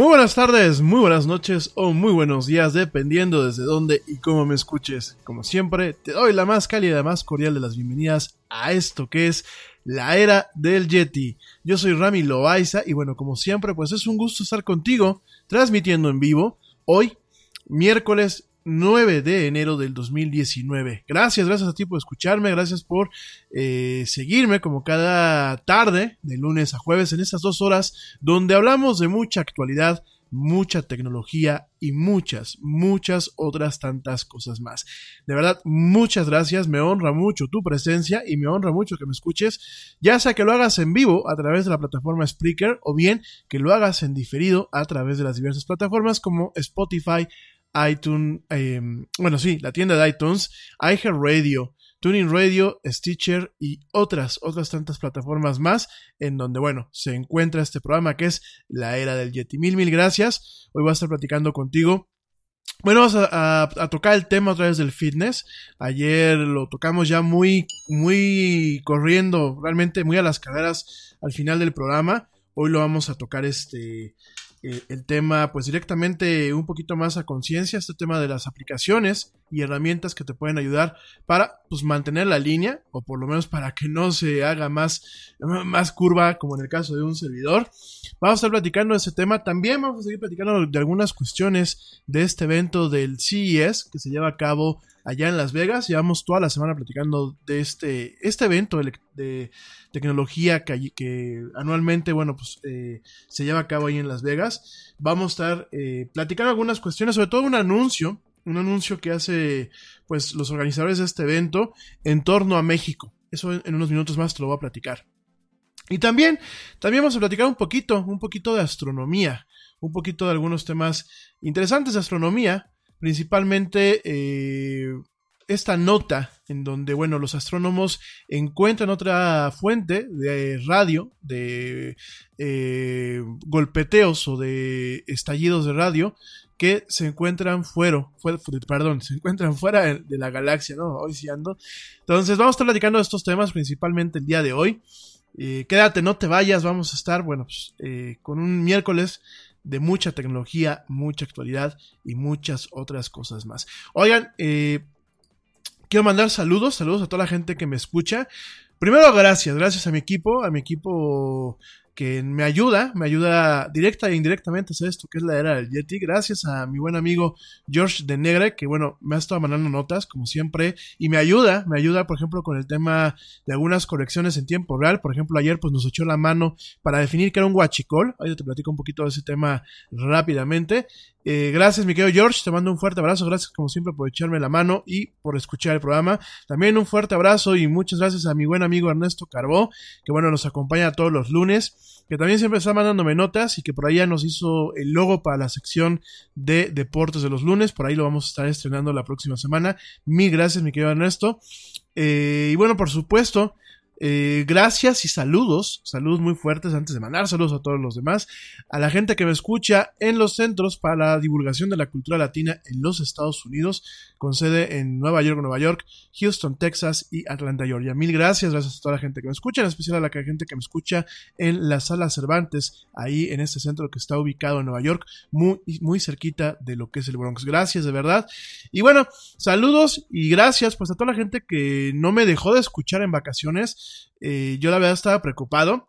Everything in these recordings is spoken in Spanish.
Muy buenas tardes, muy buenas noches o muy buenos días, dependiendo desde dónde y cómo me escuches. Como siempre, te doy la más cálida, más cordial de las bienvenidas a esto que es la era del Yeti. Yo soy Rami Loaiza y bueno, como siempre, pues es un gusto estar contigo, transmitiendo en vivo, hoy, miércoles 9 de enero del 2019. Gracias, gracias a ti por escucharme, gracias por eh, seguirme como cada tarde, de lunes a jueves, en estas dos horas donde hablamos de mucha actualidad, mucha tecnología y muchas, muchas otras tantas cosas más. De verdad, muchas gracias, me honra mucho tu presencia y me honra mucho que me escuches, ya sea que lo hagas en vivo a través de la plataforma Spreaker o bien que lo hagas en diferido a través de las diversas plataformas como Spotify, iTunes, em, bueno, sí, la tienda de iTunes, iHeartRadio, Tuning Radio, Stitcher y otras, otras tantas plataformas más en donde, bueno, se encuentra este programa que es La Era del Yeti. Mil, mil gracias. Hoy voy a estar platicando contigo. Bueno, vamos a, a, tocar el tema otra vez del fitness. Ayer lo tocamos ya muy, muy corriendo, realmente muy a las carreras al final del programa. Hoy lo vamos a tocar este eh, el tema pues directamente un poquito más a conciencia, este tema de las aplicaciones y herramientas que te pueden ayudar para pues mantener la línea o por lo menos para que no se haga más, más curva como en el caso de un servidor. Vamos a estar platicando de ese tema, también vamos a seguir platicando de algunas cuestiones de este evento del CES que se lleva a cabo allá en Las Vegas. Llevamos toda la semana platicando de este, este evento de, tecnología que, que, anualmente, bueno, pues eh, se lleva a cabo ahí en Las Vegas. Vamos a estar eh, platicando algunas cuestiones, sobre todo un anuncio, un anuncio que hace pues los organizadores de este evento en torno a México. Eso en, unos minutos más te lo voy a platicar. Y también, también vamos a platicar un poquito, un poquito de astronomía, un poquito de algunos temas interesantes de astronomía, principalmente eh, esta nota en donde, bueno, los astrónomos encuentran otra fuente de radio, de eh, golpeteos o de estallidos de radio que se encuentran fuera, perdón, se encuentran fuera de, la galaxia, ¿no? Hoy sí ando. Entonces vamos a estar platicando de estos temas principalmente el día de hoy. Eh, quédate, no te vayas, vamos a estar, bueno, pues, con un miércoles de mucha tecnología, mucha actualidad y muchas otras cosas más. Oigan, eh, quiero mandar saludos, saludos a toda la gente que me escucha. Primero, gracias, gracias a mi equipo, a mi equipo que me ayuda, me ayuda directa e indirectamente a hacer esto que es la era del Yeti. Gracias a mi buen amigo George de Negre, que bueno, me ha estado mandando notas, como siempre, y me ayuda, me ayuda, por ejemplo, con el tema de algunas correcciones en tiempo real. Por ejemplo, ayer pues nos echó la mano para definir que era un guachicol. Ahí te platico un poquito de ese tema rápidamente. Eh, gracias, mi querido George. Te mando un fuerte abrazo. Gracias, como siempre, por echarme la mano y por escuchar el programa. También un fuerte abrazo y muchas gracias a mi buen amigo Ernesto Carbó, que bueno, nos acompaña todos los lunes, que también siempre está mandándome notas y que por ahí ya nos hizo el logo para la sección de deportes de los lunes. Por ahí lo vamos a estar estrenando la próxima semana. Mil gracias, mi querido Ernesto. Eh, y bueno, por supuesto, eh, gracias y saludos, saludos muy fuertes antes de mandar saludos a todos los demás, a la gente que me escucha en los centros para la divulgación de la cultura latina en los Estados Unidos, con sede en Nueva York, Nueva York, Houston, Texas y Atlanta, Georgia. Mil gracias, gracias a toda la gente que me escucha, en especial a la gente que me escucha en la sala Cervantes, ahí en este centro que está ubicado en Nueva York, muy, muy cerquita de lo que es el Bronx. Gracias, de verdad. Y bueno, saludos y gracias pues a toda la gente que no me dejó de escuchar en vacaciones eh, yo la verdad estaba preocupado.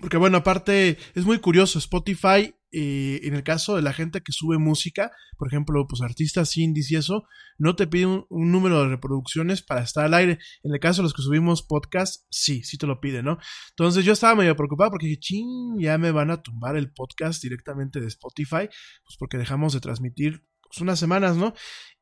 Porque bueno, aparte es muy curioso, Spotify, eh, en el caso de la gente que sube música, por ejemplo, pues artistas indies y eso, no te pide un, número de reproducciones para estar al aire. En el caso de los que subimos podcast, sí, sí te lo pide, ¿no? Entonces yo estaba medio preocupado porque dije, ching, ya me van a tumbar el podcast directamente de Spotify, pues porque dejamos de transmitir pues, unas semanas, ¿no?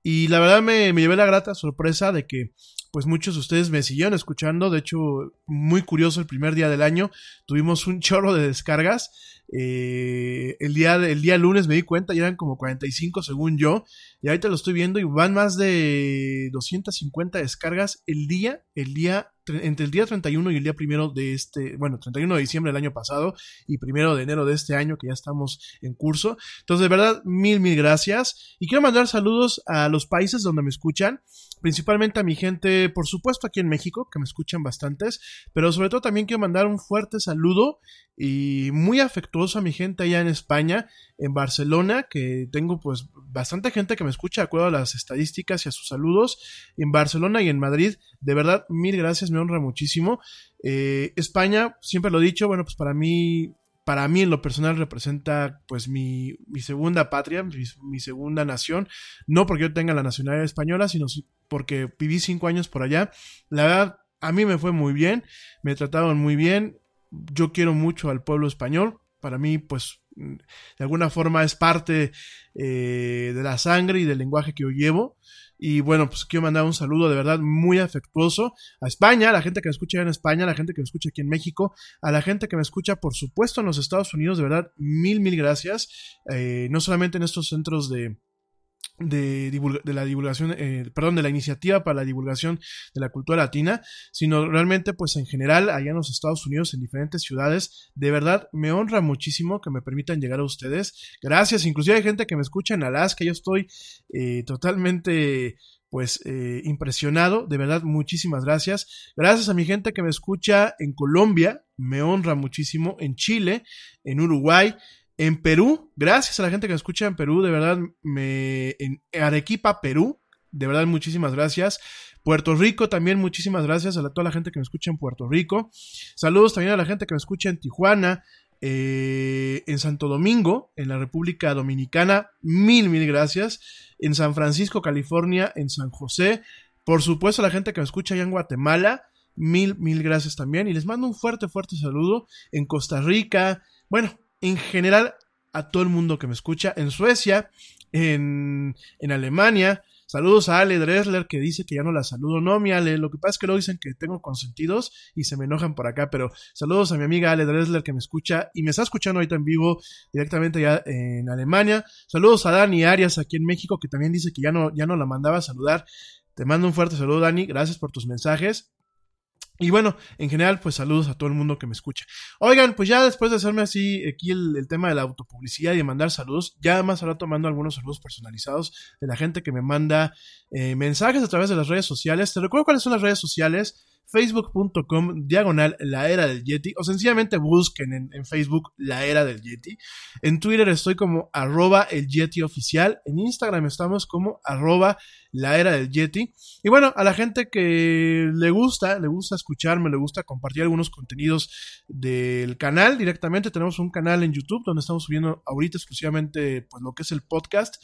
Y la verdad me, me llevé la grata sorpresa de que pues muchos de ustedes me siguieron escuchando. De hecho, muy curioso, el primer día del año tuvimos un chorro de descargas. Eh, el, día, el día lunes me di cuenta y eran como 45 según yo. Y ahorita lo estoy viendo y van más de 250 descargas el día, el día entre el día 31 y el día primero de este, bueno, 31 de diciembre del año pasado y primero de enero de este año que ya estamos en curso. Entonces, de verdad, mil, mil gracias. Y quiero mandar saludos a a los países donde me escuchan, principalmente a mi gente, por supuesto aquí en México, que me escuchan bastantes, pero sobre todo también quiero mandar un fuerte saludo y muy afectuoso a mi gente allá en España, en Barcelona, que tengo pues bastante gente que me escucha de acuerdo a las estadísticas y a sus saludos, en Barcelona y en Madrid, de verdad, mil gracias, me honra muchísimo. Eh, España, siempre lo he dicho, bueno, pues para mí para mí en lo personal representa pues mi, mi segunda patria, mi, segunda nación, no porque yo tenga la nacionalidad española, sino porque viví cinco años por allá. La verdad, a mí me fue muy bien, me trataron muy bien, yo quiero mucho al pueblo español, para mí pues de alguna forma es parte eh, de la sangre y del lenguaje que yo llevo. Y bueno, pues quiero mandar un saludo de verdad muy afectuoso a España, a la gente que me escucha en España, a la gente que me escucha aquí en México, a la gente que me escucha, por supuesto, en los Estados Unidos. De verdad, mil, mil gracias. Eh, no solamente en estos centros de, de, la divulgación, eh, perdón, de la iniciativa para la divulgación de la cultura latina, sino realmente pues en general allá en los Estados Unidos, en diferentes ciudades, de verdad me honra muchísimo que me permitan llegar a ustedes. Gracias, inclusive hay gente que me escucha en Alaska, yo estoy eh, totalmente pues eh, impresionado, de verdad muchísimas gracias. Gracias a mi gente que me escucha en Colombia, me honra muchísimo, en Chile, en Uruguay, en Perú, gracias a la gente que me escucha en Perú, de verdad, me, en Arequipa, Perú, de verdad, muchísimas gracias. Puerto Rico también, muchísimas gracias a toda la gente que me escucha en Puerto Rico. Saludos también a la gente que me escucha en Tijuana, eh, en Santo Domingo, en la República Dominicana, mil, mil gracias. En San Francisco, California, en San José. Por supuesto, a la gente que me escucha allá en Guatemala, mil, mil gracias también. Y les mando un fuerte, fuerte saludo en Costa Rica. Bueno, en general a todo el mundo que me escucha en Suecia, en, en Alemania. Saludos a Ale Dressler que dice que ya no la saludo. No, mi Ale, lo que pasa es que luego dicen que tengo consentidos y se me enojan por acá, pero saludos a mi amiga Ale Dressler que me escucha y me está escuchando ahorita en vivo directamente ya en Alemania. Saludos a Dani Arias aquí en México que también dice que ya no, ya no la mandaba a saludar. Te mando un fuerte saludo, Dani. Gracias por tus mensajes. Y bueno, en general, pues saludos a todo el mundo que me escucha. Oigan, pues ya después de hacerme así aquí el, tema de la autopublicidad y de mandar saludos, ya más ahora tomando algunos saludos personalizados de la gente que me manda eh, mensajes a través de las redes sociales. Te recuerdo cuáles son las redes sociales facebook.com diagonal la era del Yeti o sencillamente busquen en, Facebook la era del Yeti. En Twitter estoy como arroba el Yeti oficial. En Instagram estamos como arroba la era del Yeti. Y bueno, a la gente que le gusta, le gusta escucharme, le gusta compartir algunos contenidos del canal directamente. Tenemos un canal en YouTube donde estamos subiendo ahorita exclusivamente pues lo que es el podcast.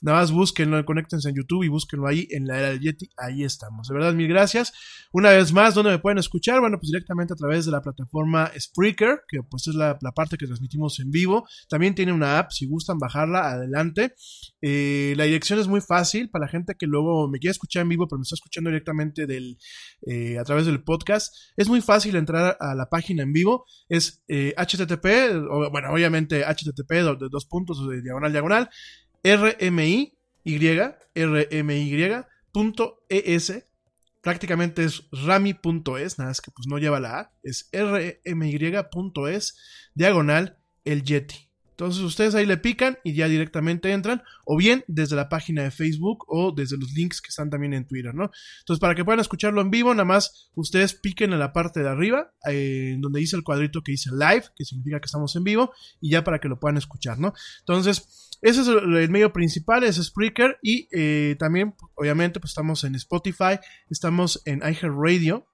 Nada más búsquenlo, conéctense en YouTube y búsquenlo ahí en la era del Yeti. Ahí estamos. De verdad, mil gracias. Una vez más, ¿dónde me pueden escuchar? Bueno, pues directamente a través de la plataforma Spreaker, que pues es la, parte que transmitimos en vivo. También tiene una app, si gustan bajarla, adelante. Eh, la dirección es muy fácil para la gente que luego me quiere escuchar en vivo, pero me está escuchando directamente del, eh, a través del podcast. Es muy fácil entrar a la página en vivo. Es http, eh, bueno, obviamente http, de dos puntos, de diagonal, diagonal RMI, Y, RMY, punto ES, prácticamente es rami.es, nada más que pues no lleva la A, es rmy.es, diagonal, el Yeti. Entonces ustedes ahí le pican y ya directamente entran, o bien desde la página de Facebook o desde los links que están también en Twitter, ¿no? Entonces para que puedan escucharlo en vivo, nada más ustedes piquen en la parte de arriba, donde dice el cuadrito que dice live, que significa que estamos en vivo, y ya para que lo puedan escuchar, ¿no? Entonces, ese es el, medio principal, es Spreaker, y eh, también, obviamente, pues estamos en Spotify, estamos en iHeartRadio,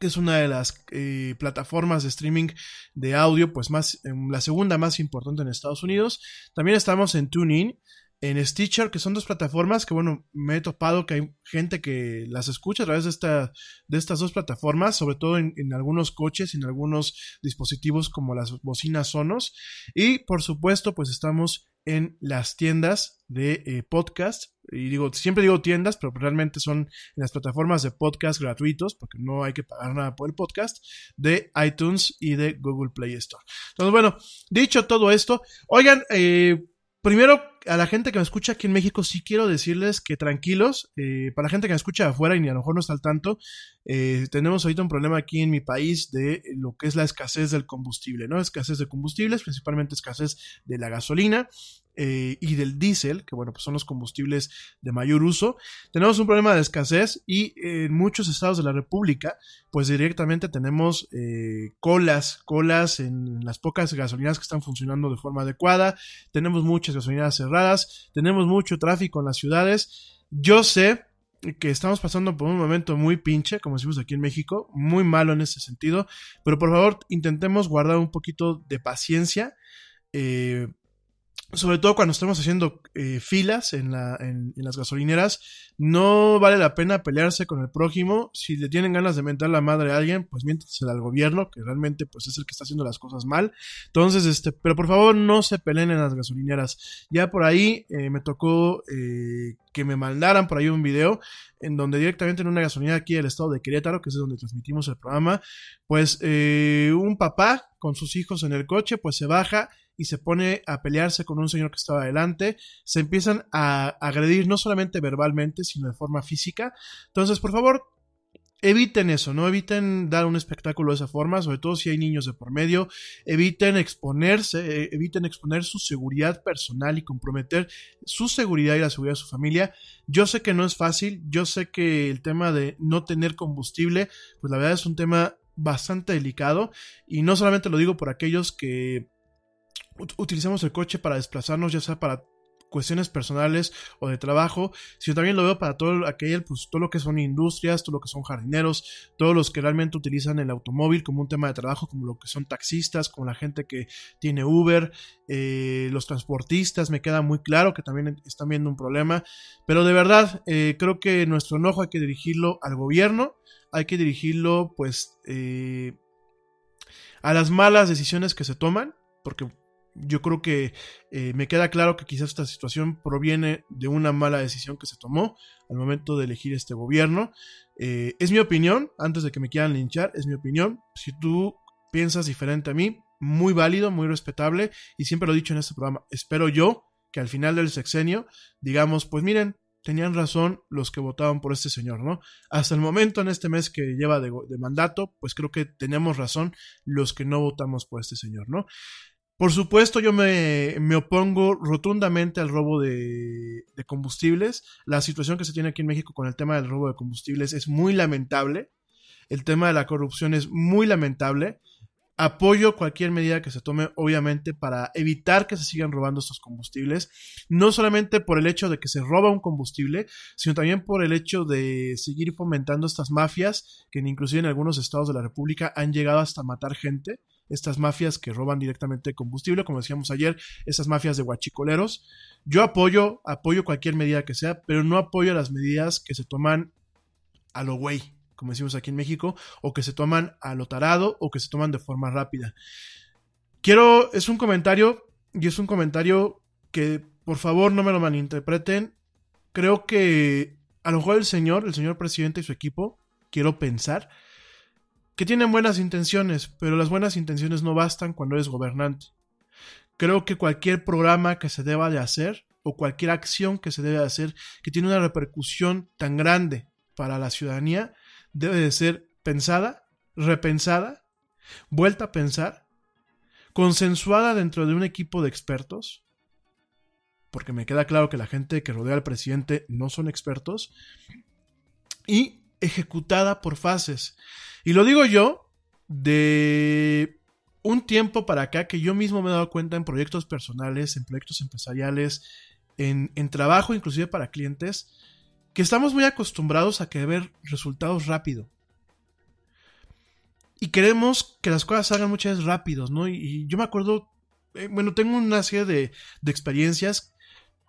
que es una de las eh, plataformas de streaming de audio, pues más, la segunda más importante en Estados Unidos. También estamos en TuneIn, en Stitcher, que son dos plataformas que, bueno, me he topado que hay gente que las escucha a través de, esta, de estas dos plataformas, sobre todo en, en algunos coches, en algunos dispositivos como las bocinas Sonos. Y, por supuesto, pues estamos en las tiendas de eh, podcast. Y digo, siempre digo tiendas, pero realmente son en las plataformas de podcast gratuitos, porque no hay que pagar nada por el podcast, de iTunes y de Google Play Store. Entonces, bueno, dicho todo esto, oigan, eh, primero a la gente que me escucha aquí en México, sí quiero decirles que tranquilos. Eh, para la gente que me escucha afuera y ni a lo mejor no está al tanto, eh, tenemos ahorita un problema aquí en mi país de lo que es la escasez del combustible, ¿no? Escasez de combustibles, principalmente escasez de la gasolina. Eh, y del diésel, que bueno, pues son los combustibles de mayor uso. Tenemos un problema de escasez y en muchos estados de la República, pues directamente tenemos colas, colas en las pocas gasolineras que están funcionando de forma adecuada. Tenemos muchas gasolineras tenemos mucho tráfico en las ciudades. Yo sé que estamos pasando por un momento muy pinche, como decimos aquí en México, muy malo en ese sentido, pero por favor intentemos guardar un poquito de paciencia. Eh, sobre todo cuando estamos haciendo eh, filas en, la, en, las gasolineras, no vale la pena pelearse con el prójimo. Si le tienen ganas de mentar la madre a alguien, pues miéntesela al gobierno, que realmente pues es el que está haciendo las cosas mal. Entonces, este, pero por favor no se peleen en las gasolineras. Ya por ahí eh, me tocó eh, que me mandaran por ahí un video en donde directamente en una gasolinera aquí del estado de Querétaro, que es donde transmitimos el programa, pues un papá con sus hijos en el coche, pues se baja y se pone a pelearse con un señor que estaba adelante, se empiezan a agredir no solamente verbalmente, sino de forma física. Entonces, por favor, eviten eso, no eviten dar un espectáculo de esa forma, sobre todo si hay niños de por medio, eviten exponerse, eh, eviten exponer su seguridad personal y comprometer su seguridad y la seguridad de su familia. Yo sé que no es fácil, yo sé que el tema de no tener combustible, pues la verdad es un tema bastante delicado y no solamente lo digo por aquellos que utilizamos el coche para desplazarnos, ya sea para cuestiones personales o de trabajo, sino también lo veo para todo aquel, pues todo lo que son industrias, todo lo que son jardineros, todos los que realmente utilizan el automóvil como un tema de trabajo, como lo que son taxistas, como la gente que tiene Uber, eh, los transportistas, me queda muy claro que también están viendo un problema, pero de verdad eh, creo que nuestro enojo hay que dirigirlo al gobierno, hay que dirigirlo pues eh, a las malas decisiones que se toman, porque yo creo que eh, me queda claro que quizás esta situación proviene de una mala decisión que se tomó al momento de elegir este gobierno. Eh, es mi opinión, antes de que me quieran linchar, es mi opinión. Si tú piensas diferente a mí, muy válido, muy respetable, y siempre lo he dicho en este programa, espero yo que al final del sexenio digamos, pues miren, tenían razón los que votaban por este señor, ¿no? Hasta el momento en este mes que lleva de, de, mandato, pues creo que tenemos razón los que no votamos por este señor, ¿no? Por supuesto, yo me, opongo rotundamente al robo de, combustibles. La situación que se tiene aquí en México con el tema del robo de combustibles es muy lamentable. El tema de la corrupción es muy lamentable. Apoyo cualquier medida que se tome, obviamente, para evitar que se sigan robando estos combustibles. No solamente por el hecho de que se roba un combustible, sino también por el hecho de seguir fomentando estas mafias que inclusive en algunos estados de la República han llegado hasta matar gente estas mafias que roban directamente combustible, como decíamos ayer, esas mafias de guachicoleros. Yo apoyo, apoyo cualquier medida que sea, pero no apoyo las medidas que se toman a lo güey, como decimos aquí en México, o que se toman a lo tarado, o que se toman de forma rápida. Quiero, es un comentario, y es un comentario que por favor no me lo malinterpreten. Creo que a lo mejor el señor, el señor presidente y su equipo, quiero pensar, que tienen buenas intenciones, pero las buenas intenciones no bastan cuando eres gobernante. Creo que cualquier programa que se deba de hacer o cualquier acción que se debe de hacer que tiene una repercusión tan grande para la ciudadanía debe de ser pensada, repensada, vuelta a pensar, consensuada dentro de un equipo de expertos, porque me queda claro que la gente que rodea al presidente no son expertos, y ejecutada por fases. Y lo digo yo de un tiempo para acá que yo mismo me he dado cuenta en proyectos personales, en proyectos empresariales, en, trabajo inclusive para clientes, estamos muy acostumbrados a que ver resultados rápido. Y queremos que las cosas salgan muchas veces rápidos, ¿no? Y, yo me acuerdo, eh, bueno, tengo una serie de, de experiencias,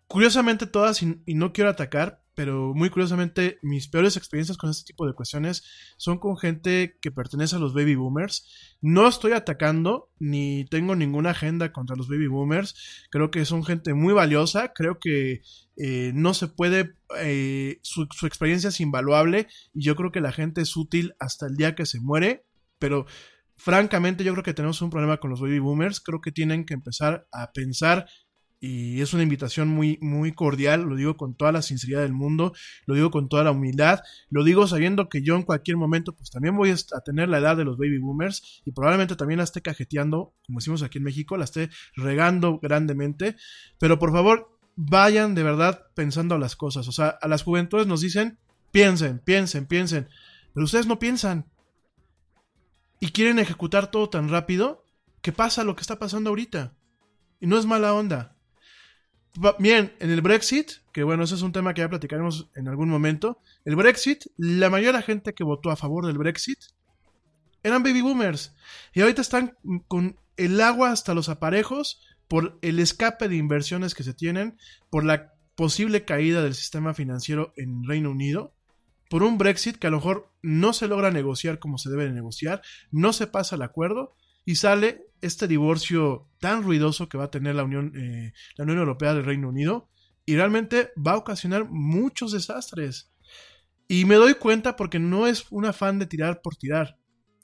curiosamente todas, y no quiero atacar, pero muy curiosamente mis peores experiencias con este tipo de cuestiones son con gente que pertenece a los baby boomers. No estoy atacando ni tengo ninguna agenda contra los baby boomers. Creo que son gente muy valiosa. Creo que eh, no se puede, eh, su, su experiencia es invaluable y yo creo que la gente es útil hasta el día que se muere. Pero francamente yo creo que tenemos un problema con los baby boomers. Creo que tienen que empezar a pensar y es una invitación muy, muy cordial, lo digo con toda la sinceridad del mundo, lo digo con toda la humildad, lo digo sabiendo que yo en cualquier momento pues también voy a tener la edad de los baby boomers y probablemente también la esté cajeteando, como decimos aquí en México, la esté regando grandemente, pero por favor vayan de verdad pensando las cosas, o sea, a las juventudes nos dicen, piensen, piensen, piensen, pero ustedes no piensan y quieren ejecutar todo tan rápido que pasa lo que está pasando ahorita. Y no es mala onda. Bien, en el Brexit, que bueno, ese es un tema que ya platicaremos en algún momento. El Brexit, la mayoría de la gente que votó a favor del Brexit eran baby boomers. Y ahorita están con el agua hasta los aparejos por el escape de inversiones que se tienen, por la posible caída del sistema financiero en Reino Unido, por un Brexit que a lo mejor no se logra negociar como se debe de negociar, no se pasa el acuerdo y sale este divorcio tan ruidoso que va a tener la Unión, eh, la Unión Europea del Reino Unido y realmente va a ocasionar muchos desastres. Y me doy cuenta porque no es un afán de tirar por tirar.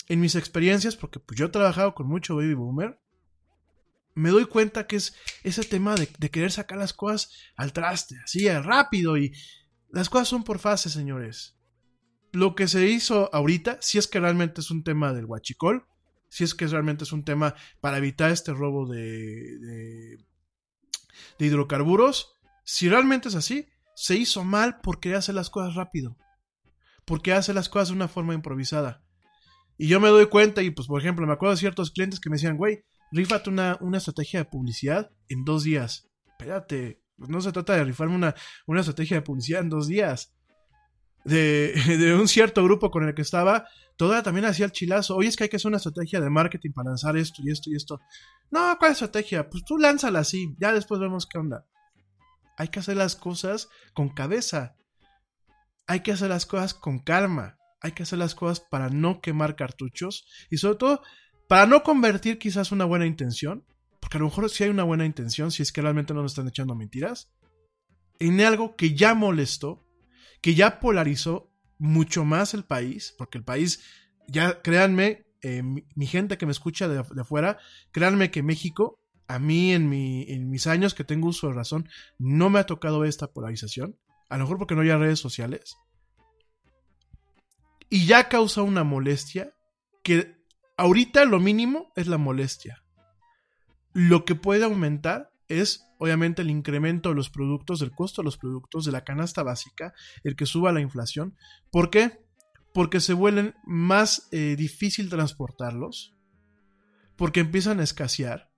En mis experiencias, porque pues, yo he trabajado con mucho baby boomer, me doy cuenta que es ese tema de, querer sacar las cosas al traste, así, rápido. Y las cosas son por fases, señores. Lo que se hizo ahorita, si es que realmente es un tema del huachicol, si es que realmente es un tema para evitar este robo de, de, hidrocarburos, si realmente es así, se hizo mal porque hace las cosas rápido, porque hace las cosas de una forma improvisada. Y yo me doy cuenta, y pues por ejemplo, me acuerdo de ciertos clientes que me decían, güey, rífate una, una estrategia de publicidad en dos días. Espérate, pues no se trata de rifarme una, una estrategia de publicidad en dos días. De, un cierto grupo con el que estaba, Toda también hacía el chilazo. Oye, es que hay que hacer una estrategia de marketing para lanzar esto y esto y esto. No, ¿cuál estrategia? Pues tú lánzala así. Ya después vemos qué onda. Hay que hacer las cosas con cabeza. Hay que hacer las cosas con calma. Hay que hacer las cosas para no quemar cartuchos. Y sobre todo, para no convertir quizás una buena intención. Porque a lo mejor si hay una buena intención, si es que realmente no nos están echando mentiras. En algo que ya molestó, que ya polarizó mucho más el país, porque el país, ya créanme, eh, mi, gente que me escucha de, afuera, créanme que México, a mí en, mi, en mis años que tengo uso de razón, no me ha tocado esta polarización, a lo mejor porque no hay redes sociales, y ya causa una molestia que ahorita lo mínimo es la molestia. Lo que puede aumentar es obviamente el incremento de los productos, del costo de los productos, de la canasta básica, el que suba la inflación. ¿Por qué? Porque se vuelven más eh, difícil transportarlos, porque empiezan a escasear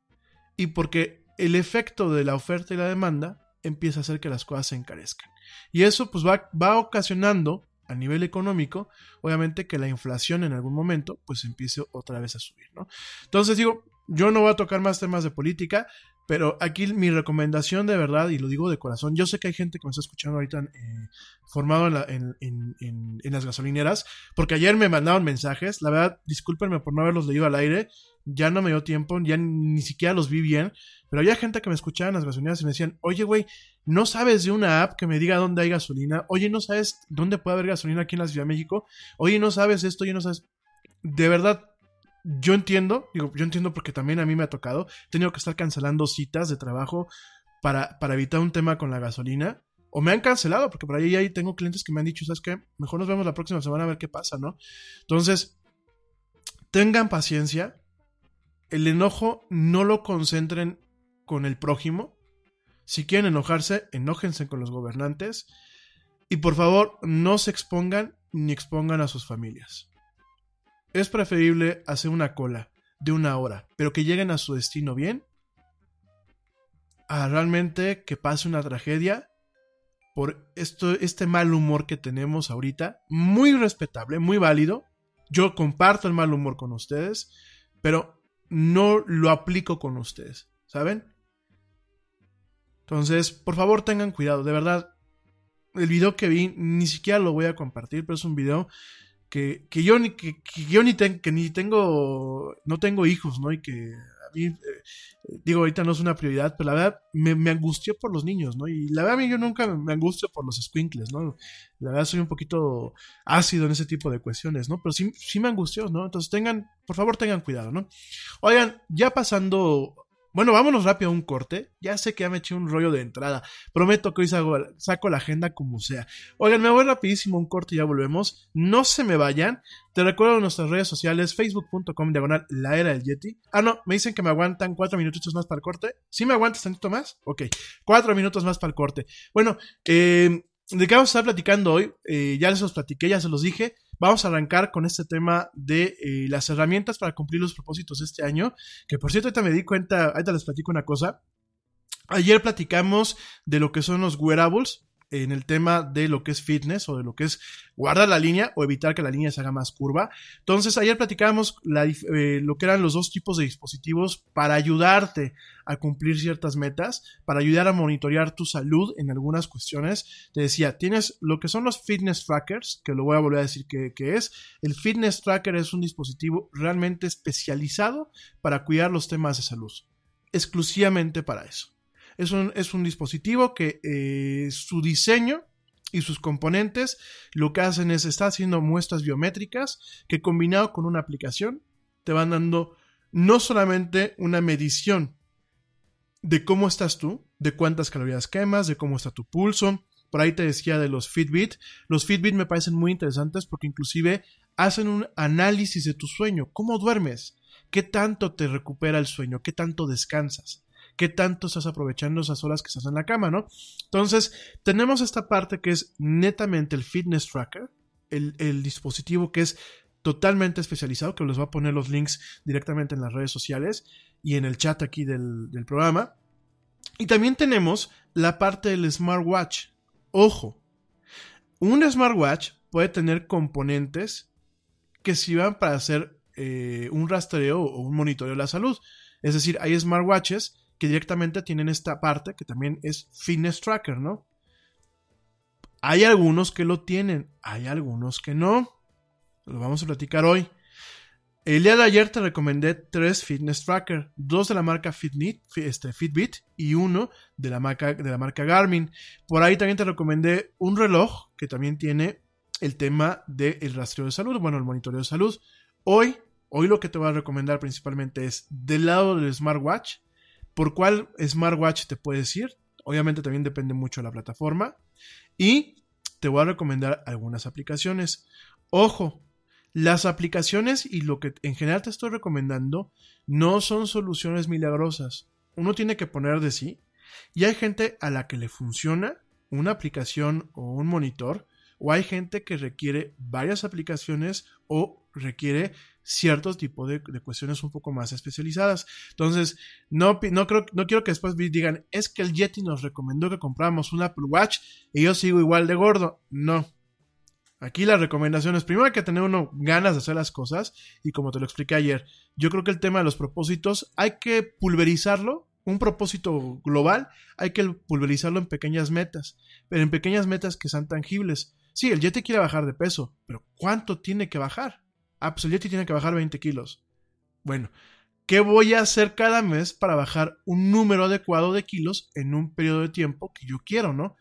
y porque el efecto de la oferta y la demanda empieza a hacer que las cosas se encarezcan. Y eso pues va, va ocasionando a nivel económico, obviamente que la inflación en algún momento pues empiece otra vez a subir, ¿no? Entonces digo, yo no voy a tocar más temas de política, pero aquí mi recomendación de verdad, y lo digo de corazón, yo sé que hay gente que me está escuchando ahorita eh, formado en, en, las gasolineras, porque ayer me mandaron mensajes, la verdad, discúlpenme por no haberlos leído al aire, ya no me dio tiempo, ya ni siquiera los vi bien, pero había gente que me escuchaba en las gasolineras y me decían, oye, güey, ¿no sabes de una app que me diga dónde hay gasolina? Oye, ¿no sabes dónde puede haber gasolina aquí en la Ciudad de México? Oye, ¿no sabes esto? Oye, ¿no sabes? De verdad, yo entiendo, digo, yo entiendo porque también a mí me ha tocado, he tenido que estar cancelando citas de trabajo para, para evitar un tema con la gasolina. O me han cancelado, porque por ahí, ahí tengo clientes que me han dicho, ¿sabes qué? Mejor nos vemos la próxima semana a ver qué pasa, ¿no? Entonces, tengan paciencia. El enojo no lo concentren con el prójimo. Si quieren enojarse, enójense con los gobernantes. Y por favor, no se expongan ni expongan a sus familias. Es preferible hacer una cola de una hora, pero que lleguen a su destino bien, a realmente que pase una tragedia por esto, este mal humor que tenemos ahorita, muy respetable, muy válido. Yo comparto el mal humor con ustedes, pero no lo aplico con ustedes, ¿saben? Entonces, por favor tengan cuidado, de verdad. El video que vi ni siquiera lo voy a compartir, pero es un video que, que yo ni que, yo ni, que ni tengo no tengo hijos, ¿no? Y que a mí eh, digo ahorita no es una prioridad, pero la verdad me, me, angustió por los niños, ¿no? Y la verdad a mí yo nunca me angustio por los squinkles, ¿no? La verdad soy un poquito ácido en ese tipo de cuestiones, ¿no? Pero sí, sí me angustió, ¿no? Entonces tengan, por favor tengan cuidado, ¿no? Oigan, ya pasando Bueno, vámonos rápido a un corte. Ya sé que ya me eché un rollo de entrada. Prometo que hoy saco, la agenda como sea. Oigan, me voy rapidísimo a un corte y ya volvemos. No se me vayan. Te recuerdo nuestras redes sociales, facebook.com diagonal la era del Yeti. Ah, no, me dicen que me aguantan cuatro minutitos más para el corte. ¿Sí me aguantas tantito más? Ok, cuatro minutos más para el corte. Bueno, eh, ¿de qué vamos a estar platicando hoy? Eh, ya les los platiqué, ya se los dije. Vamos a arrancar con este tema de eh, las herramientas para cumplir los propósitos de este año. Que por cierto, ahorita me di cuenta, ahorita les platico una cosa. Ayer platicamos de lo que son los wearables en el tema de lo que es fitness o de lo que es guardar la línea o evitar que la línea se haga más curva. Entonces, ayer platicábamos eh, lo que eran los dos tipos de dispositivos para ayudarte a cumplir ciertas metas, para ayudar a monitorear tu salud en algunas cuestiones. Te decía, tienes lo que son los fitness trackers, que lo voy a volver a decir que, que es. El fitness tracker es un dispositivo realmente especializado para cuidar los temas de salud, exclusivamente para eso. Es un, es un dispositivo que eh, su diseño y sus componentes lo que hacen es estar haciendo muestras biométricas que combinado con una aplicación te van dando no solamente una medición de cómo estás tú, de cuántas calorías quemas, de cómo está tu pulso. Por ahí te decía de los Fitbit. Los Fitbit me parecen muy interesantes porque inclusive hacen un análisis de tu sueño. ¿Cómo duermes? ¿Qué tanto te recupera el sueño? ¿Qué tanto descansas? Qué tanto estás aprovechando esas horas que estás en la cama, ¿no? Entonces, tenemos esta parte que es netamente el fitness tracker, el, dispositivo que es totalmente especializado, que les voy a poner los links directamente en las redes sociales y en el chat aquí del, del programa. Y también tenemos la parte del smartwatch. Ojo, un smartwatch puede tener componentes que sirvan para hacer eh, un rastreo o un monitoreo de la salud. Es decir, hay smartwatches que directamente tienen esta parte que también es Fitness Tracker, ¿no? Hay algunos que lo tienen, hay algunos que no. Lo vamos a platicar hoy. El día de ayer te recomendé tres Fitness Tracker, dos de la marca Fitbit, este, Fitbit y uno de la, marca, de la marca Garmin. Por ahí también te recomendé un reloj que también tiene el tema del rastreo de salud, bueno, el monitoreo de salud. Hoy, hoy lo que te voy a recomendar principalmente es del lado del smartwatch, ¿Por cuál smartwatch te puedes ir? Obviamente también depende mucho de la plataforma. Y te voy a recomendar algunas aplicaciones. Ojo, las aplicaciones y lo que en general te estoy recomendando no son soluciones milagrosas. Uno tiene que poner de sí. Y hay gente a la que le funciona una aplicación o un monitor, o hay gente que requiere varias aplicaciones o requiere ciertos tipos de, cuestiones un poco más especializadas. Entonces, no, no, creo, no quiero que después digan, es que el Yeti nos recomendó que compráramos un Apple Watch y yo sigo igual de gordo. No. Aquí la recomendación es primero hay que tener uno ganas de hacer las cosas y como te lo expliqué ayer, yo creo que el tema de los propósitos hay que pulverizarlo un propósito global, hay que pulverizarlo en pequeñas metas, pero en pequeñas metas que sean tangibles. Sí, el Yeti quiere bajar de peso, pero ¿cuánto tiene que bajar? Ah, pues el Yeti tiene que bajar 20 kilos. Bueno, ¿qué voy a hacer cada mes para bajar un número adecuado de kilos en un periodo de tiempo que yo quiero, ¿no?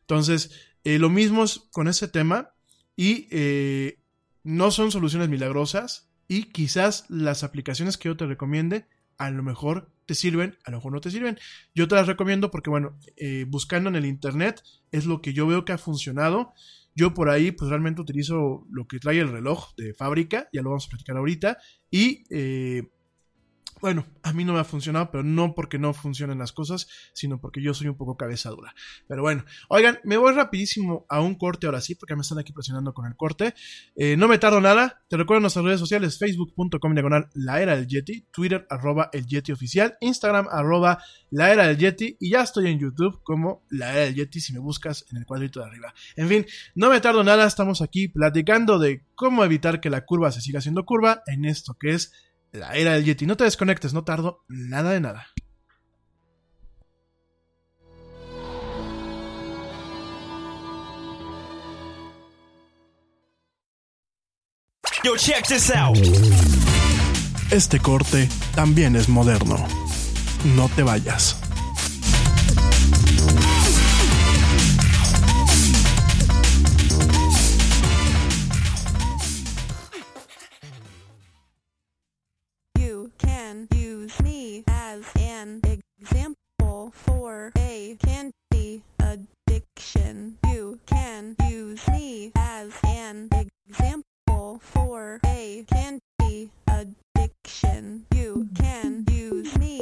Entonces, eh, lo mismo es con ese tema y eh, no son soluciones milagrosas y quizás las aplicaciones que yo te recomiende a lo mejor te sirven, a lo mejor no te sirven. Yo te las recomiendo porque, bueno, eh, buscando en el Internet es lo que yo veo que ha funcionado yo por ahí, pues realmente utilizo lo que trae el reloj de fábrica, ya lo vamos a platicar ahorita, y eh, bueno, a mí no me ha funcionado, pero no porque no funcionen las cosas, sino porque yo soy un poco cabeza dura. Pero bueno, oigan, me voy rapidísimo a un corte ahora sí, porque me están aquí presionando con el corte. Eh, no me tardo nada. Te recuerdo nuestras redes sociales, facebook.com diagonal la era del Yeti, Twitter arroba el Yeti oficial, Instagram arroba la era del Yeti y ya estoy en YouTube como la era del Yeti si me buscas en el cuadrito de arriba. En fin, no me tardo nada, estamos aquí platicando de cómo evitar que la curva se siga siendo curva en esto que es la era del Yeti. No te desconectes, no tardo nada de nada. Yo, check this out. Este corte también es moderno. No te vayas. For a candy addiction. You can use me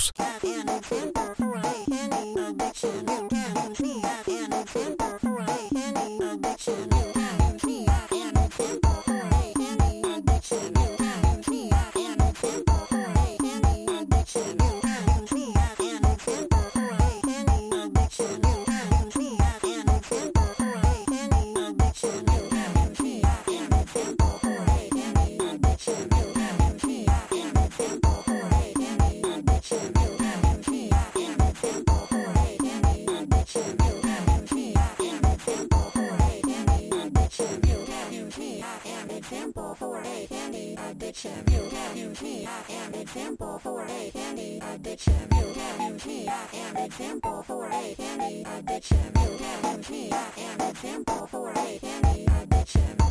An for a candy addiction. You can use me as an example for a candy addiction. You can use me as an example for a candy addiction. You can use me as an example for a candy addiction.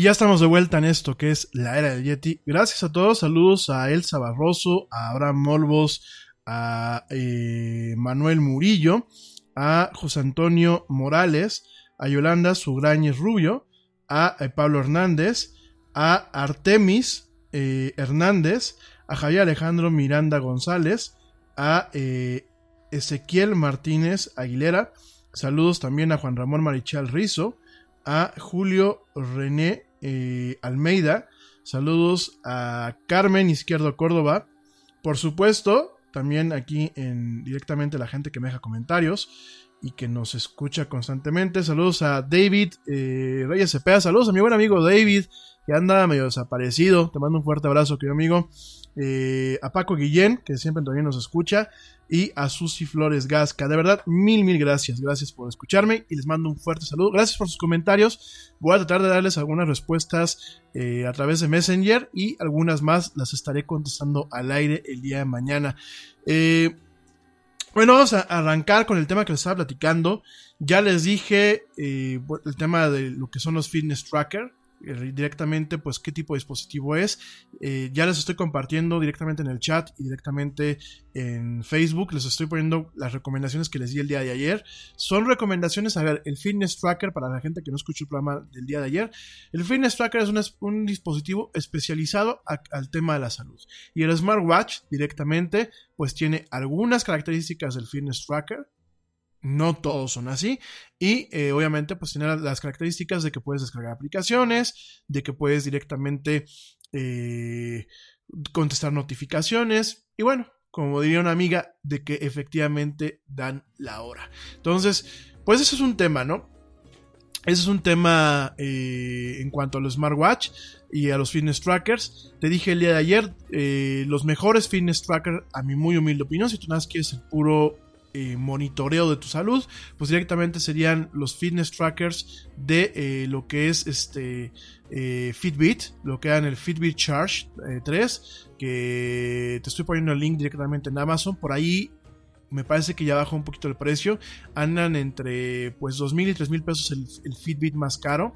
Y ya estamos de vuelta en esto que es la era del Yeti. Gracias a todos, saludos a Elsa Barroso, a Abraham Molvos, a eh, Manuel Murillo, a José Antonio Morales, a Yolanda Sugrañez Rubio, a, eh, Pablo Hernández, a Artemis eh, Hernández, a Javier Alejandro Miranda González, a Ezequiel Martínez Aguilera, saludos también a Juan Ramón Marichal Rizo, a Julio René eh, Almeida, saludos a Carmen Izquierdo Córdoba, por supuesto, también aquí en directamente la gente que me deja comentarios y que nos escucha constantemente. Saludos a David eh, Reyes Cepeda, saludos a mi buen amigo David, que anda medio desaparecido. Te mando un fuerte abrazo, querido amigo. Eh, a Paco Guillén, que siempre también nos escucha, y a Susi Flores Gasca. De verdad, mil, mil gracias. Gracias por escucharme y les mando un fuerte saludo. Gracias por sus comentarios. Voy a tratar de darles algunas respuestas eh, a través de Messenger y algunas más las estaré contestando al aire el día de mañana. Eh, bueno, vamos a arrancar con el tema que les estaba platicando. Ya les dije eh, el tema de lo que son los fitness tracker. Eh, directamente, pues qué tipo de dispositivo es. Eh, ya les estoy compartiendo directamente en el chat y directamente en Facebook. Les estoy poniendo las recomendaciones que les di el día de ayer. Son recomendaciones, a ver, el fitness tracker para la gente que no escuchó el programa del día de ayer. El fitness tracker es un, dispositivo especializado al tema de la salud. Y el smartwatch directamente, pues tiene algunas características del fitness tracker. No todos son así. Y eh, obviamente, pues tiene las características de que puedes descargar aplicaciones, de que puedes directamente eh, contestar notificaciones. Y bueno, como diría una amiga, de que efectivamente dan la hora. Entonces, pues eso es un tema, ¿no? Ese es un tema eh, en cuanto a los smartwatch y a los fitness trackers. Te dije el día de ayer, eh, los mejores fitness trackers, a mi muy humilde opinión, si tú nada quieres el puro eh, monitoreo de tu salud, pues directamente serían los fitness trackers de eh, lo que es este eh, Fitbit, lo que dan el Fitbit Charge eh, 3, que te estoy poniendo el link directamente en Amazon, por ahí me parece que ya bajó un poquito el precio, andan entre pues 2.000 y 3.000 pesos el, Fitbit más caro.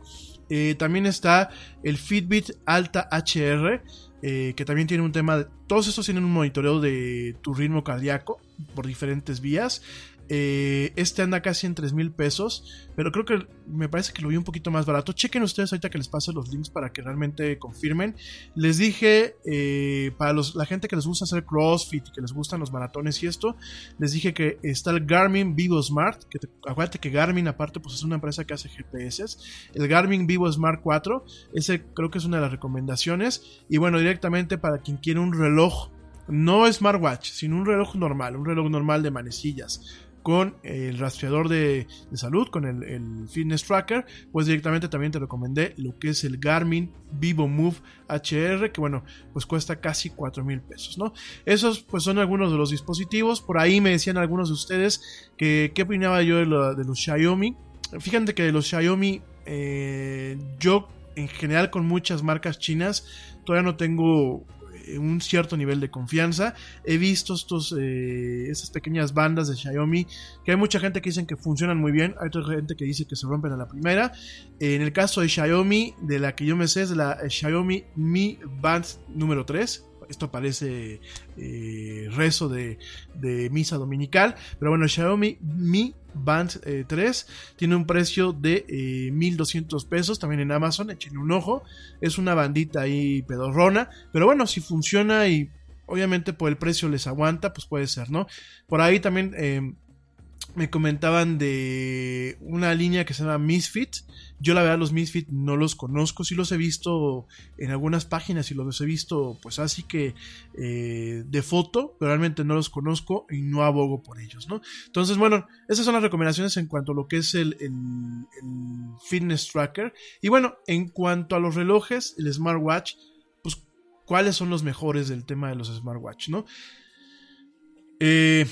También está el Fitbit Alta HR, que también tiene un tema de... Todos estos tienen un monitoreo de tu ritmo cardíaco por diferentes vías. Eh, este anda casi en 3 mil pesos, pero creo que me parece que lo vi un poquito más barato. Chequen ustedes ahorita que les paso los links para que realmente confirmen. Les dije, eh, para los, la gente que les gusta hacer CrossFit y que les gustan los maratones y esto, les dije que está el Garmin Vivo Smart, que te- acuérdate que Garmin aparte pues es una empresa que hace GPS, el Garmin Vivo Smart 4, ese creo que es una de las recomendaciones, y bueno, directamente para quien quiere un reloj, no smartwatch, sino un reloj normal, un reloj normal de manecillas, con el rastreador de, salud, con el, fitness tracker, pues directamente también te recomendé lo que es el Garmin Vivo Move HR, que bueno, pues cuesta casi 4 mil pesos, ¿no? Esos pues son algunos de los dispositivos, por ahí me decían algunos de ustedes que qué opinaba yo de, lo- de los Xiaomi. Fíjate que de los Xiaomi, eh, yo en general con muchas marcas chinas todavía no tengo un cierto nivel de confianza. He visto estos, eh, estas pequeñas bandas de Xiaomi que hay mucha gente que dicen que funcionan muy bien, hay otra gente que dice que se rompen a la primera. En el caso de Xiaomi, de la que yo me sé es la eh, Xiaomi Mi Band número 3. Esto parece eh, rezo de, misa dominical. Pero bueno, Xiaomi Mi Band eh, 3 tiene un precio de eh, 1200 pesos. También en Amazon, échenle un ojo. Es una bandita ahí pedorrona. Pero bueno, si funciona y obviamente por el precio les aguanta, pues puede ser, ¿no? Por ahí también eh, me comentaban de una línea que se llama Misfit. Yo la verdad los Misfit no los conozco, sí los he visto en algunas páginas y los he visto pues así que eh, de foto, pero realmente no los conozco y no abogo por ellos, ¿no? Entonces bueno, esas son las recomendaciones en cuanto a lo que es el fitness tracker. Y bueno, en cuanto a los relojes, el smartwatch, pues cuáles son los mejores del tema de los smartwatch, ¿no? Eh,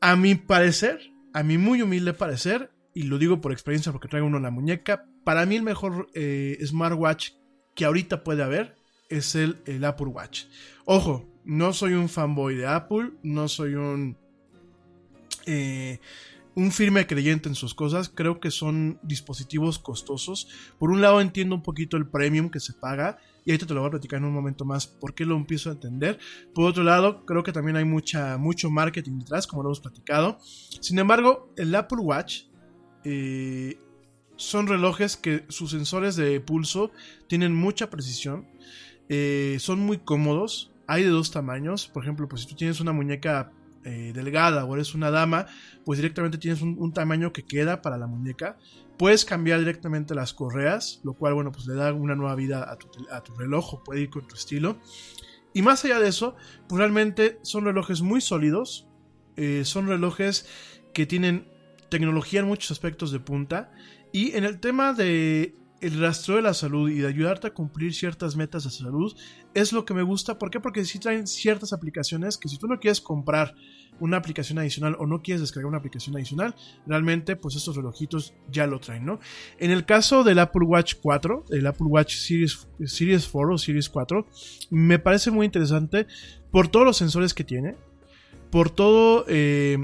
a mi parecer, a mi muy humilde parecer, y lo digo por experiencia porque traigo uno en la muñeca, para mí el mejor eh, smartwatch que ahorita puede haber es el, Apple Watch. Ojo, no soy un fanboy de Apple, no soy un... eh, un firme creyente en sus cosas. Creo que son dispositivos costosos. Por un lado entiendo un poquito el premium que se paga. Y ahorita te lo voy a platicar en un momento más por qué lo empiezo a entender. Por otro lado, creo que también hay mucha, mucho marketing detrás, como lo hemos platicado. Sin embargo, el Apple Watch son relojes que sus sensores de pulso tienen mucha precisión. eh, son muy cómodos. Hay de dos tamaños. Por ejemplo, pues si tú tienes una muñeca eh, delgada o eres una dama, pues directamente tienes un, tamaño que queda para la muñeca. Puedes cambiar directamente las correas, lo cual, bueno, pues le da una nueva vida a tu, tel- a tu reloj o puede ir con tu estilo. Y más allá de eso, pues realmente son relojes muy sólidos. eh, son relojes que tienen tecnología en muchos aspectos de punta. Y en el tema de el rastreo de la salud y de ayudarte a cumplir ciertas metas de salud, es lo que me gusta. ¿Por qué? Porque sí traen ciertas aplicaciones que si tú no quieres comprar una aplicación adicional o no quieres descargar una aplicación adicional, realmente pues estos relojitos ya lo traen, ¿no? En el caso del Apple Watch 4, el Apple Watch Series, Series 4 o Series 4, me parece muy interesante por todos los sensores que tiene, por todo eh,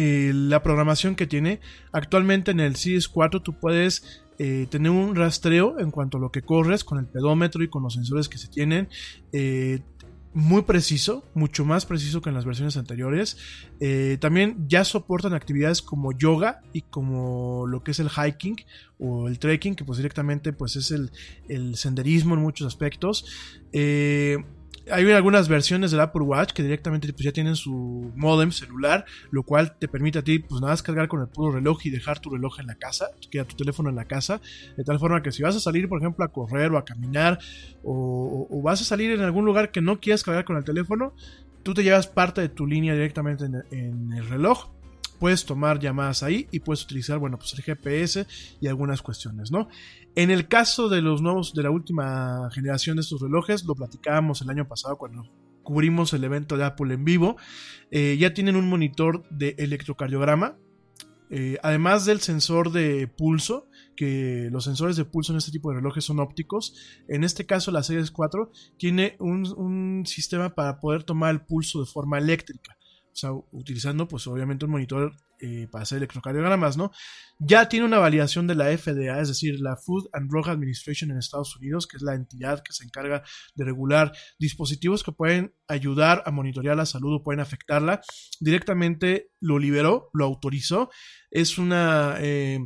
eh, la programación que tiene. Actualmente en el Series 4 tú puedes eh, tener un rastreo en cuanto a lo que corres con el pedómetro y con los sensores que se tienen. eh, muy preciso, mucho más preciso que en las versiones anteriores. También ya soportan actividades como yoga y como lo que es el hiking o el trekking, que pues directamente pues es el, senderismo en muchos aspectos. Hay algunas versiones del Apple Watch que directamente pues, ya tienen su modem celular, lo cual te permite a ti pues nada más cargar con el puro reloj y dejar tu reloj en la casa, queda tu teléfono en la casa, de tal forma que si vas a salir, por ejemplo, a correr o a caminar o, vas a salir en algún lugar que no quieras cargar con el teléfono, tú te llevas parte de tu línea directamente en, en el reloj. Puedes tomar llamadas ahí y puedes utilizar, bueno, pues el GPS y algunas cuestiones, ¿no? En el caso de los nuevos, de la última generación de estos relojes, lo platicábamos el año pasado cuando cubrimos el evento de Apple en vivo, eh, ya tienen un monitor de electrocardiograma, eh, además del sensor de pulso, que los sensores de pulso en este tipo de relojes son ópticos, en este caso la Series 4 tiene un, un sistema para poder tomar el pulso de forma eléctrica. Sea, utilizando pues obviamente un monitor eh, para hacer electrocardiogramas, ¿no? Ya tiene una validación de la FDA, es decir, la Food and Drug Administration en Estados Unidos, que es la entidad que se encarga de regular dispositivos que pueden ayudar a monitorear la salud o pueden afectarla. Directamente lo liberó, lo autorizó. Es una... eh,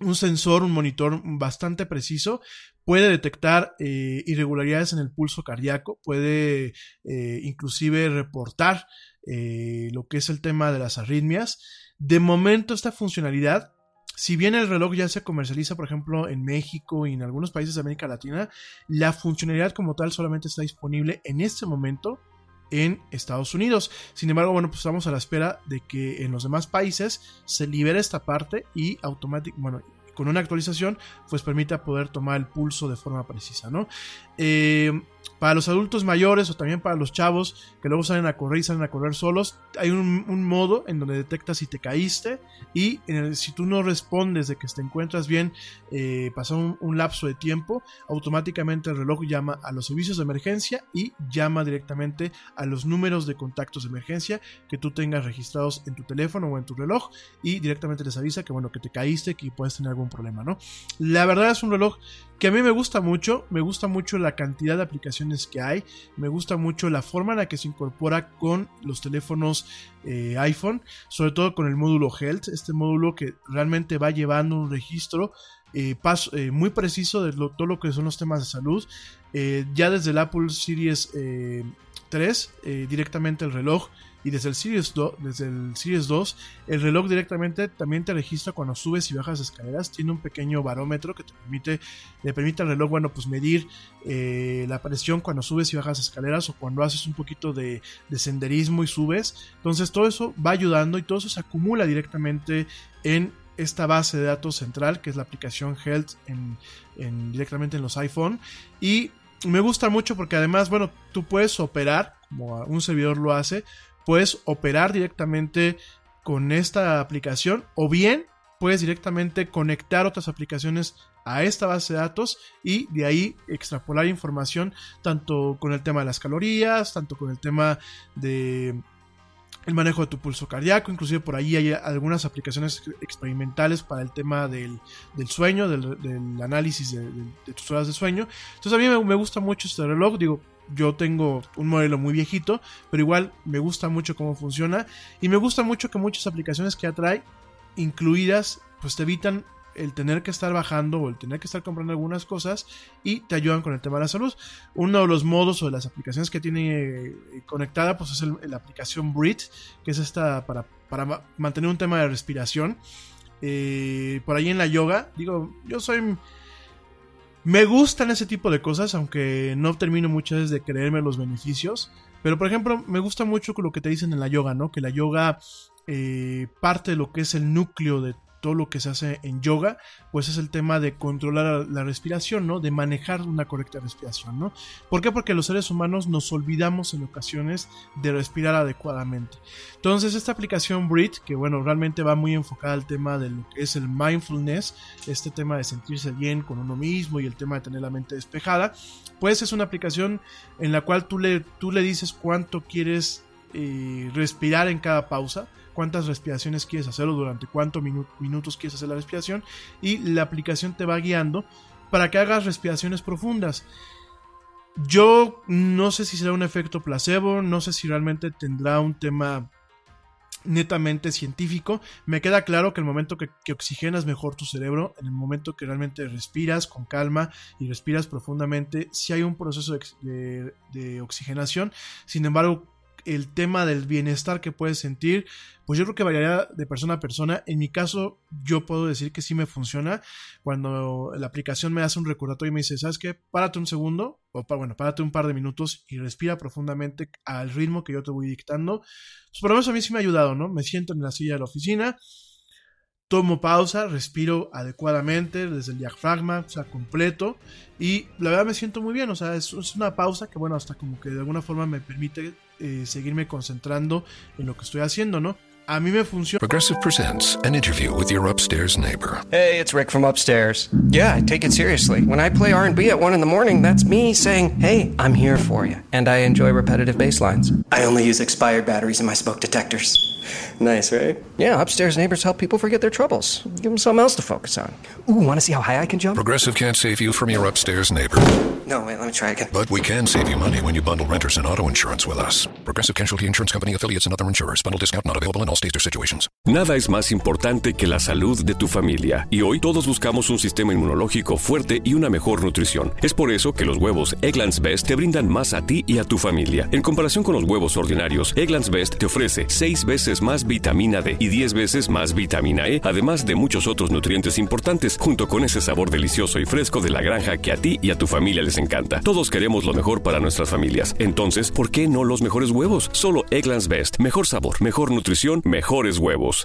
un sensor, un monitor bastante preciso, puede detectar eh, irregularidades en el pulso cardíaco, puede eh, inclusive reportar eh, lo que es el tema de las arritmias. De momento esta funcionalidad, si bien el reloj ya se comercializa, por ejemplo, en México y en algunos países de América Latina, la funcionalidad como tal solamente está disponible en este momento en Estados Unidos. Sin embargo, bueno, pues estamos a la espera de que en los demás países se libere esta parte y automáticamente, bueno, con una actualización, pues permita poder tomar el pulso de forma precisa, ¿no? Eh, para los adultos mayores o también para los chavos que luego salen a correr y salen a correr solos, hay un, modo en donde detecta si te caíste y si tú no respondes de que te encuentras bien, eh, un lapso de tiempo, automáticamente el reloj llama a los servicios de emergencia y llama directamente a los números de contactos de emergencia que tú tengas registrados en tu teléfono o en tu reloj y directamente les avisa que bueno que te caíste que puedes tener algún problema no la verdad es un reloj que a mí me gusta mucho me gusta mucho la cantidad de aplicaciones que hay. Me gusta mucho la forma en la que se incorpora con los teléfonos eh, iPhone sobre todo con el módulo Health este módulo que realmente va llevando un registro eh, paso- eh, muy preciso de todo lo que son los temas de salud. Ya desde el Apple Series eh, 3 eh, directamente el reloj y desde el Series 2, desde el Series 2 el reloj directamente también te registra cuando subes y bajas escaleras. Tiene un pequeño barómetro que te permite le permite al reloj bueno pues medir eh, la presión cuando subes y bajas escaleras o cuando haces un poquito de, de senderismo y subes. Entonces todo eso va ayudando y todo eso se acumula directamente en esta base de datos central que es la aplicación Health en, en- directamente en los iPhone. Y me gusta mucho porque además, bueno, tú puedes operar, como un servidor lo hace, puedes operar directamente con esta aplicación o bien puedes directamente conectar otras aplicaciones a esta base de datos y de ahí extrapolar información tanto con el tema de las calorías, tanto con el tema de el manejo de tu pulso cardíaco, inclusive por ahí hay algunas aplicaciones experimentales para el tema del, del sueño, del, análisis de, tus horas de sueño. Entonces a mí me, me, gusta mucho este reloj, digo, yo tengo un modelo muy viejito, pero igual me gusta mucho cómo funciona y me gusta mucho que muchas aplicaciones que atrae incluidas pues te evitan el tener que estar bajando o el tener que estar comprando algunas cosas y te ayudan con el tema de la salud. Uno de los modos o de las aplicaciones que tiene eh, conectada pues es la aplicación Breathe, que es esta para, para mantener un tema de respiración. Eh, por ahí en la yoga, digo, yo soy... Me gustan ese tipo de cosas, aunque no termino muchas veces de creerme los beneficios. Pero por ejemplo, me gusta mucho lo que te dicen en la yoga, ¿no? Que la yoga eh, parte de lo que es el núcleo de todo lo que se hace en yoga, pues es el tema de controlar la respiración, ¿no? De manejar una correcta respiración, ¿no? ¿Por qué? Porque los seres humanos nos olvidamos en ocasiones de respirar adecuadamente. Entonces, esta aplicación Breathe, que bueno, realmente va muy enfocada al tema de lo que es el mindfulness, este tema de sentirse bien con uno mismo y el tema de tener la mente despejada, pues es una aplicación en la cual tú le, tú le dices cuánto quieres eh, respirar en cada pausa cuántas respiraciones quieres hacerlo, durante cuántos minu minutos quieres hacer la respiración y la aplicación te va guiando para que hagas respiraciones profundas. Yo no sé si será un efecto placebo, no sé si realmente tendrá un tema netamente científico. Me queda claro que el momento que, oxigenas mejor tu cerebro, en el momento que realmente respiras con calma y respiras profundamente, si hay un proceso de oxigenación. Sin embargo, el tema del bienestar que puedes sentir, pues yo creo que variaría de persona a persona. En mi caso, yo puedo decir que sí me funciona. Cuando la aplicación me hace un recordatorio y me dice, ¿sabes qué? Párate un segundo, o bueno, párate un par de minutos y respira profundamente al ritmo que yo te voy dictando. Pues por lo menos a mí sí me ha ayudado, ¿no? Me siento en la silla de la oficina, tomo pausa, respiro adecuadamente desde el diafragma, o sea, completo, y la verdad me siento muy bien, o sea, es, es una pausa que, bueno, hasta como que de alguna forma me permite eh, seguirme concentrando en lo que estoy haciendo, ¿no? A mí me funciona. Progressive presents an interview with your upstairs neighbor. Hey, it's Rick from upstairs. Yeah, I take it seriously. When I play R&B at 1 in the morning, that's me saying, "Hey, I'm here for you." And I enjoy repetitive bass lines. I only use expired batteries in my smoke detectors. Nice, right? Yeah, upstairs neighbors help people forget their troubles. Give them something else to focus on. Ooh, want to see how high I can jump? Progressive can't save you from your upstairs neighbor. No, wait, let me try again. But we can save you money when you bundle renters and auto insurance with us. Progressive Casualty Insurance Company affiliates and other insurers. Bundle discount not available in all states or situations. Nada es más importante que la salud de tu familia. Y hoy todos buscamos un sistema inmunológico fuerte y una mejor nutrición. Es por eso que los huevos Egglands Best te brindan más a ti y a tu familia. En comparación con los huevos ordinarios, Egglands Best te ofrece 6 veces más vitamina D y 10 veces más vitamina E, además de muchos otros nutrientes importantes, junto con ese sabor delicioso y fresco de la granja que a ti y a tu familia les encanta. Todos queremos lo mejor para nuestras familias. Entonces, ¿por qué no los mejores huevos? Solo Egglands Best. Mejor sabor, mejor nutrición, mejores huevos.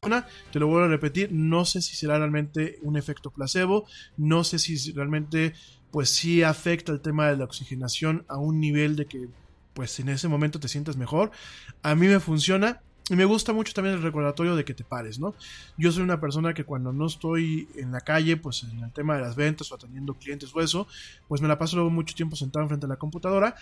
Te lo vuelvo a repetir, no sé si será realmente un efecto placebo, no sé si realmente pues sí afecta el tema de la oxigenación a un nivel de que pues en ese momento te sientas mejor. A mí me funciona, y me gusta mucho también el recordatorio de que te pares, ¿no? Yo soy una persona que cuando no estoy en la calle, pues en el tema de las ventas o atendiendo clientes o eso, pues me la paso luego mucho tiempo sentado frente a la computadora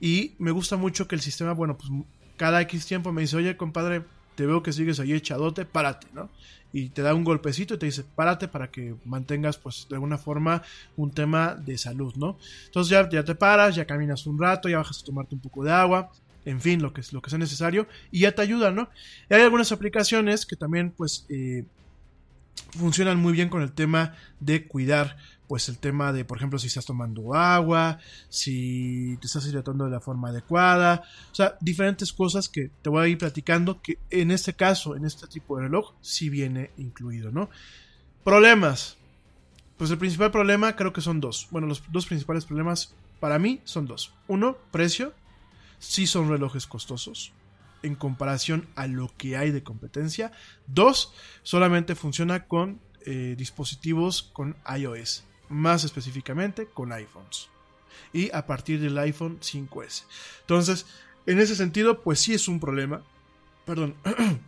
y me gusta mucho que el sistema, bueno, pues cada X tiempo me dice, oye, compadre, te veo que sigues ahí echadote, párate, ¿no? Y te da un golpecito y te dice, párate para que mantengas, pues, de alguna forma un tema de salud, ¿no? Entonces ya, ya te paras, ya caminas un rato, ya bajas a tomarte un poco de agua, en fin, lo que, lo que sea necesario, y ya te ayuda, ¿no? Y hay algunas aplicaciones que también, pues, eh, funcionan muy bien con el tema de cuidar, pues, el tema de, por ejemplo, si estás tomando agua, si te estás hidratando de la forma adecuada, o sea, diferentes cosas que te voy a ir platicando, que en este caso, en este tipo de reloj, sí viene incluido, ¿no? Problemas. Pues el principal problema creo que son dos. Bueno, los dos principales problemas para mí son dos. Uno, precio sí son relojes costosos en comparación a lo que hay de competencia. Dos, solamente funciona con eh, dispositivos con iOS, más específicamente con iPhones. Y a partir del iPhone 5S. Entonces, en ese sentido, pues sí es un problema. Perdón.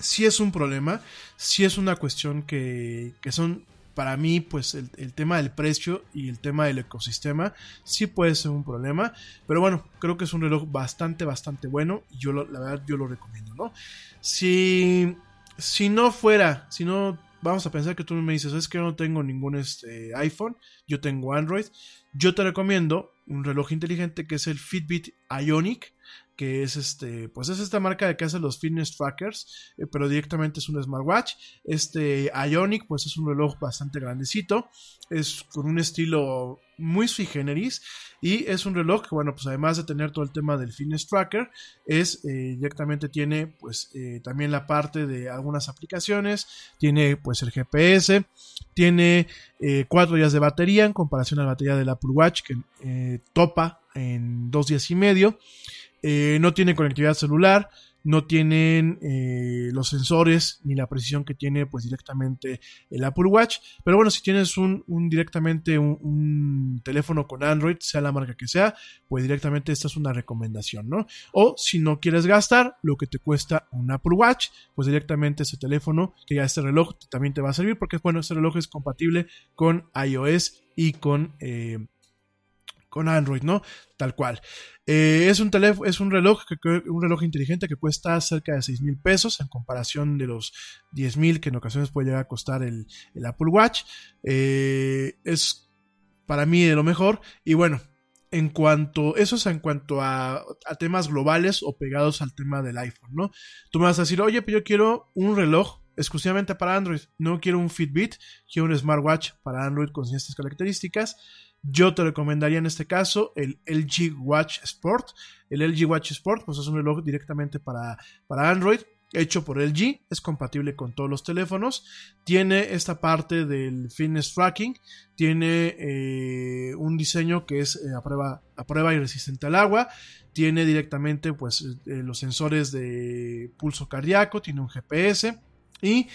sí es un problema. Sí es una cuestión que, que son para mí, pues el, tema del precio y el tema del ecosistema sí puede ser un problema. Pero bueno, creo que es un reloj bastante, bastante bueno. Y yo, lo, la verdad, yo lo recomiendo, ¿no? Si, si no fuera, si no, vamos a pensar que tú me dices, es que yo no tengo ningún este, iPhone, yo tengo Android. Yo te recomiendo un reloj inteligente que es el Fitbit Ionic que es este, pues es esta marca que hace los fitness trackers, eh, pero directamente es un smartwatch. Este Ionic, pues es un reloj bastante grandecito, es con un estilo muy sui generis y es un reloj que, bueno, pues además de tener todo el tema del fitness tracker, es eh, directamente tiene, pues eh, también la parte de algunas aplicaciones, tiene pues el GPS, tiene cuatro días de batería en comparación a la batería del Apple Watch que topa en dos días y medio. Eh, no tiene conectividad celular, no tienen eh, los sensores ni la precisión que tiene pues directamente el Apple Watch. Pero bueno, si tienes un, directamente un, teléfono con Android, sea la marca que sea, pues directamente esta es una recomendación, ¿no? O si no quieres gastar lo que te cuesta un Apple Watch, pues directamente ese teléfono, que ya este reloj también te va a servir porque bueno, este reloj es compatible con iOS y con... Eh, con Android, ¿no? Tal cual. Eh, es un teléfono, es un reloj, un reloj inteligente que cuesta cerca de 6 mil pesos en comparación de los 10 mil que en ocasiones puede llegar a costar el, Apple Watch. Eh, es para mí de lo mejor. Y bueno, en cuanto, eso es en cuanto a, temas globales o pegados al tema del iPhone, ¿no? Tú me vas a decir, oye, pero yo quiero un reloj exclusivamente para Android. No quiero un Fitbit, quiero un smartwatch para Android con estas características. Yo te recomendaría en este caso el LG Watch Sport. El LG Watch Sport pues es un reloj directamente para, para Android hecho por LG, es compatible con todos los teléfonos, tiene esta parte del fitness tracking, tiene eh, un diseño que es eh, a, prueba, a prueba y resistente al agua, tiene directamente pues eh, los sensores de pulso cardíaco, tiene un GPS y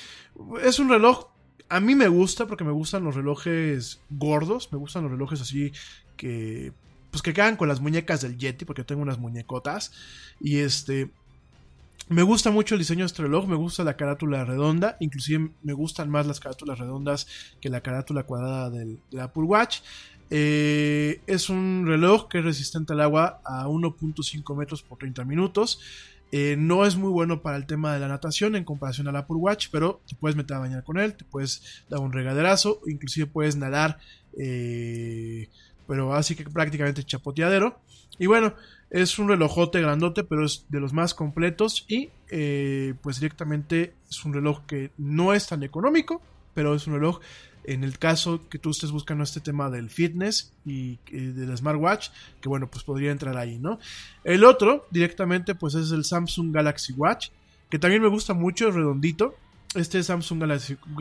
es un reloj a mí me gusta porque me gustan los relojes gordos, me gustan los relojes así que pues que quedan con las muñecas del Yeti porque tengo unas muñecotas y este me gusta mucho el diseño de este reloj, me gusta la carátula redonda, inclusive me gustan más las carátulas redondas que la carátula cuadrada del, Apple Watch. Eh, es un reloj que es resistente al agua a 1.5 metros por 30 minutos. Eh, no es muy bueno para el tema de la natación en comparación al Apple Watch, pero te puedes meter a bañar con él, te puedes dar un regaderazo, inclusive puedes nadar, eh, pero así que prácticamente chapoteadero. Y bueno, es un relojote grandote, pero es de los más completos y eh, pues directamente es un reloj que no es tan económico, pero es un reloj en el caso que tú estés buscando este tema del fitness y del smartwatch, que bueno, pues podría entrar ahí, ¿no? El otro, directamente, pues es el Samsung Galaxy Watch, que también me gusta mucho, es redondito. Este Samsung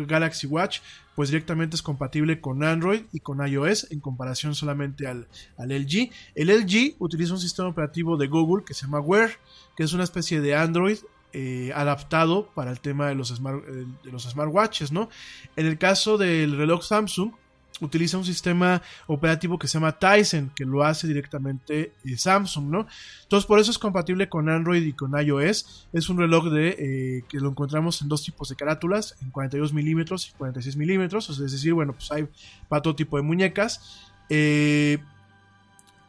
Galaxy, Watch, pues directamente es compatible con Android y con iOS en comparación solamente al, al LG. El LG utiliza un sistema operativo de Google que se llama Wear, que es una especie de Android eh, adaptado para el tema de los, smart, eh, de los smartwatches, ¿no? En el caso del reloj Samsung, utiliza un sistema operativo que se llama Tyson, que lo hace directamente eh, Samsung, ¿no? Entonces, por eso es compatible con Android y con iOS. Es un reloj de que lo encontramos en dos tipos de carátulas, en 42 milímetros y 46 milímetros, es decir, bueno, pues hay para todo tipo de muñecas.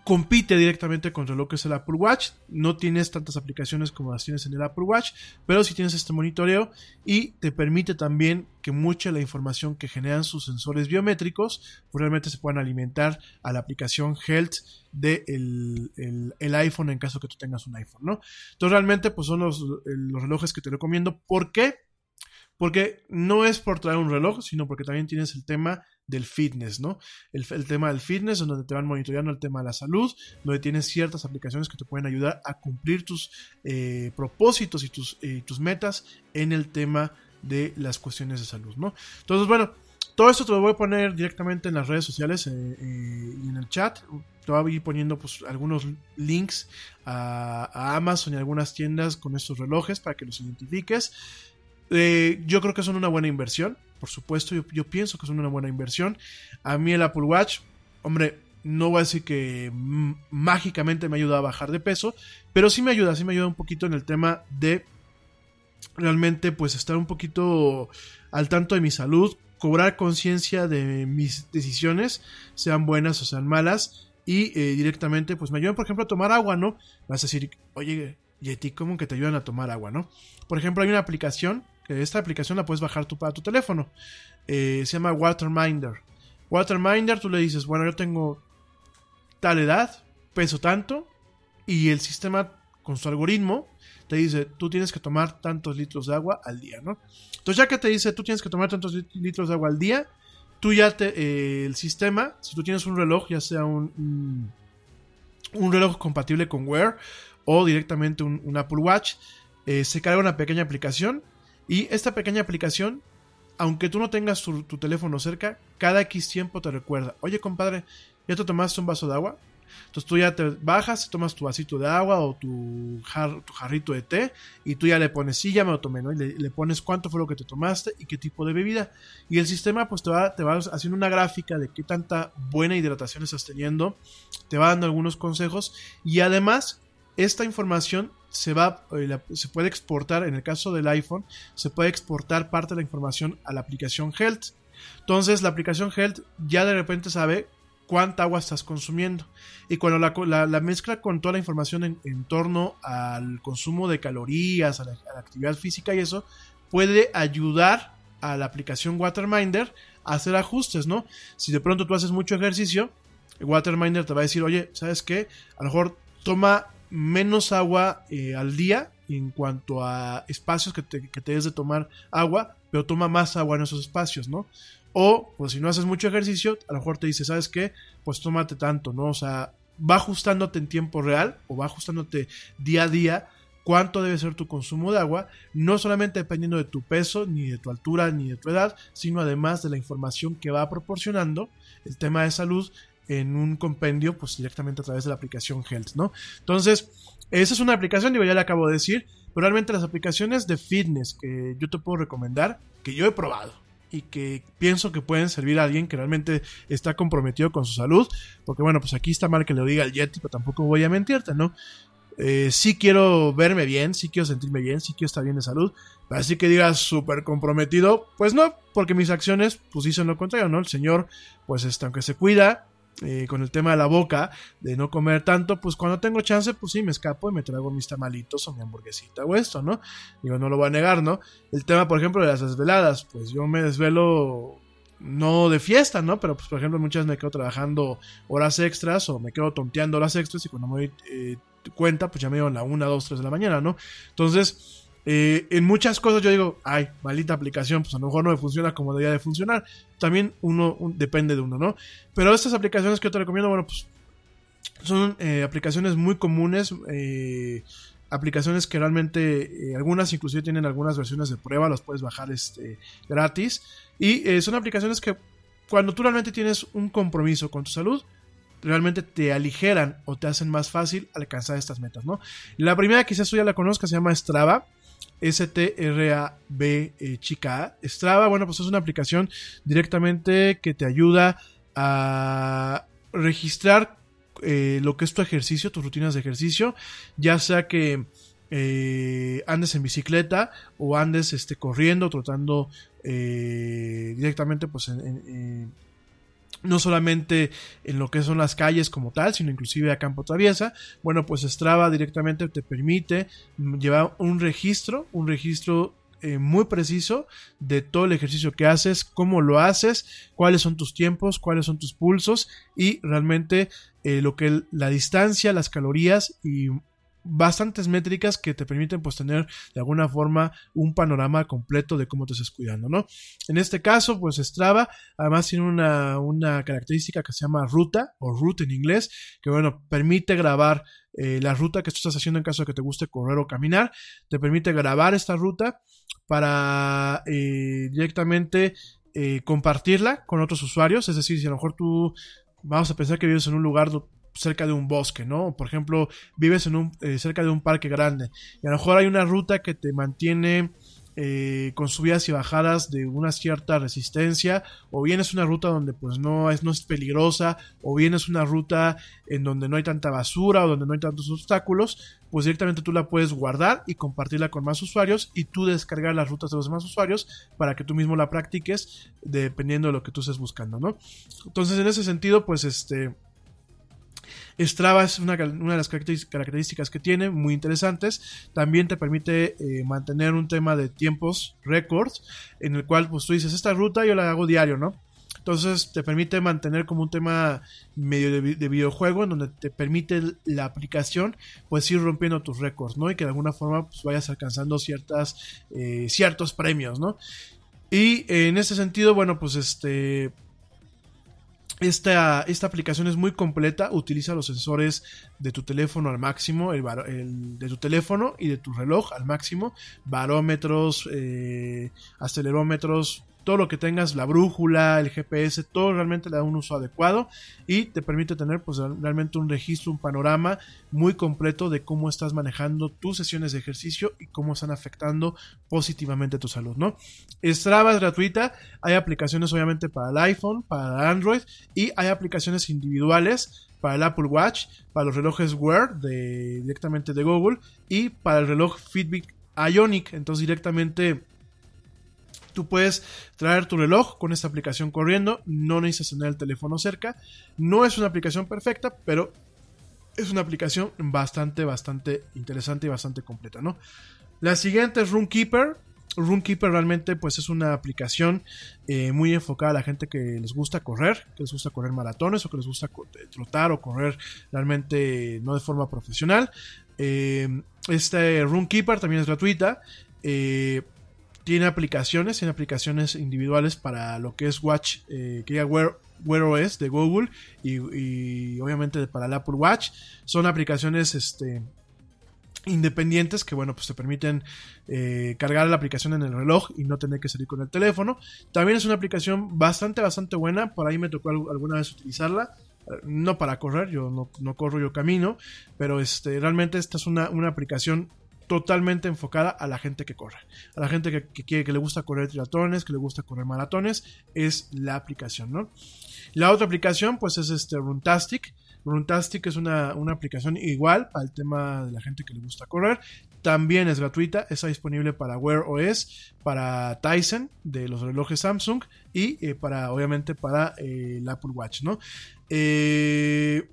Compite directamente contra lo que es el Apple Watch. No tienes tantas aplicaciones como las tienes en el Apple Watch, pero sí tienes este monitoreo y te permite también que mucha de la información que generan sus sensores biométricos pues realmente se puedan alimentar a la aplicación Health del de el, iPhone en caso que tú tengas un iPhone, ¿no? Entonces realmente pues son los, los relojes que te recomiendo. ¿Por qué? Porque no es por traer un reloj, sino porque también tienes el tema del fitness, ¿no? El, tema del fitness, donde te van monitoreando el tema de la salud, donde tienes ciertas aplicaciones que te pueden ayudar a cumplir tus eh, propósitos y tus, tus metas en el tema de las cuestiones de salud, ¿no? Entonces, bueno, todo esto te lo voy a poner directamente en las redes sociales eh, eh, y en el chat. Te voy a ir poniendo pues, algunos links a, a Amazon y algunas tiendas con estos relojes para que los identifiques. Eh, yo creo que son una buena inversión, por supuesto, yo, pienso que son una buena inversión. A mí el Apple Watch, hombre, no voy a decir que mágicamente me ayuda a bajar de peso, pero sí me ayuda, sí me ayuda un poquito en el tema de realmente pues estar un poquito al tanto de mi salud, cobrar conciencia de mis decisiones, sean buenas o sean malas, y eh, directamente pues me ayudan, por ejemplo, a tomar agua, ¿no? Vas a decir, oye, Yeti, ¿cómo que te ayudan a tomar agua, no? Por ejemplo, hay una aplicación, esta aplicación la puedes bajar tú para tu teléfono, eh, se llama Waterminder. Waterminder, tú le dices, bueno, yo tengo tal edad, peso tanto, y el sistema con su algoritmo te dice, tú tienes que tomar tantos litros de agua al día, ¿no? Entonces ya que te dice, tú tienes que tomar tantos litros de agua al día, tú ya te, eh, el sistema, si tú tienes un reloj, ya sea un, un, reloj compatible con Wear o directamente un, Apple Watch, eh, se carga una pequeña aplicación y esta pequeña aplicación, aunque tú no tengas tu, teléfono cerca, cada X tiempo te recuerda, oye compadre, ¿ya te tomaste un vaso de agua? Entonces tú ya te bajas, tomas tu vasito de agua o tu, jarrito de té y tú ya le pones, sí, ya me lo tomé, ¿no? Y le, pones cuánto fue lo que te tomaste y qué tipo de bebida. Y el sistema pues te va, te va haciendo una gráfica de qué tanta buena hidratación estás teniendo, te va dando algunos consejos y además esta información se va eh, se puede exportar en el caso del iPhone se puede exportar parte de la información a la aplicación Health entonces la aplicación Health ya de repente sabe cuánta agua estás consumiendo. Y cuando la, mezcla con toda la información en, torno al consumo de calorías, a la, actividad física y eso, puede ayudar a la aplicación Waterminder a hacer ajustes, ¿no? Si de pronto tú haces mucho ejercicio, Waterminder te va a decir, oye, ¿sabes qué? A lo mejor toma menos agua eh, al día en cuanto a espacios que te, que te des de tomar agua, pero toma más agua en esos espacios, ¿no? O, pues si no haces mucho ejercicio, a lo mejor te dice, ¿sabes qué? Pues tómate tanto, ¿no? O sea, va ajustándote en tiempo real o va ajustándote día a día cuánto debe ser tu consumo de agua, no solamente dependiendo de tu peso, ni de tu altura, ni de tu edad, sino además de la información que va proporcionando el tema de salud en un compendio, pues directamente a través de la aplicación Health, ¿no? Entonces, esa es una aplicación, digo, ya le acabo de decir, pero realmente las aplicaciones de fitness que yo te puedo recomendar, que yo he probado, y que pienso que pueden servir a alguien que realmente está comprometido con su salud. Porque bueno, pues aquí está mal que le diga al Yeti, pero tampoco voy a mentirte, ¿no? Eh, sí quiero verme bien, sí quiero sentirme bien, sí quiero estar bien de salud. Así que digas súper comprometido, pues no, porque mis acciones pues dicen lo contrario, ¿no? El señor, pues este, aunque se cuida, eh, con el tema de la boca, de no comer tanto, pues cuando tengo chance, pues sí, me escapo y me traigo mis tamalitos o mi hamburguesita o esto, ¿no? Digo, no lo voy a negar, ¿no? El tema, por ejemplo, de las desveladas, pues yo me desvelo no de fiesta, ¿no? Pero, pues, por ejemplo, muchas me quedo trabajando horas extras o me quedo tonteando horas extras y cuando me doy eh, cuenta, pues ya me dio la 1, 2, 3 de la mañana, ¿no? Entonces, eh, en muchas cosas yo digo, ay, maldita aplicación, pues a lo mejor no me funciona como debería de funcionar. También uno depende de uno, ¿no? Pero estas aplicaciones que yo te recomiendo, bueno, pues son eh, aplicaciones muy comunes. Eh, aplicaciones que realmente algunas inclusive tienen algunas versiones de prueba, las puedes bajar este, gratis. Y son aplicaciones que cuando tú realmente tienes un compromiso con tu salud, realmente te aligeran o te hacen más fácil alcanzar estas metas, ¿no? La primera quizás tú ya la conozcas, se llama Strava. S-T-R-A-B eh, chica Strava, bueno, pues es una aplicación directamente que te ayuda a registrar eh, lo que es tu ejercicio, tus rutinas de ejercicio, ya sea que eh, andes en bicicleta o andes este, corriendo, trotando directamente pues en no solamente en lo que son las calles como tal, sino inclusive a campo traviesa. Bueno, pues Strava directamente te permite llevar un registro, un registro eh, muy preciso de todo el ejercicio que haces, cómo lo haces, cuáles son tus tiempos, cuáles son tus pulsos y realmente eh, lo que la distancia, las calorías y bastantes métricas que te permiten pues tener de alguna forma un panorama completo de cómo te estás cuidando, ¿no? En este caso pues Strava además tiene una, una característica que se llama ruta o route en inglés que bueno permite grabar eh, la ruta que tú estás haciendo en caso de que te guste correr o caminar te permite grabar esta ruta para eh, directamente eh, compartirla con otros usuarios es decir si a lo mejor tú vamos a pensar que vives en un lugar cerca de un bosque, ¿no? Por ejemplo, vives en un, eh, cerca de un parque grande y a lo mejor hay una ruta que te mantiene eh, con subidas y bajadas de una cierta resistencia, o bien es una ruta donde pues no es, no es peligrosa, o bien es una ruta en donde no hay tanta basura o donde no hay tantos obstáculos, pues directamente tú la puedes guardar y compartirla con más usuarios y tú descargar las rutas de los demás usuarios para que tú mismo la practiques dependiendo de lo que tú estés buscando, ¿no? Entonces en ese sentido, pues este Strava es una, una de las características que tiene, muy interesantes. También te permite eh, mantener un tema de tiempos récords, en el cual pues tú dices, esta ruta yo la hago diario, ¿no? Entonces te permite mantener como un tema medio de, videojuego en donde te permite la aplicación pues ir rompiendo tus récords, ¿no? Y que de alguna forma pues, vayas alcanzando ciertas, eh, ciertos premios, ¿no? Y en ese sentido, bueno, pues este esta, esta, aplicación es muy completa, utiliza los sensores de tu teléfono al máximo, el, de tu teléfono y de tu reloj al máximo, barómetros, eh, acelerómetros, todo lo que tengas, la brújula, el GPS, todo realmente le da un uso adecuado y te permite tener pues realmente un registro, un panorama muy completo de cómo estás manejando tus sesiones de ejercicio y cómo están afectando positivamente tu salud, ¿no? Strava es gratuita, hay aplicaciones obviamente para el iPhone, para Android y hay aplicaciones individuales para el Apple Watch, para los relojes Wear de, directamente de Google y para el reloj Fitbit Ionic, entonces directamente Tú puedes traer tu reloj con esta aplicación corriendo, no necesitas tener el teléfono cerca. No es una aplicación perfecta, pero es una aplicación bastante, bastante interesante y bastante completa, ¿no? La siguiente es Runkeeper. Runkeeper realmente pues es una aplicación eh, muy enfocada a la gente que les gusta correr, que les gusta correr maratones o que les gusta eh, trotar o correr realmente no de forma profesional. Este Runkeeper también es gratuita. Tiene aplicaciones, tiene aplicaciones individuales para lo que es Watch, eh, que ya Wear, Wear, OS de Google y, obviamente para el Apple Watch. Son aplicaciones este, independientes que bueno pues te permiten eh, cargar la aplicación en el reloj y no tener que salir con el teléfono. También es una aplicación bastante bastante buena. Por ahí me tocó alguna vez utilizarla. No para correr yo no, no corro yo camino. Pero este realmente esta es una, una aplicación totalmente enfocada a la gente que corre, a la gente que, quiere, que le gusta correr triatones, que le gusta correr maratones, es la aplicación, ¿no? La otra aplicación, pues es este Runtastic. Runtastic es una, aplicación igual para el tema de la gente que le gusta correr. También es gratuita, está disponible para Wear OS, para Tyson de los relojes Samsung y eh, para, obviamente, para eh, el Apple Watch, ¿no? Eh,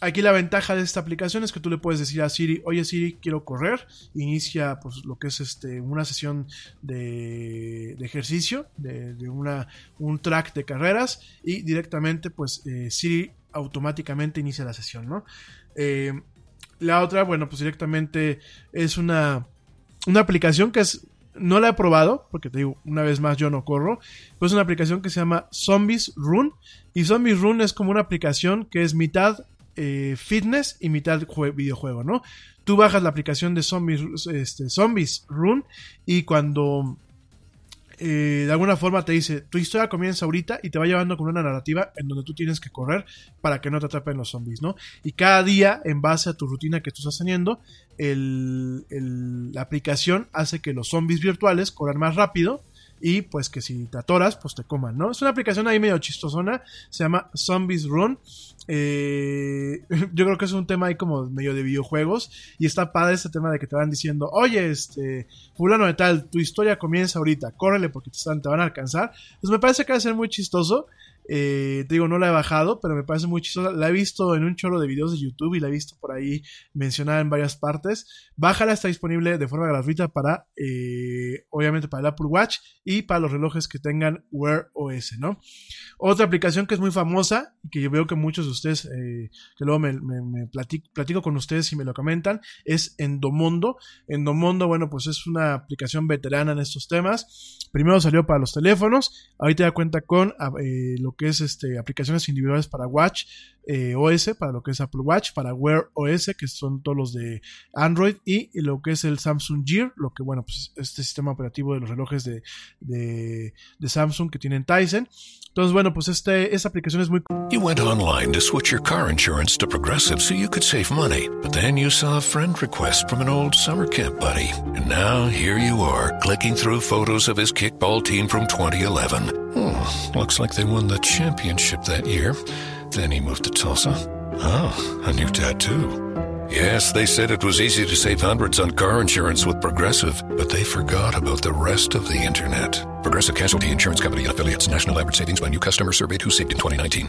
Aquí la ventaja de esta aplicación es que tú le puedes decir a Siri, oye Siri, quiero correr, inicia pues lo que es este, una sesión de, ejercicio, de, una, un track de carreras y directamente pues eh, Siri automáticamente inicia la sesión, ¿no? Eh, la otra, bueno, pues directamente es una, una aplicación que es no la he probado, porque te digo, una vez más yo no corro, pues es una aplicación que se llama Zombies Run. Y Zombies Run es como una aplicación que es mitad eh, fitness y mitad videojuego, ¿no? Tú bajas la aplicación de Zombies, este, Zombies Run y cuando eh, de alguna forma te dice, tu historia comienza ahorita y te va llevando con una narrativa en donde tú tienes que correr para que no te atrapen los zombies, ¿no? Y cada día, en base a tu rutina que tú estás teniendo, la aplicación hace que los zombies virtuales corran más rápido y pues que si te atoras, pues te coman, ¿no? Es una aplicación ahí medio chistosona, se llama Zombies Run. Eh, yo creo que es un tema ahí como medio de videojuegos y está padre este tema de que te van diciendo, oye, este, fulano de tal, tu historia comienza ahorita, córrele porque te, están, te van a alcanzar. Pues me parece que va a ser muy chistoso. Eh, te digo, no la he bajado, pero me parece muy chistosa. La he visto en un chorro de videos de YouTube y la he visto por ahí mencionada en varias partes. Bájala, está disponible de forma gratuita para, eh, obviamente, para el Apple Watch y para los relojes que tengan Wear OS, ¿no? Otra aplicación que es muy famosa y que yo veo que muchos de ustedes, eh, que luego me, platico, con ustedes y me lo comentan, es Endomondo. Endomondo, bueno, pues es una aplicación veterana en estos temas. Primero salió para los teléfonos, ahorita ya cuenta con lo que es este, aplicaciones individuales para Watch eh, OS, para lo que es Apple Watch, para Wear OS, que son todos los de Android, y lo que es el Samsung Gear, lo que, bueno, pues este sistema operativo de los relojes de, de, Samsung que tienen Tyson. Entonces, bueno, pues este, esta aplicación es muy... You went online to switch your car insurance to Progressive so you could save money, but then you saw a friend request from an old summer camp buddy. And now here you are, clicking through photos of his kickball team from 2011. Hmm, looks like they won the championship that year. Then he moved to Tulsa. Oh, a new tattoo. Yes, they said it was easy to save hundreds on car insurance with Progressive, but they forgot about the rest of the internet. Progressive Casualty Insurance Company and affiliates. National average savings by new customer surveyed who saved in 2019.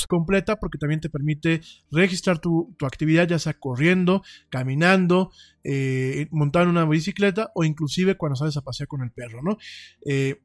completa porque también te permite registrar tu, actividad ya sea corriendo, caminando, eh, montar en una bicicleta o inclusive cuando sales a pasear con el perro, ¿no? Eh,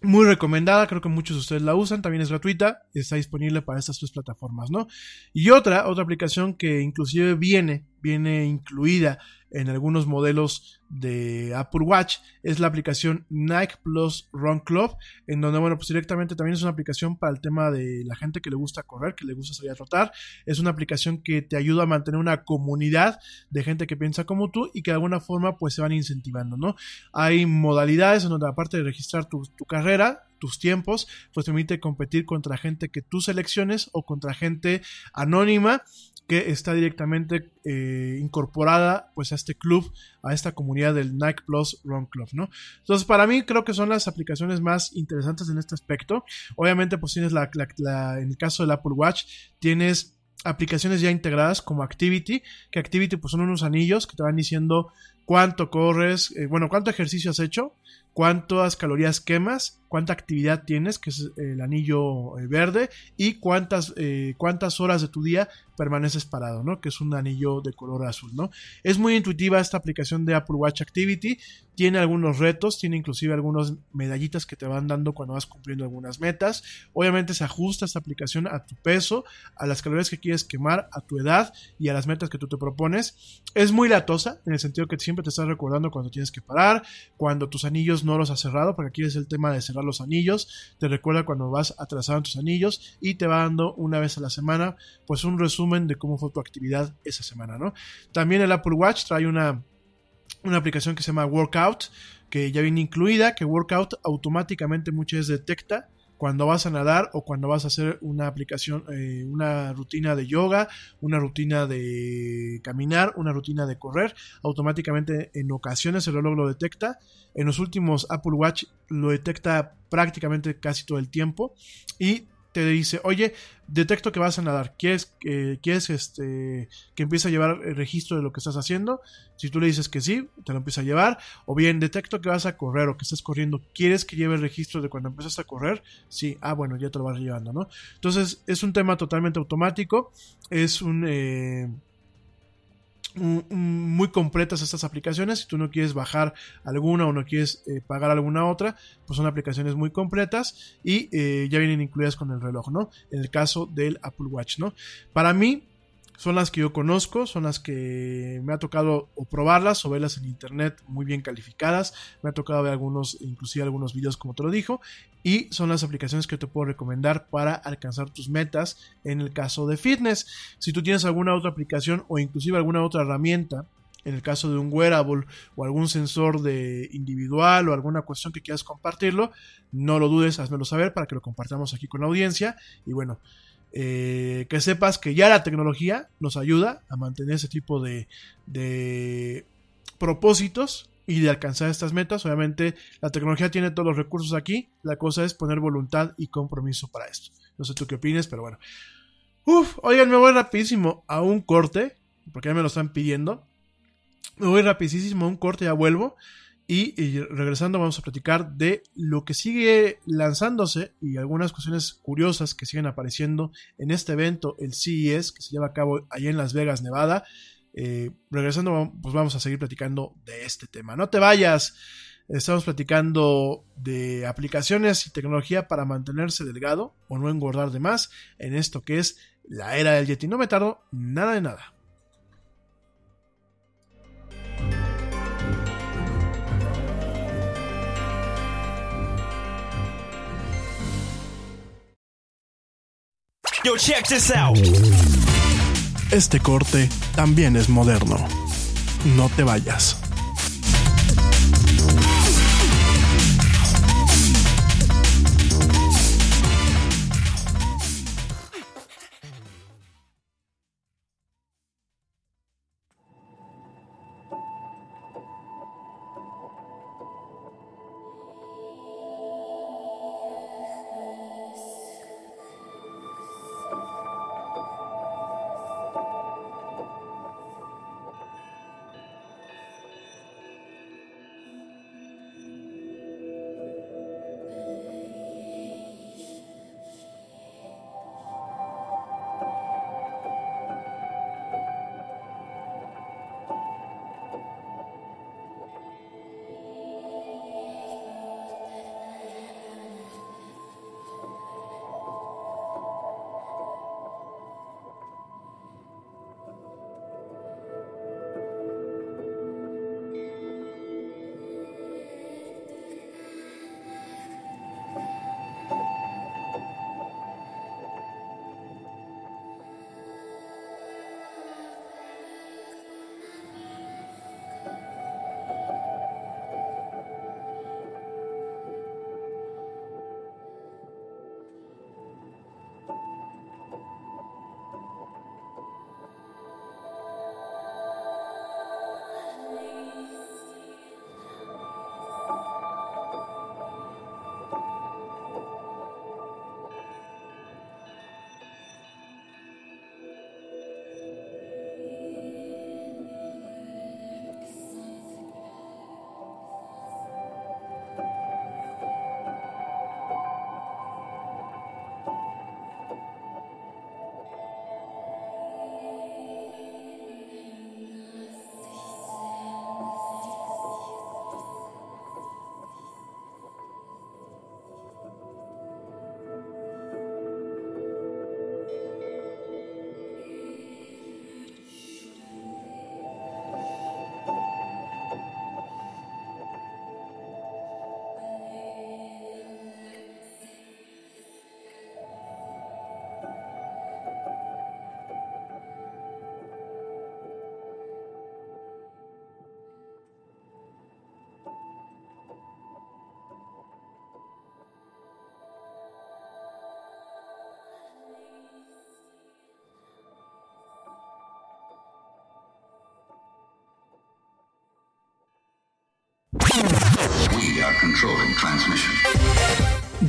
muy recomendada, creo que muchos de ustedes la usan, también es gratuita, está disponible para estas tres plataformas, ¿no? Y otra, otra aplicación que inclusive viene, viene incluida en algunos modelos de Apple Watch es la aplicación Nike Plus Run Club, en donde, bueno, pues directamente también es una aplicación para el tema de la gente que le gusta correr, que le gusta salir a trotar. Es una aplicación que te ayuda a mantener una comunidad de gente que piensa como tú y que de alguna forma pues se van incentivando, ¿no? Hay modalidades en donde aparte de registrar tu, tu carrera, tus tiempos, pues te permite competir contra gente que tú selecciones o contra gente anónima que está directamente eh, incorporada pues a este club, a esta comunidad del Nike Plus Run Club, ¿no? Entonces para mí creo que son las aplicaciones más interesantes en este aspecto. Obviamente pues tienes la, en el caso del Apple Watch, tienes aplicaciones ya integradas como Activity, que Activity pues son unos anillos que te van diciendo cuánto corres, eh, bueno, cuánto ejercicio has hecho, cuántas calorías quemas, cuánta actividad tienes, que es el anillo eh, verde, y cuántas, eh, cuántas horas de tu día permaneces parado, ¿no? Que es un anillo de color azul, ¿no? Es muy intuitiva esta aplicación de Apple Watch Activity, tiene algunos retos, tiene inclusive algunas medallitas que te van dando cuando vas cumpliendo algunas metas. Obviamente se ajusta esta aplicación a tu peso, a las calorías que quieres quemar, a tu edad y a las metas que tú te propones. Es muy latosa, en el sentido que siempre te estás recordando cuando tienes que parar, cuando tus anillos no los has cerrado, porque aquí es el tema de cerrar los anillos, te recuerda cuando vas atrasado en tus anillos y te va dando una vez a la semana pues un resumen de cómo fue tu actividad esa semana, ¿no? También el Apple Watch trae una, una aplicación que se llama Workout, que ya viene incluida, que Workout automáticamente muchas veces detecta cuando vas a nadar o cuando vas a hacer una aplicación, eh, una rutina de yoga, una rutina de caminar, una rutina de correr, automáticamente en ocasiones el reloj lo detecta. En los últimos Apple Watch lo detecta prácticamente casi todo el tiempo y te dice, oye, detecto que vas a nadar, ¿quieres, que ¿quieres este, que empiece a llevar el registro de lo que estás haciendo? Si tú le dices que sí, te lo empieza a llevar. O bien, detecto que vas a correr o que estás corriendo, ¿quieres que lleve el registro de cuando empezaste a correr? Sí, ah, bueno, ya te lo vas llevando, ¿no? Entonces, es un tema totalmente automático, es un... Eh, muy completas estas aplicaciones. Si tú no quieres bajar alguna o no quieres eh, pagar alguna otra, pues son aplicaciones muy completas y eh, ya vienen incluidas con el reloj, ¿no? En el caso del Apple Watch, ¿no? Para mí, son las que yo conozco, son las que me ha tocado o probarlas o verlas en internet muy bien calificadas. Me ha tocado ver algunos, inclusive algunos videos como te lo dijo. Y son las aplicaciones que te puedo recomendar para alcanzar tus metas en el caso de fitness. Si tú tienes alguna otra aplicación o inclusive alguna otra herramienta en el caso de un wearable o algún sensor de individual o alguna cuestión que quieras compartirlo, no lo dudes, házmelo saber para que lo compartamos aquí con la audiencia. Y bueno, eh, que sepas que ya la tecnología nos ayuda a mantener ese tipo de, de propósitos y de alcanzar estas metas. Obviamente la tecnología tiene todos los recursos aquí, la cosa es poner voluntad y compromiso para esto. No sé tú qué opinas, pero bueno. Uf, oigan, me voy rapidísimo a un corte, porque ya me lo están pidiendo. Me voy rapidísimo a un corte, ya vuelvo. Y, y regresando vamos a platicar de lo que sigue lanzándose y algunas cuestiones curiosas que siguen apareciendo en este evento, el CES, que se lleva a cabo allá en Las Vegas, Nevada. Eh, regresando, pues vamos a seguir platicando de este tema. No te vayas. Estamos platicando de aplicaciones y tecnología para mantenerse delgado o no engordar de más en esto que es la era del Yeti. No me tardo nada de nada. Yo, check this out. Este corte también es moderno. No te vayas.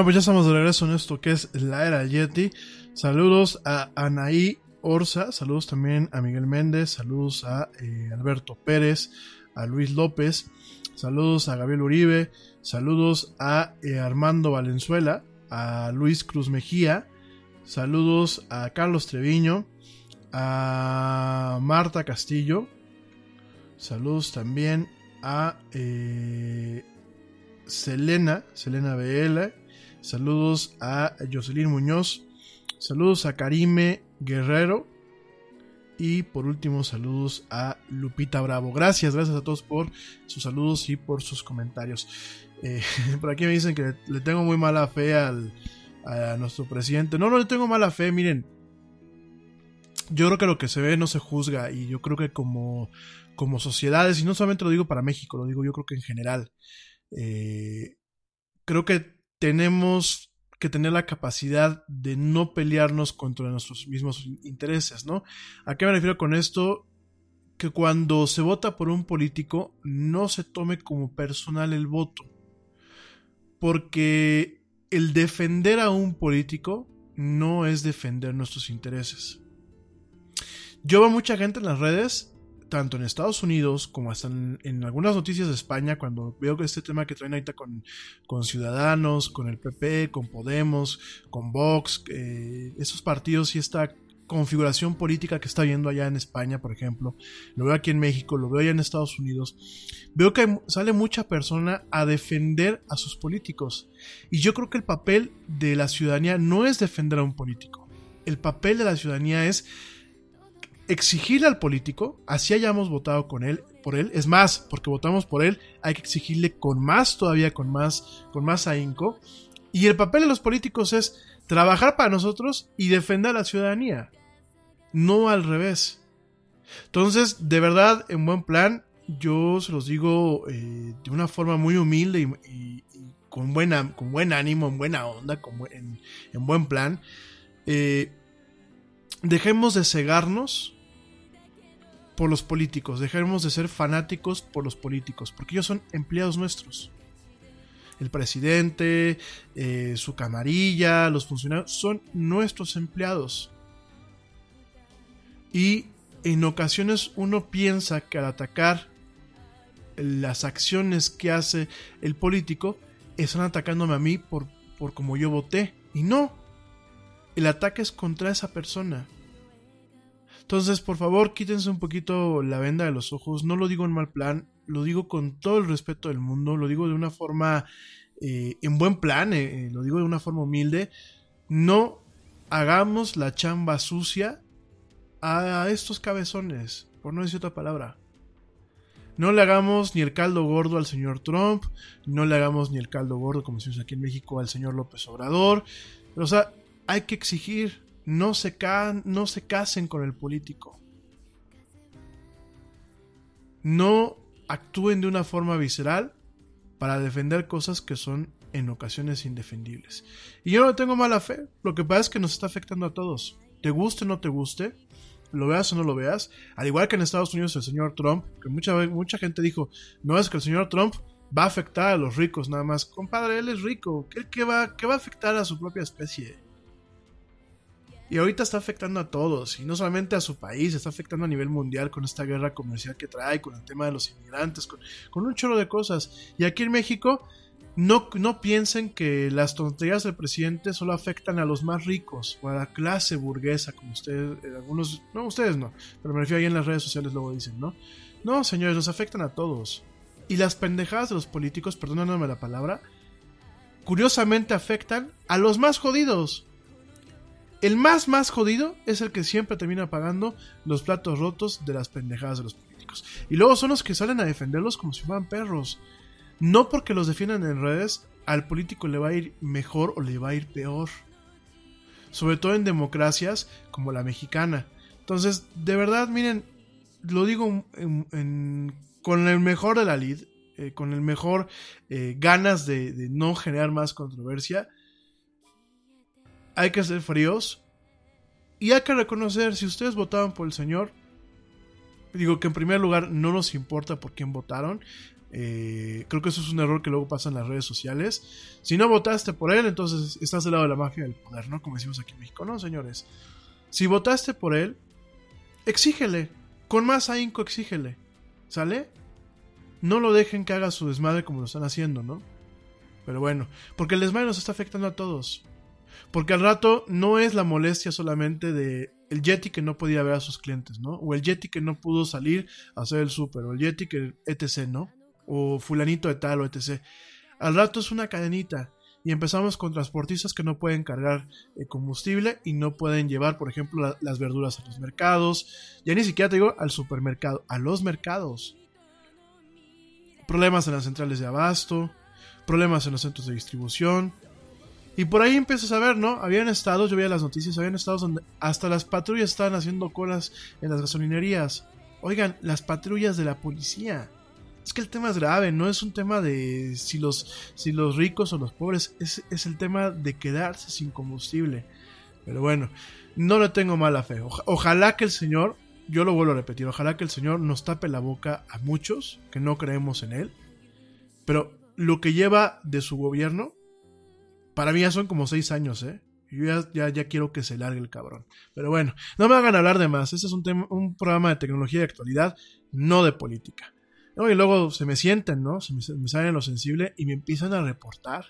Oigan, pues ya estamos de regreso en esto que es la era Yeti. Saludos a Anaí Orza, saludos también a Miguel Méndez, saludos a eh, Alberto Pérez, a Luis López, saludos a Gabriel Uribe, saludos a eh, Armando Valenzuela, a Luis Cruz Mejía, saludos a Carlos Treviño, a Marta Castillo, saludos también a eh, Selena, Selena BL, saludos a Jocelyn Muñoz, saludos a Karime Guerrero y por último saludos a Lupita Bravo. Gracias, gracias a todos por sus saludos y por sus comentarios. Eh, por aquí me dicen que le tengo muy mala fe al, a nuestro presidente. No, no le tengo mala fe, miren. Yo creo que lo que se ve no se juzga y yo creo que como, como sociedades, y no solamente lo digo para México, lo digo yo creo que en general, eh, creo que tenemos que tener la capacidad de no pelearnos contra nuestros mismos intereses, ¿no? ¿A qué me refiero con esto? Que cuando se vota por un político no se tome como personal el voto. Porque el defender a un político no es defender nuestros intereses. Yo veo mucha gente en las redes tanto en Estados Unidos como hasta en, algunas noticias de España, cuando veo que este tema que traen ahorita con, con Ciudadanos, con el PP, con Podemos, con Vox, eh, esos partidos y esta configuración política que está viendo allá en España, por ejemplo, lo veo aquí en México, lo veo allá en Estados Unidos, veo que sale mucha persona a defender a sus políticos. Y yo creo que el papel de la ciudadanía no es defender a un político. El papel de la ciudadanía es exigirle al político, así hayamos votado con él, por él, es más, porque votamos por él, hay que exigirle con más todavía, con más, con más ahínco. Y el papel de los políticos es trabajar para nosotros y defender a la ciudadanía, no al revés. Entonces, de verdad, en buen plan, yo se los digo eh, de una forma muy humilde y, con, buena, con buen ánimo, en buena onda, con en, en, buen plan. Eh, dejemos de cegarnos por los políticos, dejemos de ser fanáticos por los políticos, porque ellos son empleados nuestros. El presidente, eh, su camarilla, los funcionarios, son nuestros empleados. Y en ocasiones uno piensa que al atacar las acciones que hace el político, están atacándome a mí por, por como yo voté. Y no, el ataque es contra esa persona. Entonces, por favor, quítense un poquito la venda de los ojos. No lo digo en mal plan, lo digo con todo el respeto del mundo, lo digo de una forma eh, en buen plan, eh, eh, lo digo de una forma humilde. No hagamos la chamba sucia a estos cabezones, por no decir otra palabra. No le hagamos ni el caldo gordo al señor Trump, no le hagamos ni el caldo gordo, como decimos aquí en México, al señor López Obrador. O sea, hay que exigir, no se, no se casen con el político. No actúen de una forma visceral para defender cosas que son en ocasiones indefendibles. Y yo no tengo mala fe, lo que pasa es que nos está afectando a todos. Te guste o no te guste, lo veas o no lo veas, al igual que en Estados Unidos el señor Trump, que mucha, mucha gente dijo, no es que el señor Trump va a afectar a los ricos nada más. Compadre, él es rico, ¿qué, va, qué va a afectar a su propia especie? Y ahorita está afectando a todos, y no solamente a su país, está afectando a nivel mundial con esta guerra comercial que trae, con el tema de los inmigrantes, con, un chorro de cosas. Y aquí en México, no, no piensen que las tonterías del presidente solo afectan a los más ricos o a la clase burguesa, como ustedes, eh, algunos, no, ustedes no, pero me refiero ahí en las redes sociales luego dicen, ¿no? No, señores, nos afectan a todos. Y las pendejadas de los políticos, perdónenme la palabra, curiosamente afectan a los más jodidos. El más más jodido es el que siempre termina pagando los platos rotos de las pendejadas de los políticos. Y luego son los que salen a defenderlos como si fueran perros. No porque los defiendan en redes, al político le va a ir mejor o le va a ir peor. Sobre todo en democracias como la mexicana. Entonces, de verdad, miren, lo digo con el mejor de la lid, eh, con el mejor eh, ganas de no generar más controversia hay que ser fríos y hay que reconocer si ustedes votaban por el Señor. Digo que en primer lugar no nos importa por quién votaron. Eh, creo que eso es un error que luego pasa en las redes sociales. Si no votaste por él, entonces estás del lado de la mafia del poder, ¿no? Como decimos aquí en México. No, señores. Si votaste por él, exígele. Con más ahínco, exígele. ¿Sale? No lo dejen que haga su desmadre como lo están haciendo, ¿no? Pero bueno, porque el desmadre nos está afectando a todos. Porque al rato no es la molestia solamente de el Yeti que no podía ver a sus clientes, ¿no? O el Yeti que no pudo salir a hacer el súper, o el Yeti que etc, ¿no? O fulanito de tal o etc. Al rato es una cadenita y empezamos con transportistas que no pueden cargar eh, combustible y no pueden llevar, por ejemplo, las verduras a los mercados. Ya ni siquiera te digo al supermercado, a los mercados. Problemas en las centrales de abasto, problemas en los centros de distribución. Y por ahí empiezas a ver, ¿no? Habían estados, yo veía las noticias, habían estados donde hasta las patrullas estaban haciendo colas en las gasolinerías. Oigan, las patrullas de la policía. Es que el tema es grave, no es un tema de si los, si los ricos o los pobres, es, es el tema de quedarse sin combustible. Pero bueno, no le tengo mala fe. ojalá que el Señor, yo lo vuelvo a repetir, ojalá que el Señor nos tape la boca a muchos que no creemos en Él. Pero lo que lleva de su gobierno, para mí ya son como seis años, ¿eh? Yo ya, ya, quiero que se largue el cabrón. Pero bueno, no me hagan hablar de más. Este es un, programa de tecnología y actualidad, no de política. y luego se me sienten, ¿no? Se me, me salen lo sensible y me empiezan a reportar.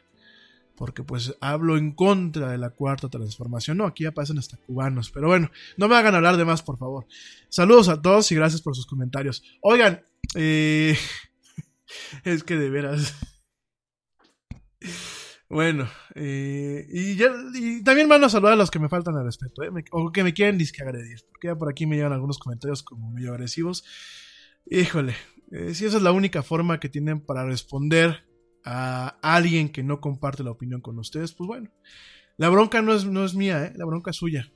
Porque pues hablo en contra de la cuarta transformación. No, aquí ya pasan hasta cubanos. Pero bueno, no me hagan hablar de más, por favor. Saludos a todos y gracias por sus comentarios. Oigan, eh, es que de veras. Bueno, eh, y, ya, y también van a saludar a los que me faltan al respeto, eh, o que me quieren disque agredir, porque ya por aquí me llegan algunos comentarios como medio agresivos. Híjole, eh, si esa es la única forma que tienen para responder a alguien que no comparte la opinión con ustedes, pues bueno, la bronca no es, no es mía, eh, la bronca es suya.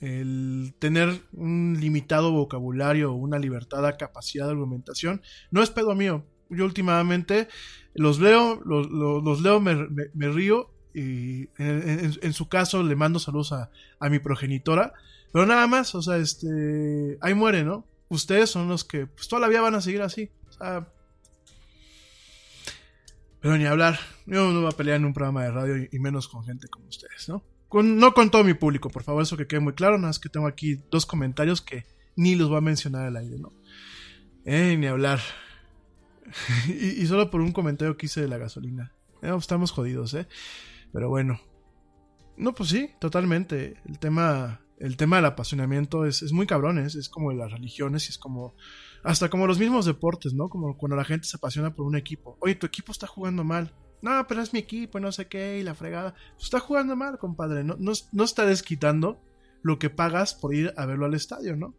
El tener un limitado vocabulario o una libertad capacidad de argumentación no es pedo mío, yo últimamente los leo, los, leo, me, río y en, su caso le mando saludos a, a, mi progenitora, pero nada más, o sea, este, ahí muere, ¿no? Ustedes son los que pues toda la vida van a seguir así, o sea, pero ni hablar, yo no voy a pelear en un programa de radio y, menos con gente como ustedes, ¿no? Con, no con todo mi público, por favor, eso que quede muy claro, nada más que tengo aquí dos comentarios que ni los voy a mencionar al aire, ¿no? Eh, ni hablar. y, solo por un comentario que hice de la gasolina. Eh, estamos jodidos, ¿eh? Pero bueno. No, pues sí, totalmente. El tema, el tema del apasionamiento es, es muy cabrón, es, como de las religiones y es como... Hasta como los mismos deportes, ¿no? Como cuando la gente se apasiona por un equipo. Oye, tu equipo está jugando mal. No, pero es mi equipo y no sé qué, y la fregada. Pues está jugando mal, compadre. No, no, no está desquitando lo que pagas por ir a verlo al estadio, ¿no?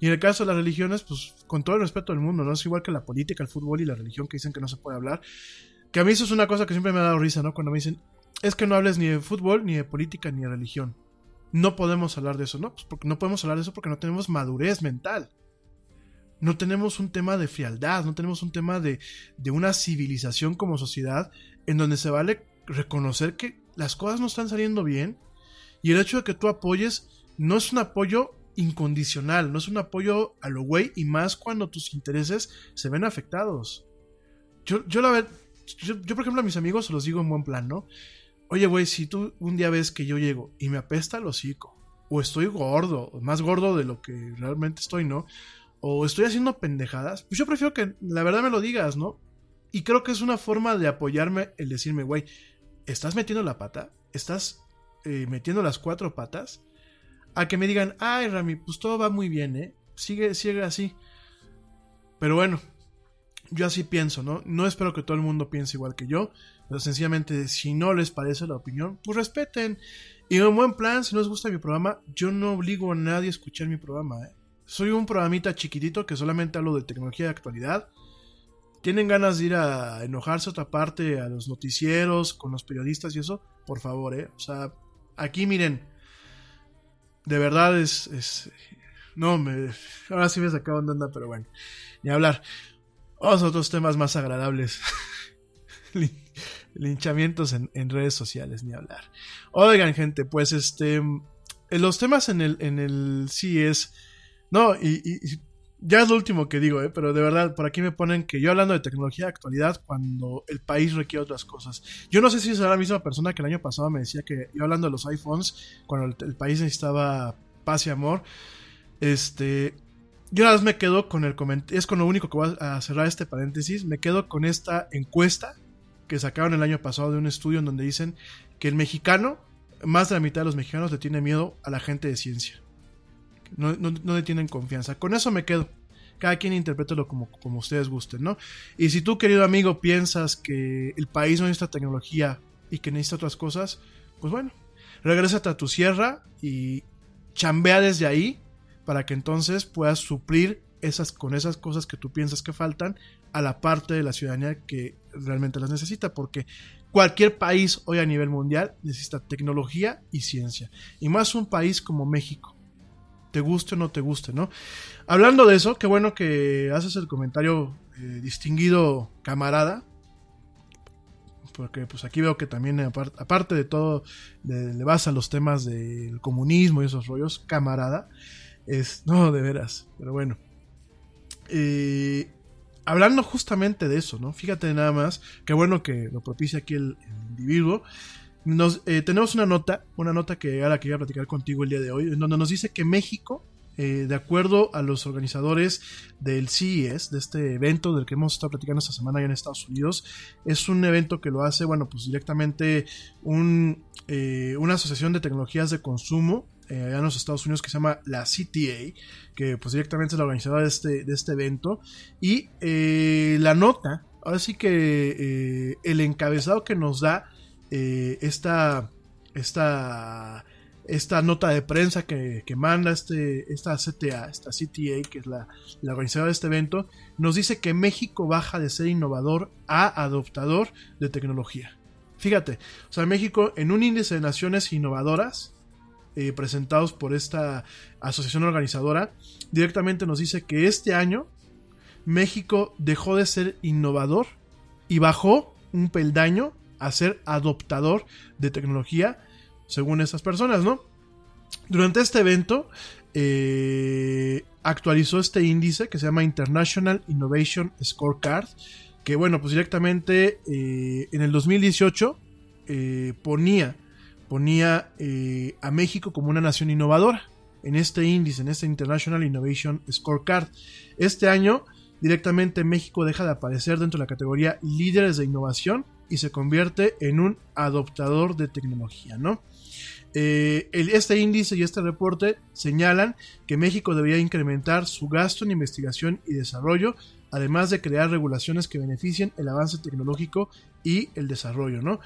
Y en el caso de las religiones, pues con todo el respeto del mundo, ¿no? Es igual que la política, el fútbol y la religión que dicen que no se puede hablar. Que a mí eso es una cosa que siempre me ha dado risa, ¿no? Cuando me dicen, es que no hables ni de fútbol, ni de política, ni de religión. No podemos hablar de eso, ¿no? Pues porque no podemos hablar de eso porque no tenemos madurez mental. No tenemos un tema de frialdad, no tenemos un tema de, de una civilización como sociedad en donde se vale reconocer que las cosas no están saliendo bien y el hecho de que tú apoyes no es un apoyo incondicional, no es un apoyo a lo güey y más cuando tus intereses se ven afectados. Yo, yo la verdad, yo, por ejemplo a mis amigos se los digo en buen plan, ¿no? Oye, güey, si tú un día ves que yo llego y me apesta el hocico, o estoy gordo, más gordo de lo que realmente estoy, ¿no? O estoy haciendo pendejadas, pues yo prefiero que la verdad me lo digas, ¿no? Y creo que es una forma de apoyarme el decirme, güey, ¿estás metiendo la pata? ¿Estás eh, metiendo las cuatro patas? A que me digan, ay Rami, pues todo va muy bien, ¿eh? Sigue, sigue así. Pero bueno, yo así pienso, ¿no? No espero que todo el mundo piense igual que yo, pero sencillamente si no les parece la opinión, pues respeten. Y en buen plan, si no les gusta mi programa, yo no obligo a nadie a escuchar mi programa, ¿eh? Soy un programita chiquitito que solamente hablo de tecnología de actualidad. ¿Tienen ganas de ir a enojarse a otra parte, a los noticieros, con los periodistas y eso? Por favor, ¿eh? O sea, aquí miren, de verdad es, no, me, ahora sí me sacaba onda, pero bueno, ni hablar. Vamos a otros temas más agradables. Linchamientos en, redes sociales, ni hablar. Oigan, gente, pues este, los temas en el, en el sí es, no, y, ya es lo último que digo, ¿eh? pero de verdad, por aquí me ponen que yo hablando de tecnología de actualidad cuando el país requiere otras cosas. Yo no sé si será la misma persona que el año pasado me decía que yo hablando de los iPhones, cuando el, país necesitaba paz y amor, este, yo nada más me quedo con el comentario, es con lo único que voy a cerrar este paréntesis, me quedo con esta encuesta que sacaron el año pasado de un estudio en donde dicen que el mexicano, más de la mitad de los mexicanos le tiene miedo a la gente de ciencia. No, no, no le tienen confianza. Con eso me quedo. Cada quien interprételo como, como ustedes gusten, ¿no? Y si tú, querido amigo, piensas que el país no necesita tecnología y que necesita otras cosas, pues bueno, regrésate a tu sierra y chambea desde ahí para que entonces puedas suplir esas, con esas cosas que tú piensas que faltan a la parte de la ciudadanía que realmente las necesita, porque cualquier país hoy a nivel mundial necesita tecnología y ciencia, y más un país como México, te guste o no te guste, ¿no? Hablando de eso, qué bueno que haces el comentario eh, distinguido camarada, porque pues aquí veo que también aparte, de todo le, vas a los temas del comunismo y esos rollos, camarada, es, no, de veras, pero bueno. Eh, hablando justamente de eso, ¿no? Fíjate nada más, qué bueno que lo propicia aquí el individuo. Nos, eh, tenemos una nota, una nota que ahora quería platicar contigo el día de hoy, en donde nos dice que México, eh, de acuerdo a los organizadores del CES, de este evento del que hemos estado platicando esta semana allá en Estados Unidos, es un evento que lo hace, bueno, pues directamente un, eh, una asociación de tecnologías de consumo eh, allá en los Estados Unidos que se llama la CTA, que pues directamente es la organizadora de este, de este evento. Y eh, la nota, ahora sí que el encabezado que nos da esta, esta, esta nota de prensa que, que, manda este, esta CTA, esta CTA, que es la, la organizadora de este evento, nos dice que México baja de ser innovador a adoptador de tecnología. Fíjate, o sea, México en un índice de naciones innovadoras, eh, presentados por esta asociación organizadora, directamente nos dice que este año México dejó de ser innovador y bajó un peldaño a ser adoptador de tecnología, según estas personas, ¿no? Durante este evento eh, actualizó este índice que se llama International Innovation Scorecard, que bueno, pues directamente eh, en el 2018 eh, ponía ponía a México como una nación innovadora en este índice, en este International Innovation Scorecard. Este año, directamente México deja de aparecer dentro de la categoría líderes de innovación y se convierte en un adoptador de tecnología, ¿no? Eh, este índice y este reporte señalan que México debería incrementar su gasto en investigación y desarrollo, además de crear regulaciones que beneficien el avance tecnológico y el desarrollo, ¿no?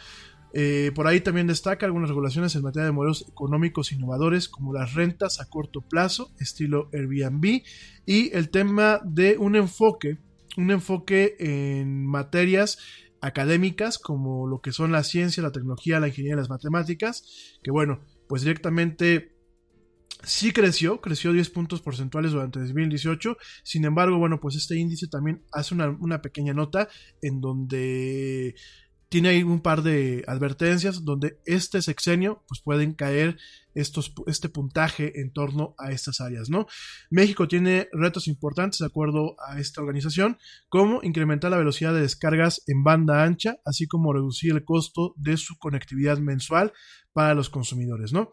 Eh, por ahí también destaca algunas regulaciones en materia de modelos económicos innovadores como las rentas a corto plazo, estilo Airbnb, y el tema de un enfoque, un enfoque en materias académicas como lo que son la ciencia, la tecnología, la ingeniería las matemáticas, que bueno, pues directamente sí creció, creció 10 puntos porcentuales durante 2018, sin embargo, bueno, pues este índice también hace una, una pequeña nota en donde tiene ahí un par de advertencias donde este sexenio pues pueden caer estos, este puntaje en torno a estas áreas, ¿no? México tiene retos importantes de acuerdo a esta organización, como incrementar la velocidad de descargas en banda ancha, así como reducir el costo de su conectividad mensual para los consumidores, ¿no?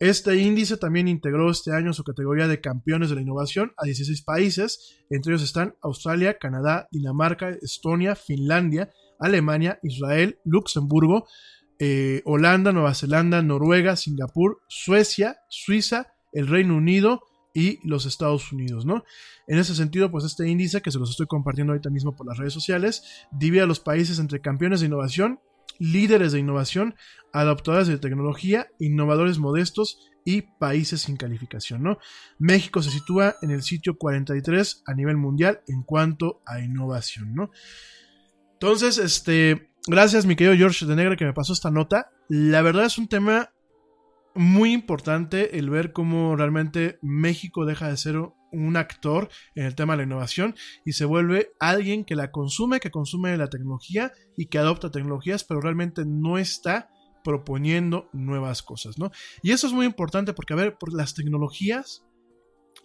Este índice también integró este año su categoría de campeones de la innovación a 16 países, entre ellos están Australia, Canadá, Dinamarca, Estonia, Finlandia, Alemania, Israel, Luxemburgo, eh, Holanda, Nueva Zelanda, Noruega, Singapur, Suecia, Suiza, el Reino Unido y los Estados Unidos, ¿no? En ese sentido, pues este índice, que se los estoy compartiendo ahorita mismo por las redes sociales, divide a los países entre campeones de innovación, líderes de innovación, adaptadores de tecnología, innovadores modestos y países sin calificación, ¿no? México se sitúa en el sitio 43 a nivel mundial en cuanto a innovación, ¿no? Entonces, este, gracias mi querido George de Negra que me pasó esta nota. La verdad es un tema muy importante el ver cómo realmente México deja de ser un actor en el tema de la innovación y se vuelve alguien que la consume, que consume la tecnología y que adopta tecnologías, pero realmente no está proponiendo nuevas cosas, ¿no? Y eso es muy importante porque, a ver, las tecnologías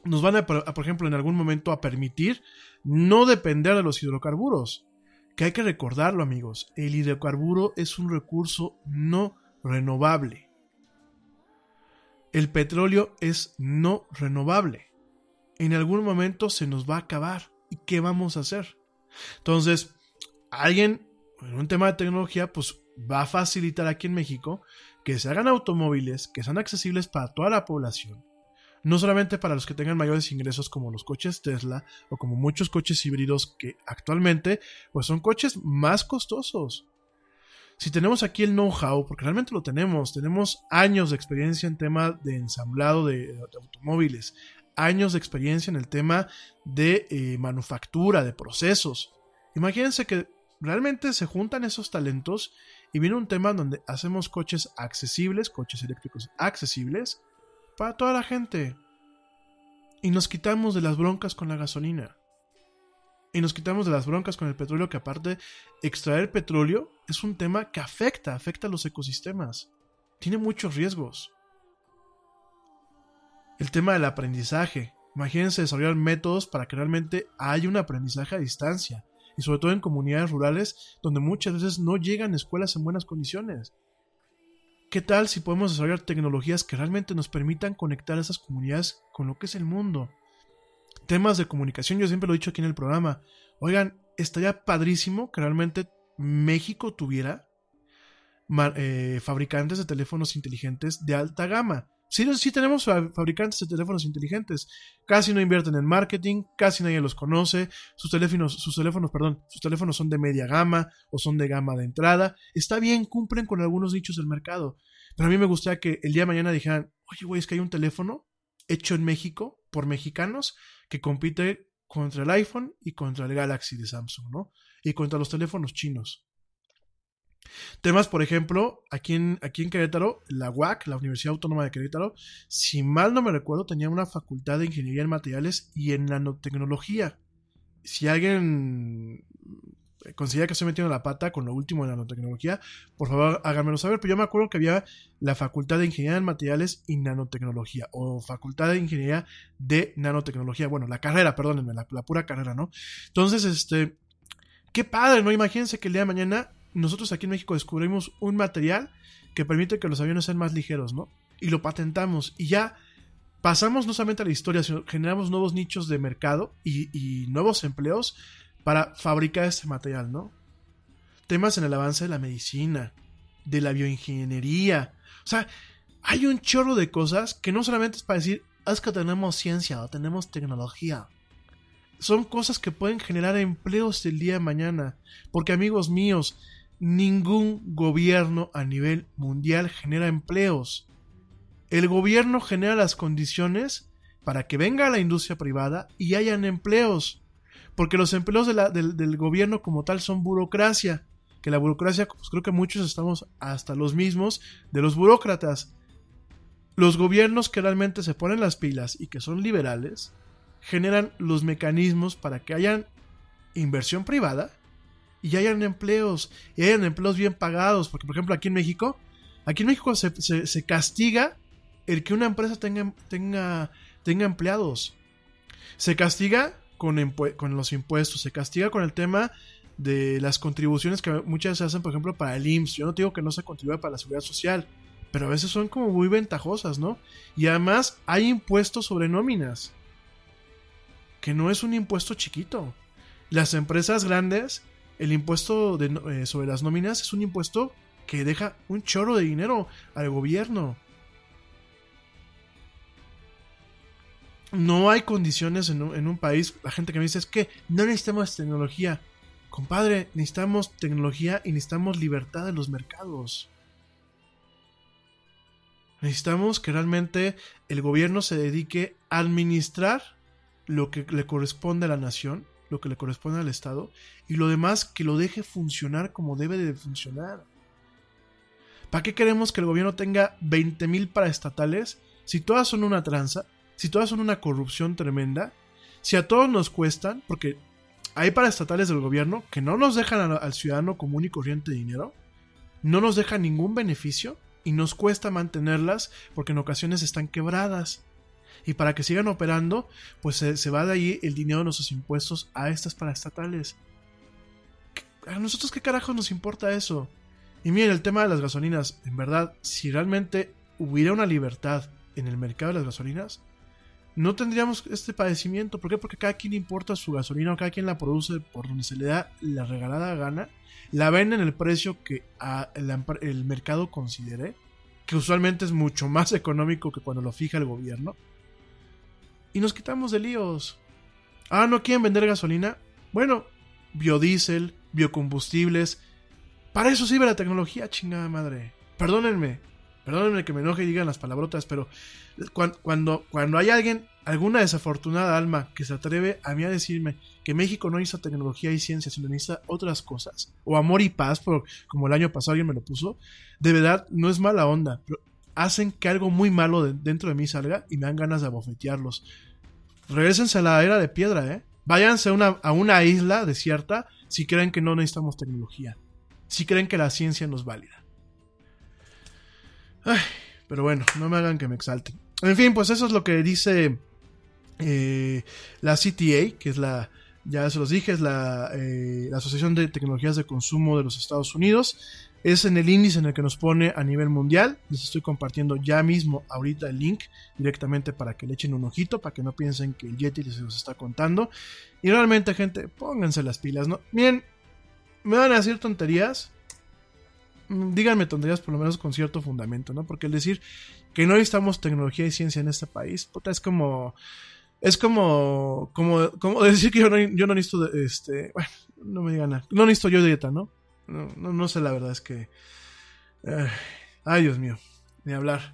nos van a, por ejemplo, en algún momento a permitir no depender de los hidrocarburos. Que hay que recordarlo, amigos, el hidrocarburo es un recurso no renovable. El petróleo es no renovable. En algún momento se nos va a acabar. ¿Y qué vamos a hacer? Entonces, alguien en un tema de tecnología, pues va a facilitar aquí en México que se hagan automóviles que sean accesibles para toda la población. No solamente para los que tengan mayores ingresos como los coches Tesla o como muchos coches híbridos que actualmente pues son coches más costosos. Si tenemos aquí el know-how, porque realmente lo tenemos, tenemos años de experiencia en tema de ensamblado de, automóviles, años de experiencia en el tema de eh, manufactura, de procesos. Imagínense que realmente se juntan esos talentos y viene un tema donde hacemos coches accesibles, coches eléctricos accesibles para toda la gente. Y nos quitamos de las broncas con la gasolina. Y nos quitamos de las broncas con el petróleo, que aparte, extraer petróleo es un tema que afecta, afecta a los ecosistemas. Tiene muchos riesgos. El tema del aprendizaje. Imagínense desarrollar métodos para que realmente haya un aprendizaje a distancia. Y sobre todo en comunidades rurales donde muchas veces no llegan escuelas en buenas condiciones. ¿Qué tal si podemos desarrollar tecnologías que realmente nos permitan conectar a esas comunidades con lo que es el mundo? Temas de comunicación, yo siempre lo he dicho aquí en el programa. Oigan, estaría padrísimo que realmente México tuviera eh, fabricantes de teléfonos inteligentes de alta gama. Sí, tenemos fabricantes de teléfonos inteligentes. Casi no invierten en marketing, casi nadie los conoce. Sus teléfonos, sus teléfonos, perdón, sus teléfonos son de media gama o son de gama de entrada. Está bien, cumplen con algunos nichos del mercado. Pero a mí me gustaría que el día de mañana dijeran, oye, güey, es que hay un teléfono hecho en México por mexicanos que compite contra el iPhone y contra el Galaxy de Samsung, ¿no? Y contra los teléfonos chinos. Temas, por ejemplo, aquí en, aquí en Querétaro, la UAC, la Universidad Autónoma de Querétaro, si mal no me recuerdo, tenía una facultad de ingeniería en materiales y en nanotecnología. Si alguien considera que estoy metiendo la pata con lo último de nanotecnología, por favor háganmelo saber. Pero yo me acuerdo que había la facultad de ingeniería en materiales y nanotecnología, o facultad de ingeniería de nanotecnología. Bueno, la carrera, perdónenme, la, la pura carrera, ¿no? Entonces, este, qué padre, ¿no? Imagínense que el día de mañana nosotros aquí en México descubrimos un material que permite que los aviones sean más ligeros, ¿no? Y lo patentamos y ya pasamos no solamente a la historia, sino generamos nuevos nichos de mercado y, nuevos empleos para fabricar este material, ¿no? Temas en el avance de la medicina, de la bioingeniería. O sea, hay un chorro de cosas que no solamente es para decir, es que tenemos ciencia o tenemos tecnología. Son cosas que pueden generar empleos el día de mañana. Porque amigos míos, ningún gobierno a nivel mundial genera empleos. El gobierno genera las condiciones para que venga la industria privada y hayan empleos. Porque los empleos del, gobierno como tal son burocracia. Que la burocracia, pues creo que muchos estamos hasta los mismos de los burócratas. Los gobiernos que realmente se ponen las pilas y que son liberales, generan los mecanismos para que hayan inversión privada y hayan empleos, hayan empleos bien pagados, porque por ejemplo aquí en México, aquí en México se, castiga el que una empresa tenga, tenga, tenga empleados. Se castiga con, con los impuestos, se castiga con el tema de las contribuciones que muchas se hacen, por ejemplo, para el IMSS. Yo no digo que no se contribuya para la seguridad social, pero a veces son como muy ventajosas, ¿no? Y además hay impuestos sobre nóminas, que no es un impuesto chiquito. Las empresas grandes el impuesto eh, sobre las nóminas es un impuesto que deja un chorro de dinero al gobierno. No hay condiciones en un, en un, país. La gente que me dice es que no necesitamos tecnología. Compadre, necesitamos tecnología y necesitamos libertad de los mercados. Necesitamos que realmente el gobierno se dedique a administrar lo que le corresponde a la nación lo que le corresponde al Estado, y lo demás que lo deje funcionar como debe de funcionar. ¿Para qué queremos que el gobierno tenga 20.000 paraestatales si todas son una tranza, si todas son una corrupción tremenda, si a todos nos cuestan, porque hay paraestatales del gobierno que no nos dejan al, al ciudadano común y corriente dinero, no nos dejan ningún beneficio y nos cuesta mantenerlas porque en ocasiones están quebradas. Y para que sigan operando, pues se, va de ahí el dinero de nuestros impuestos a estas paraestatales. ¿A nosotros qué carajo nos importa eso? Y miren, el tema de las gasolinas, en verdad, si realmente hubiera una libertad en el mercado de las gasolinas, no tendríamos este padecimiento. ¿Por qué? Porque cada quien importa su gasolina o cada quien la produce por donde se le da la regalada gana, la vende en el precio que el mercado considere, que usualmente es mucho más económico que cuando lo fija el gobierno. Y nos quitamos de líos. Ah, ¿no quieren vender gasolina? Bueno, biodiesel, biocombustibles. Para eso sirve la tecnología, chingada madre. Perdónenme, perdónenme que me enoje y digan las palabrotas, pero cuan- cuando, cuando hay alguien, alguna desafortunada alma que se atreve a mí a decirme que México no necesita tecnología y ciencia, sino necesita otras cosas, o amor y paz, por- como el año pasado alguien me lo puso, de verdad no es mala onda, hacen que algo muy malo de- dentro de mí salga y me dan ganas de abofetearlos. Regrésense a la era de piedra, ¿eh? Váyanse a una, a una isla desierta si creen que no necesitamos tecnología. Si creen que la ciencia no es válida. Ay, pero bueno, no me hagan que me exalten. En fin, pues eso es lo que dice eh, la CTA, que es la, ya se los dije, es la, eh, la Asociación de Tecnologías de Consumo de los Estados Unidos. Es en el índice en el que nos pone a nivel mundial. Les estoy compartiendo ya mismo ahorita el link directamente para que le echen un ojito, para que no piensen que el Yeti se los está contando. Y realmente, gente, pónganse las pilas, ¿no? Miren, me van a decir tonterías. Mm, Díganme tonterías por lo menos con cierto fundamento, ¿no? Porque el decir que no necesitamos tecnología y ciencia en este país, puta, es como... Es como, como, como decir que yo no, yo no necesito, de- este, bueno, no me digan nada. No necesito yo dieta, ¿no? No, no, no sé, la verdad es que... eh, ay, Dios mío, ni hablar.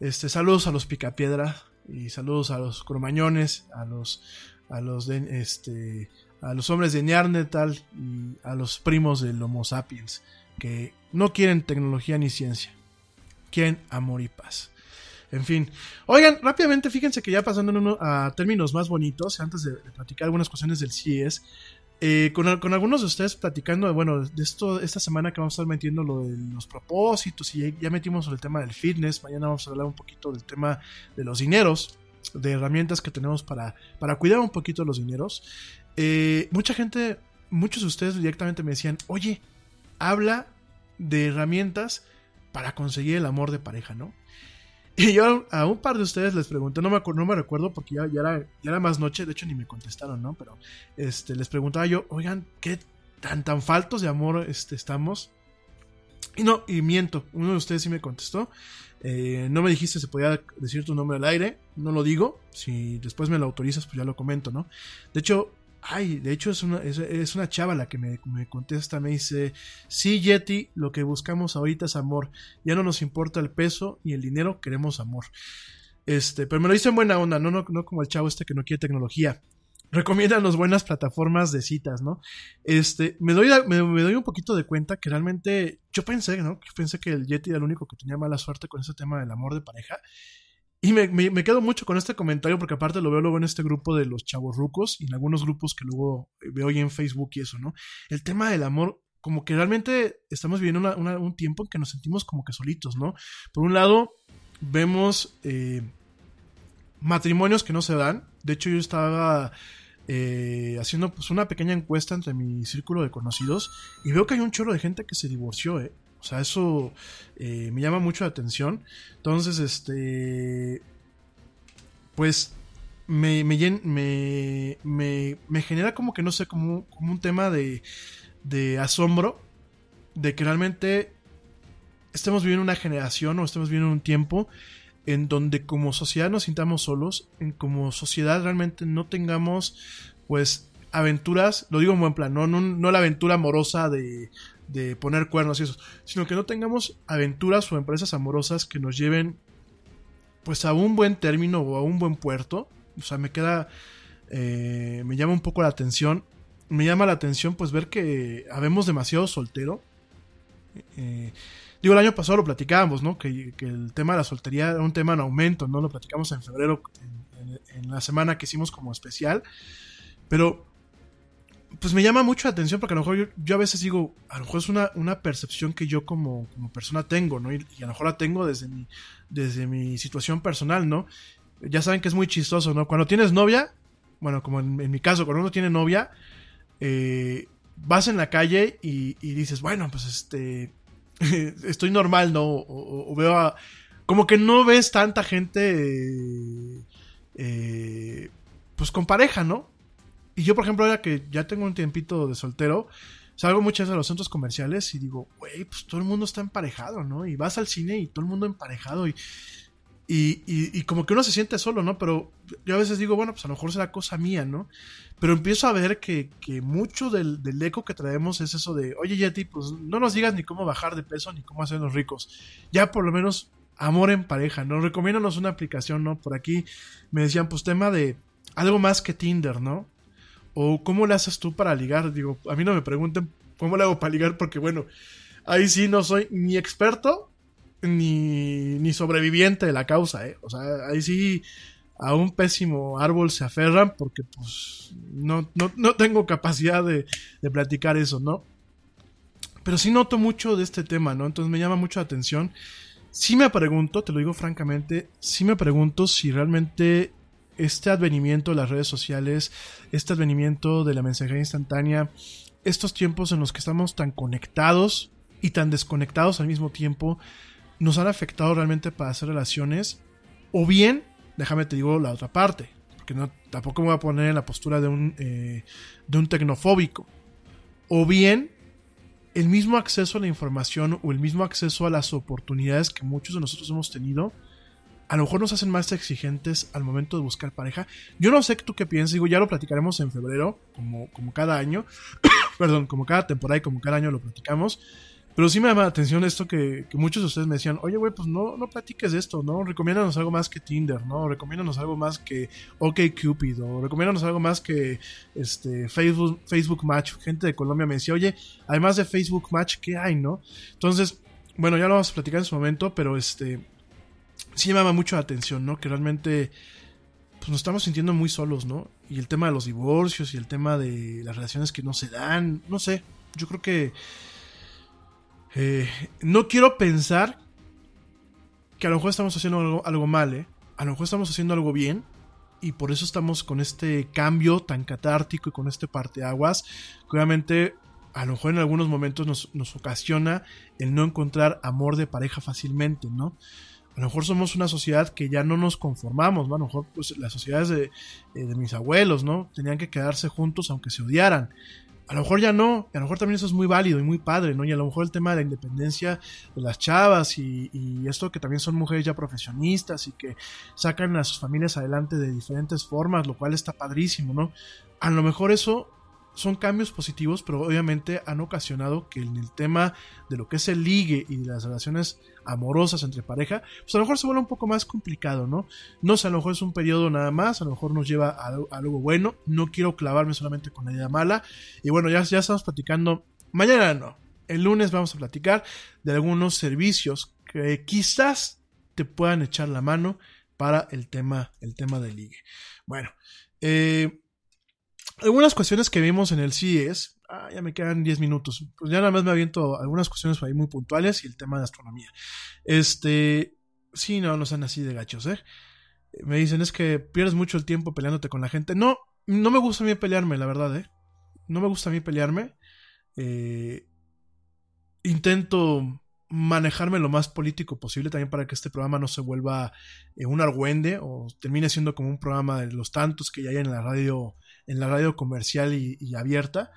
Este, saludos a los picapiedra y saludos a los cromañones, a los, a los este, a los hombres de Neandertal y a los primos del Homo sapiens que no quieren tecnología ni ciencia, quieren amor y paz. En fin, oigan, rápidamente fíjense que ya pasando a términos más bonitos, antes de, de platicar algunas cuestiones del CIES, eh, con, algunos de ustedes platicando, bueno, de esto, esta semana que vamos a estar metiendo lo de los propósitos y ya, metimos el tema del fitness, mañana vamos a hablar un poquito del tema de los dineros, de herramientas que tenemos para, para cuidar un poquito los dineros. Eh, mucha gente, muchos de ustedes directamente me decían, oye, habla de herramientas para conseguir el amor de pareja, ¿no? Y yo a un par de ustedes les pregunté, no me, acu- no me recuerdo porque ya, ya, era, ya era más noche, de hecho ni me contestaron, ¿no? Pero este, les preguntaba yo, oigan, ¿qué tan tan faltos de amor este, estamos? Y no, y miento, uno de ustedes sí me contestó. Eh, no me dijiste si podía decir tu nombre al aire, no lo digo. Si después me lo autorizas, pues ya lo comento, ¿no? De hecho, ay, de hecho es una, es, es una chava la que me, me contesta, me dice, sí, Yeti, lo que buscamos ahorita es amor. Ya no nos importa el peso ni el dinero, queremos amor. Este, pero me lo dice en buena onda, no, no, no como el chavo este que no quiere tecnología. Recomiéndanos buenas plataformas de citas, ¿no? Este, me doy, me, doy un poquito de cuenta que realmente yo pensé, ¿no? Pensé que el Yeti era el único que tenía mala suerte con ese tema del amor de pareja. Y me, me, quedo mucho con este comentario porque aparte lo veo luego en este grupo de los chavos rucos y en algunos grupos que luego veo ya en Facebook y eso, ¿no? El tema del amor, como que realmente estamos viviendo una- un tiempo en que nos sentimos como que solitos, ¿no? Por un lado, vemos eh, matrimonios que no se dan. De hecho, yo estaba eh, haciendo pues una pequeña encuesta entre mi círculo de conocidos y veo que hay un chorro de gente que se divorció, ¿eh? O sea, eso eh, me llama mucho la atención. Entonces, este... pues me, me, me, me, me genera como que no sé, como, como un tema de, de asombro de que realmente estemos viviendo una generación o estemos viviendo un tiempo en donde como sociedad nos sintamos solos, en como sociedad realmente no tengamos pues aventuras, lo digo en buen plan, no, no, no la aventura amorosa de, de poner cuernos y eso, sino que no tengamos aventuras o empresas amorosas que nos lleven pues a un buen término o a un buen puerto. O sea, me queda, eh, me llama un poco la atención. Me llama la atención pues ver que habemos demasiado soltero. Eh, digo, el año pasado lo platicábamos, ¿no? Que, el tema de la soltería era un tema en aumento, ¿no? Lo platicamos en febrero, en la semana que hicimos como especial. Pero, pues me llama mucho la atención porque a lo mejor yo, yo a veces digo, a lo mejor es una, una percepción que yo como, como persona tengo, ¿no? Y, a lo mejor la tengo desde mi, desde mi situación personal, ¿no? Ya saben que es muy chistoso, ¿no? Cuando tienes novia, bueno, como en, mi caso, cuando uno tiene novia, eh, vas en la calle y, dices, bueno, pues este, estoy normal, ¿no? O, veo a... Como que no ves tanta gente, eh, pues con pareja, ¿no? Y yo, por ejemplo, ahora que ya tengo un tiempito de soltero, salgo muchas veces a los centros comerciales y digo, güey, pues todo el mundo está emparejado, ¿no? Y vas al cine y todo el mundo emparejado y, y, y- como que uno se siente solo, ¿no? Pero yo a veces digo, bueno, pues a lo mejor será cosa mía, ¿no? Pero empiezo a ver que, que mucho del, del eco que traemos es eso de, oye, Yeti, pues no nos digas ni cómo bajar de peso ni cómo hacernos ricos. Ya por lo menos amor en pareja, ¿no? Recomiéndanos una aplicación, ¿no? Por aquí me decían, pues tema de algo más que Tinder, ¿no? O cómo le haces tú para ligar. Digo, a mí no me pregunten cómo le hago para ligar porque, bueno, ahí sí no soy ni experto ni, ni sobreviviente de la causa, ¿eh? O sea, ahí sí a un pésimo árbol se aferran porque, pues, no, no, no tengo capacidad de, de platicar eso, ¿no? Pero sí noto mucho de este tema, ¿no? Entonces me llama mucho la atención. Sí me pregunto, te lo digo francamente, sí me pregunto si realmente este advenimiento de las redes sociales, este advenimiento de la mensajería instantánea, estos tiempos en los que estamos tan conectados y tan desconectados al mismo tiempo, nos han afectado realmente para hacer relaciones, o bien, déjame te digo la otra parte, porque no, tampoco me voy a poner en la postura de un, eh, de un tecnofóbico, o bien el mismo acceso a la información o el mismo acceso a las oportunidades que muchos de nosotros hemos tenido, a lo mejor nos hacen más exigentes al momento de buscar pareja. Yo no sé tú qué piensas, digo, ya lo platicaremos en febrero, como, como cada año, perdón, como cada temporada y como cada año lo platicamos. Pero sí me llama la atención esto que, muchos de ustedes me decían, oye, güey, pues no, no platiques de esto, ¿no? Recomiéndanos algo más que Tinder, ¿no? Recomiéndanos algo más que OkCupid, o recomiéndanos algo más que este, Facebook, Facebook Match. Gente de Colombia me decía, oye, además de Facebook Match, ¿qué hay, no? Entonces, bueno, ya lo vamos a platicar en su momento, pero este, sí me llama mucho la atención, ¿no? Que realmente pues nos estamos sintiendo muy solos, ¿no? Y el tema de los divorcios y el tema de las relaciones que no se dan, no sé, yo creo que eh, no quiero pensar que a lo mejor estamos haciendo algo, algo mal, ¿eh? A lo mejor estamos haciendo algo bien y por eso estamos con este cambio tan catártico y con este parteaguas que obviamente a lo mejor en algunos momentos nos, nos ocasiona el no encontrar amor de pareja fácilmente, ¿no? A lo mejor somos una sociedad que ya no nos conformamos, ¿no? A lo mejor pues, las sociedades de, eh, de mis abuelos, ¿no? Tenían que quedarse juntos aunque se odiaran. A lo mejor ya no, y a lo mejor también eso es muy válido y muy padre, ¿no? Y a lo mejor el tema de la independencia de las chavas y, y esto que también son mujeres ya profesionistas y que sacan a sus familias adelante de diferentes formas, lo cual está padrísimo, ¿no? A lo mejor eso son cambios positivos, pero obviamente han ocasionado que en el tema de lo que es el ligue y de las relaciones amorosas entre pareja, pues a lo mejor se vuelve un poco más complicado, ¿no? No sé, a lo mejor es un periodo nada más, a lo mejor nos lleva a, algo bueno, no quiero clavarme solamente con la idea mala, y bueno, ya, ya estamos platicando, mañana no, el lunes vamos a platicar de algunos servicios que quizás te puedan echar la mano para el tema, el tema del ligue. Bueno, eh, algunas cuestiones que vimos en el CES, ah, ya me quedan 10 minutos, pues ya nada más me aviento algunas cuestiones ahí muy puntuales y el tema de astronomía. Este, sí, no, no sean así de gachos, ¿eh? Me dicen, es que pierdes mucho el tiempo peleándote con la gente. No, no me gusta a mí pelearme, la verdad, ¿eh? No me gusta a mí pelearme. Eh, intento manejarme lo más político posible también para que este programa no se vuelva eh, un argüende o termine siendo como un programa de los tantos que ya hay en la radio, en la radio comercial y, abierta.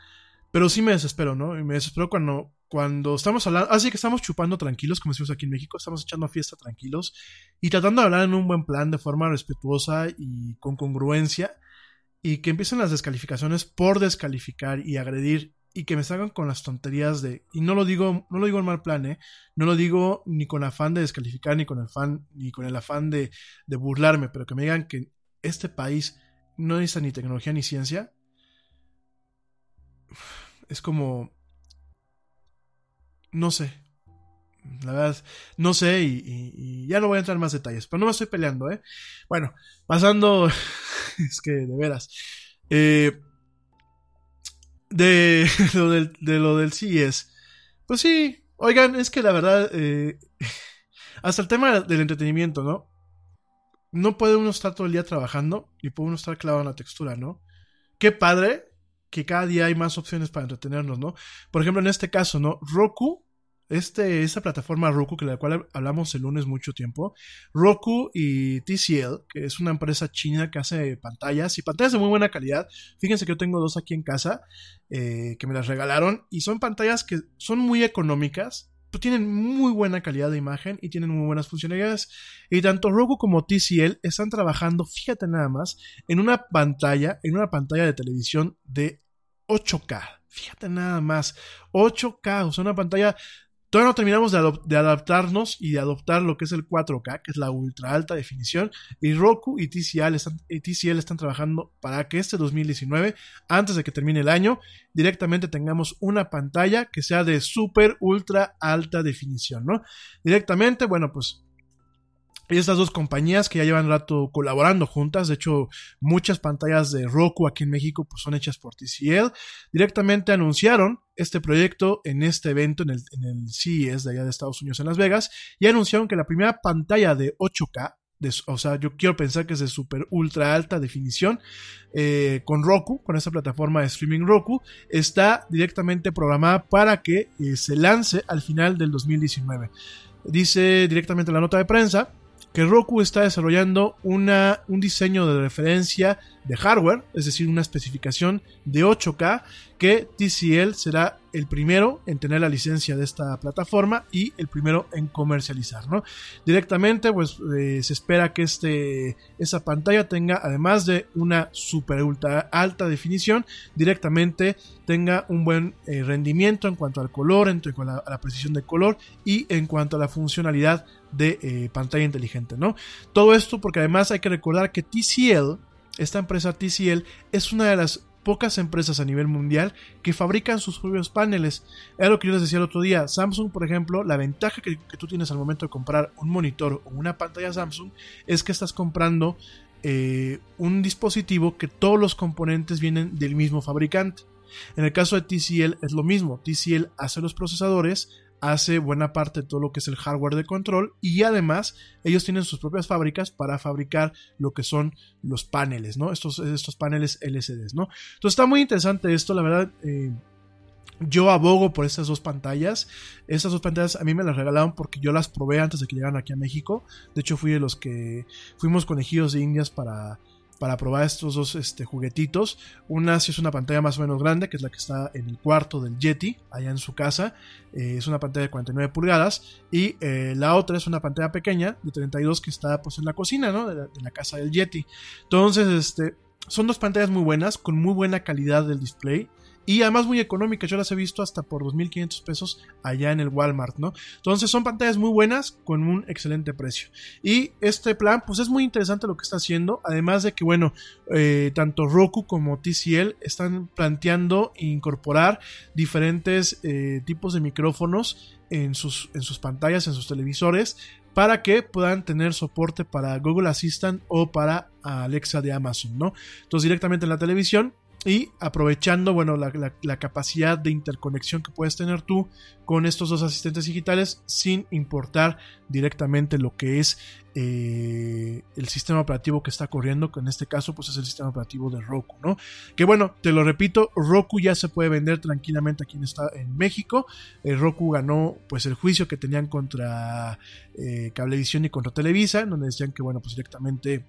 Pero sí me desespero, ¿no? Y me desespero cuando, cuando estamos hablando, así que estamos chupando tranquilos, como decimos aquí en México, estamos echando fiesta tranquilos y tratando de hablar en un buen plan, de forma respetuosa y con congruencia, y que empiecen las descalificaciones por descalificar y agredir y que me salgan con las tonterías de y no lo digo no lo digo en mal plan ¿eh? no lo digo ni con afán de descalificar ni con el fan ni con el afán de, de burlarme pero que me digan que este país no necesita ni tecnología ni ciencia es como no sé la verdad, no sé y, ya no voy a entrar en más detalles, pero no me estoy peleando, ¿eh? Bueno, pasando, es que de veras, eh, de lo del, de lo del CES. Pues sí, oigan, es que la verdad, eh, hasta el tema del entretenimiento, ¿no? No puede uno estar todo el día trabajando y puede uno estar clavado en la textura, ¿no? Qué padre que cada día hay más opciones para entretenernos, ¿no? Por ejemplo, en este caso, ¿no? Roku este, esta plataforma Roku, que de la cual hablamos el lunes mucho tiempo, Roku y TCL, que es una empresa china que hace pantallas y pantallas de muy buena calidad. Fíjense que yo tengo dos aquí en casa eh, que me las regalaron y son pantallas que son muy económicas, tienen muy buena calidad de imagen y tienen muy buenas funcionalidades. Y tanto Roku como TCL están trabajando, fíjate nada más, en una pantalla, en una pantalla de televisión de 8K. Fíjate nada más, 8K, o sea, una pantalla Todavía no terminamos de, adaptarnos y de adoptar lo que es el 4K, que es la ultra alta definición, y Roku y TCL están, y TCL están trabajando para que este 2019, antes de que termine el año, directamente tengamos una pantalla que sea de super ultra alta definición, ¿no? Directamente, bueno, pues estas dos compañías que ya llevan rato colaborando juntas, de hecho muchas pantallas de Roku aquí en México pues, son hechas por TCL, directamente anunciaron este proyecto en este evento en el, en CES de allá de Estados Unidos en Las Vegas y anunciaron que la primera pantalla de 8K, de, o sea, yo quiero pensar que es de super ultra alta definición, eh, con Roku, con esta plataforma de streaming Roku, está directamente programada para que eh, se lance al final del 2019. Dice directamente la nota de prensa que Roku está desarrollando una, un diseño de referencia de hardware, es decir, una especificación de 8K, que TCL será el primero en tener la licencia de esta plataforma y el primero en comercializar, ¿no? Directamente, pues eh, se espera que este, esa pantalla tenga, además de una super ultra alta definición, directamente tenga un buen eh, rendimiento en cuanto al color, en cuanto a la, precisión de color y en cuanto a la funcionalidad de eh, pantalla inteligente, ¿no? Todo esto porque además hay que recordar que TCL, esta empresa TCL, es una de las pocas empresas a nivel mundial que fabrican sus propios paneles. Era lo que yo les decía el otro día. Samsung, por ejemplo, la ventaja que, tú tienes al momento de comprar un monitor o una pantalla Samsung es que estás comprando eh, un dispositivo que todos los componentes vienen del mismo fabricante. En el caso de TCL es lo mismo. TCL hace los procesadores, hace buena parte de todo lo que es el hardware de control y además ellos tienen sus propias fábricas para fabricar lo que son los paneles, ¿no? Estos, estos paneles LCDs, ¿no? Entonces está muy interesante esto, la verdad. Eh, yo abogo por estas dos pantallas. Estas dos pantallas a mí me las regalaron porque yo las probé antes de que llegaran aquí a México. De hecho, fui de los que fuimos conejillos de indias para, para probar estos dos este, juguetitos. Una sí es una pantalla más o menos grande, que es la que está en el cuarto del Yeti, allá en su casa. Eh, es una pantalla de 49 pulgadas. Y eh, la otra es una pantalla pequeña de 32 que está pues en la cocina, ¿no? De la, de la casa del Yeti. Entonces, este, son dos pantallas muy buenas, con muy buena calidad del display y además muy económicas. Yo las he visto hasta por 2.500 pesos allá en el Walmart, ¿no? Entonces son pantallas muy buenas con un excelente precio. Y este plan, pues es muy interesante lo que está haciendo. Además de que, bueno, eh, tanto Roku como TCL están planteando incorporar diferentes eh, tipos de micrófonos en sus, en sus pantallas, en sus televisores, para que puedan tener soporte para Google Assistant o para Alexa de Amazon, ¿no? Entonces directamente en la televisión y aprovechando, bueno, la, la- capacidad de interconexión que puedes tener tú con estos dos asistentes digitales sin importar directamente lo que es eh, el sistema operativo que está corriendo, que en este caso pues es el sistema operativo de Roku, ¿no? Que bueno, te lo repito, Roku ya se puede vender tranquilamente aquí en, esta- en México. Eh, Roku ganó pues el juicio que tenían contra eh, Cablevisión y contra Televisa, donde decían que bueno, pues directamente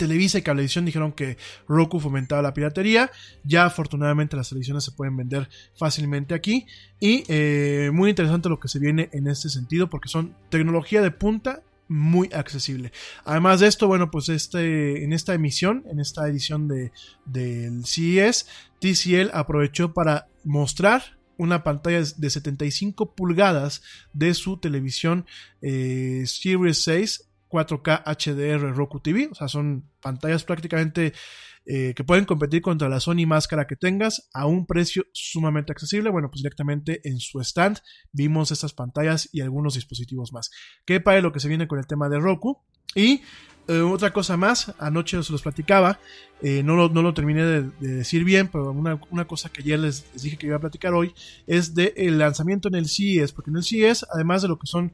Televisa y Cablevisión dijeron que Roku fomentaba la piratería. Ya afortunadamente las televisiones se pueden vender fácilmente aquí. Y eh, muy interesante lo que se viene en este sentido porque son tecnología de punta muy accesible. Además de esto, bueno, pues este, en esta emisión, en esta edición de, del CES, TCL aprovechó para mostrar una pantalla de 75 pulgadas de su televisión eh, Series 6 4K HDR Roku TV. O sea, son pantallas prácticamente eh, que pueden competir contra la Sony máscara que tengas a un precio sumamente accesible. Bueno, pues directamente en su stand vimos estas pantallas y algunos dispositivos más. Qué padre lo que se viene con el tema de Roku. Y eh, otra cosa más, anoche se los platicaba, eh, no, lo, no lo terminé de, de decir bien, pero una, una cosa que ayer les, dije que iba a platicar hoy es del lanzamiento en el CES, porque en el CES, además de lo que son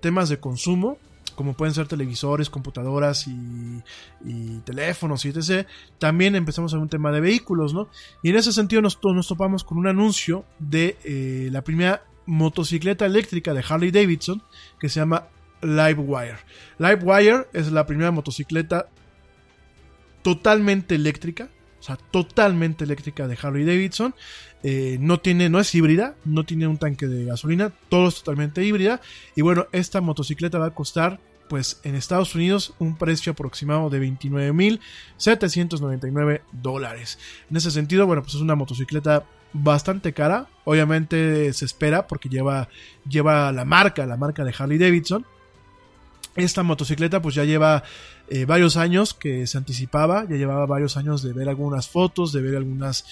temas de consumo, como pueden ser televisores, computadoras y, y teléfonos y etc. También empezamos a un tema de vehículos, ¿no? Y en ese sentido nos, nos topamos con un anuncio de eh, la primera motocicleta eléctrica de Harley Davidson que se llama Livewire. Livewire es la primera motocicleta totalmente eléctrica, o sea, totalmente eléctrica de Harley Davidson. Eh, no tiene, no es híbrida, no tiene un tanque de gasolina, todo es totalmente híbrida. Y bueno, esta motocicleta va a costar, pues en Estados Unidos, un precio aproximado de 29.799 dólares. En ese sentido, bueno, pues es una motocicleta bastante cara. Obviamente se espera porque lleva, lleva la marca, la marca de Harley Davidson. Esta motocicleta pues ya lleva eh, varios años que se anticipaba, ya llevaba varios años de ver algunas fotos, de ver algunos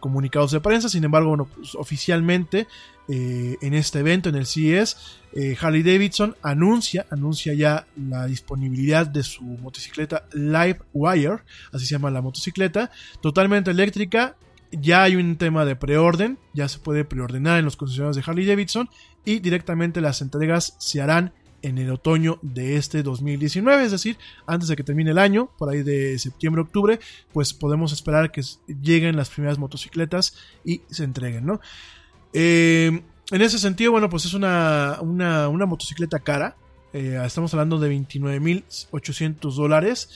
comunicados de prensa, sin embargo, pues, oficialmente eh, en este evento, en el CES, eh, Harley Davidson anuncia, anuncia ya la disponibilidad de su motocicleta Livewire, así se llama la motocicleta, totalmente eléctrica, ya hay un tema de preorden, ya se puede preordenar en los concesionarios de Harley Davidson y directamente las entregas se harán en el otoño de este 2019, es decir, antes de que termine el año, por ahí de septiembre-octubre, pues podemos esperar que lleguen las primeras motocicletas y se entreguen, ¿no? Eh, en ese sentido, bueno, pues es una, una, una motocicleta cara, eh, estamos hablando de 29.800 dólares.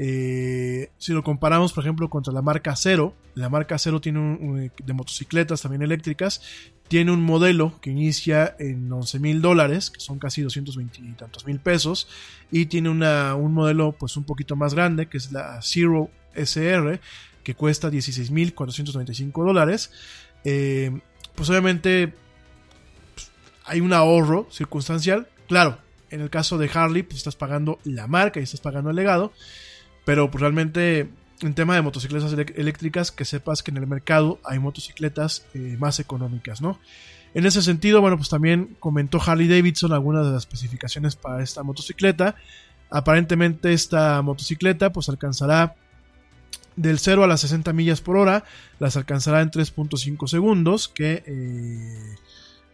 Eh, si lo comparamos, por ejemplo, contra la marca Cero, la marca Cero tiene un, un, de motocicletas también eléctricas, tiene un modelo que inicia en 11 mil dólares, que son casi 220 y tantos mil pesos, y tiene una, un modelo pues un poquito más grande, que es la Zero SR, que cuesta 16 mil 495 dólares. Eh, pues obviamente pues, hay un ahorro circunstancial, claro, en el caso de Harley, pues estás pagando la marca y estás pagando el legado, pero pues realmente en tema de motocicletas eléctricas, que sepas que en el mercado hay motocicletas eh, más económicas, ¿no? En ese sentido, bueno, pues también comentó Harley Davidson algunas de las especificaciones para esta motocicleta. Aparentemente esta motocicleta pues alcanzará del 0 a las 60 millas por hora, las alcanzará en 3.5 segundos, que eh,